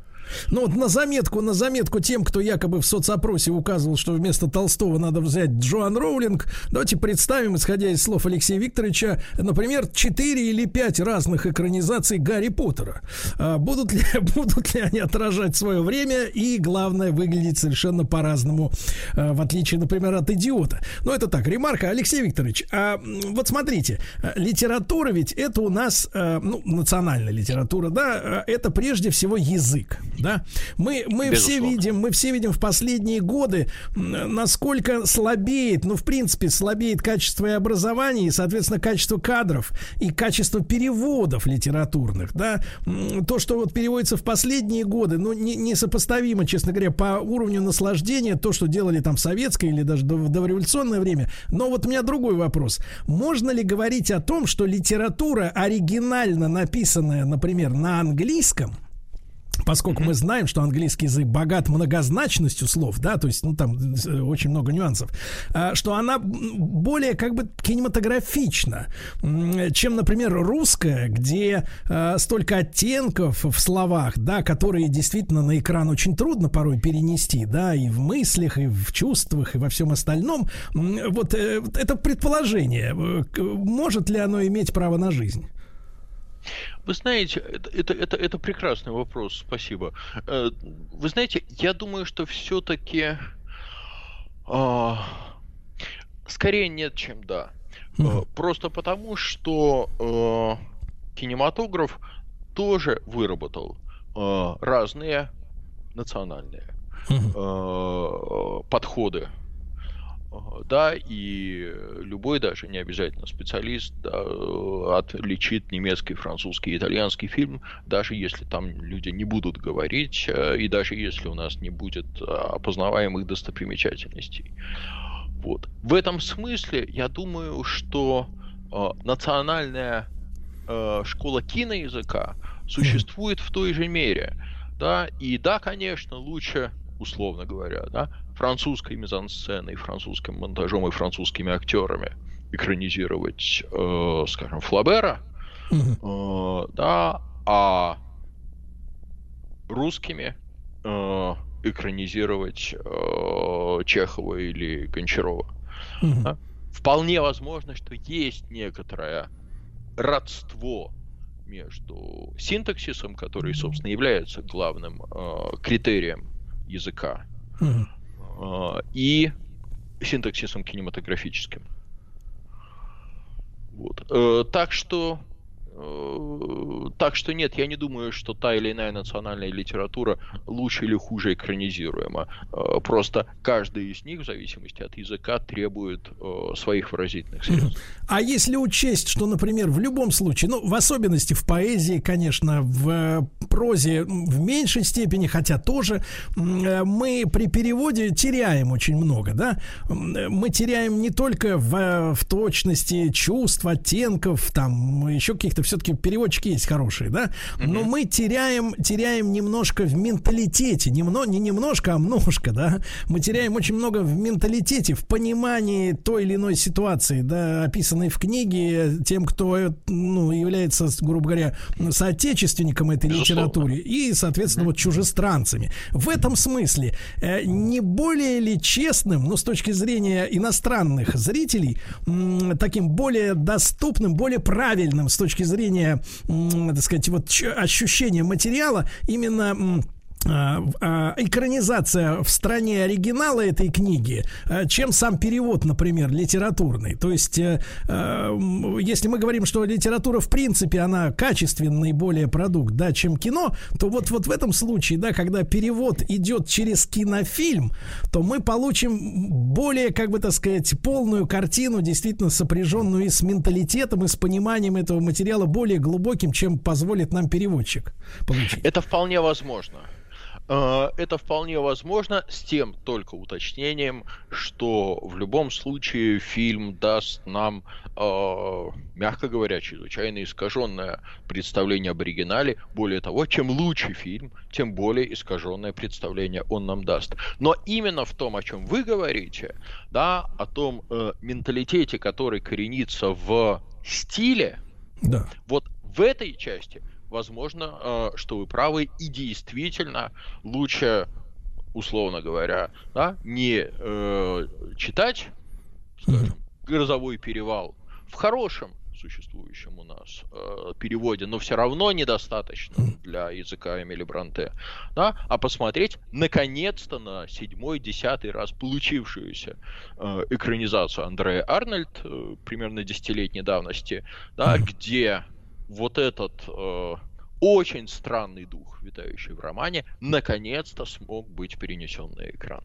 Ну вот на заметку, на заметку тем, кто якобы в соцопросе указывал, что вместо Толстого надо взять Джоан Роулинг, давайте представим, исходя из слов Алексея Викторовича, например, 4 или 5 разных экранизаций Гарри Поттера. А будут, ли, [LAUGHS] будут ли они отражать свое время и, главное, выглядеть совершенно по-разному, а, в отличие, например, от «Идиота». Ну, это так, ремарка. Алексей Викторович, а, вот смотрите, а, литература ведь это у нас, а, ну, национальная литература, да, это прежде всего язык, да. Мы, мы все видим, мы все видим в последние годы, насколько слабеет, ну, в принципе, слабеет качество и образования, и, соответственно, качество кадров и качество переводов литературных, да. То, что вот переводится в последние годы, ну, не- несопоставимо, честно говоря, по уровню наслаждения, то, что делали там в советское или даже до- в дореволюционное время. Но вот у меня другой вопрос. Можно ли говорить о том, что литература, оригинально написанная, например, на английском, Поскольку мы знаем, что английский язык богат многозначностью слов, да, то есть, ну, там очень много нюансов, а, что она более как бы кинематографична, чем, например, русская, где а, столько оттенков в словах, да, которые действительно на экран очень трудно порой перенести, да, и в мыслях, и в чувствах, и во всем остальном. Э, вот это предположение, э, может ли оно иметь право на жизнь? Вы знаете, это, это, это, это прекрасный вопрос, спасибо. Э, Вы знаете, я думаю, что все-таки скорее нет, чем да. Э. Просто потому, что э, кинематограф тоже выработал э, разные национальные подходы. Э, Да, и любой даже не обязательно специалист да, э, отличит немецкий, французский, итальянский фильм, даже если там люди не будут говорить, э, и даже если у нас не будет опознаваемых достопримечательностей. Вот. В этом смысле я думаю, что э, национальная э, школа киноязыка существует в той же мере. Да, и да, конечно, лучше, условно говоря, да, французской мизансценой, французским монтажом и французскими актерами экранизировать, э, скажем, Флабера, э, да, а русскими э, экранизировать э, Чехова или Гончарова. Да? Вполне возможно, что есть некоторое родство между синтаксисом, который, собственно, является главным э, критерием языка. Э, и синтаксисом кинематографическим. Вот. Э, так что так что нет, я не думаю, что та или иная национальная литература лучше или хуже экранизируема. Э, Просто каждая из них, в зависимости от языка, требует э, своих выразительных средств. А если учесть, что, например, в любом случае, ну, в особенности в поэзии, конечно, в э, прозе в меньшей степени, хотя тоже, э, мы при переводе теряем очень много, да? Э, Мы теряем не только в, э, в точности чувств, оттенков, там, еще каких-то, все-таки переводчики есть хорошие, да? Но мы теряем, теряем немножко в менталитете, немно, не немножко, а множко, да? Мы теряем очень много в менталитете, в понимании той или иной ситуации, да, описанной в книге тем, кто, э, ну, является, грубо говоря, соотечественником этой Безусловно. литературы и, соответственно, вот чужестранцами. В этом смысле э, не более ли честным, ну, с точки зрения иностранных зрителей, м, таким более доступным, более правильным с точки зрения, м, так сказать, вот ощущения материала именно экранизация в стране оригинала этой книги, а, чем сам перевод, например, литературный. То есть, э, если мы говорим, что литература в принципе она качественный более продукт, да, чем кино, то вот вот в этом случае, да, когда перевод идет через кинофильм, то мы получим более, как бы так сказать, полную картину, действительно сопряженную и с менталитетом, и с пониманием этого материала более глубоким, чем позволит нам переводчик получить. Это вполне возможно. Э, Это вполне возможно с тем только уточнением, что в любом случае фильм даст нам, э, мягко говоря, чрезвычайно искаженное представление об оригинале. Более того, чем лучше фильм, тем более искаженное представление он нам даст. Но именно в том, о чем вы говорите, да, о том э, менталитете, который коренится в стиле, Да. вот в этой части, возможно, э, что вы правы, и действительно лучше, условно говоря, да, не э, читать, скажем, «Грозовой перевал» в хорошем существующем у нас э, переводе, но все равно недостаточно для языка Эмили Бранте, да, а посмотреть наконец-то на седьмой, десятый раз получившуюся э, экранизацию Андрея Арнольд э, примерно десятилетней давности, да, где вот этот э, очень странный дух, витающий в романе, наконец-то смог быть перенесен на экран.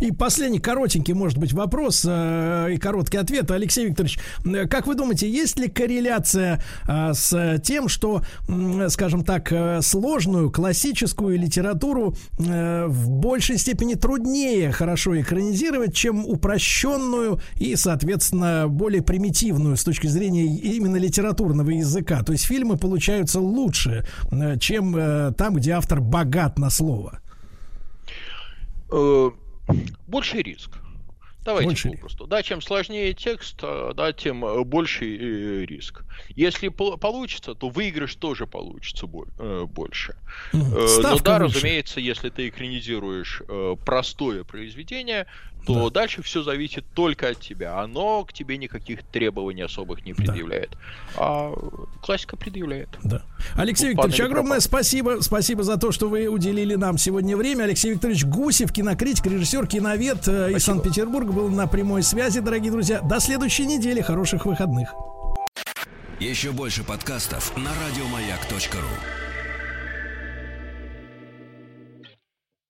И последний коротенький, может быть, вопрос э, и короткий ответ. Алексей Викторович, э, как вы думаете, есть ли корреляция э, с тем, что, м, скажем так, э, сложную классическую литературу э, в большей степени труднее хорошо экранизировать, чем упрощенную и, соответственно, более примитивную с точки зрения именно литературного языка? То есть фильмы получаются лучше, э, чем э, там, где автор богат на слово. Э, больший риск. Давайте Больший попросту. Да, чем сложнее текст, э, да, тем э, больший э, риск. Если пол- получится, то выигрыш тоже получится бо- больше. Э, Но Ставка да, выше. разумеется, если ты экранизируешь простое произведение, то дальше все зависит только от тебя. Оно к тебе никаких требований особых не предъявляет. А классика предъявляет. Да. Алексей Ну, Викторович, огромное пропал. спасибо. Спасибо за то, что вы уделили нам сегодня время. Алексей Викторович Гусев, кинокритик, режиссер, киновед э, из Санкт-Петербурга был на прямой связи, дорогие друзья. До следующей недели. Хороших выходных. Еще больше подкастов на радиомаяк.ру.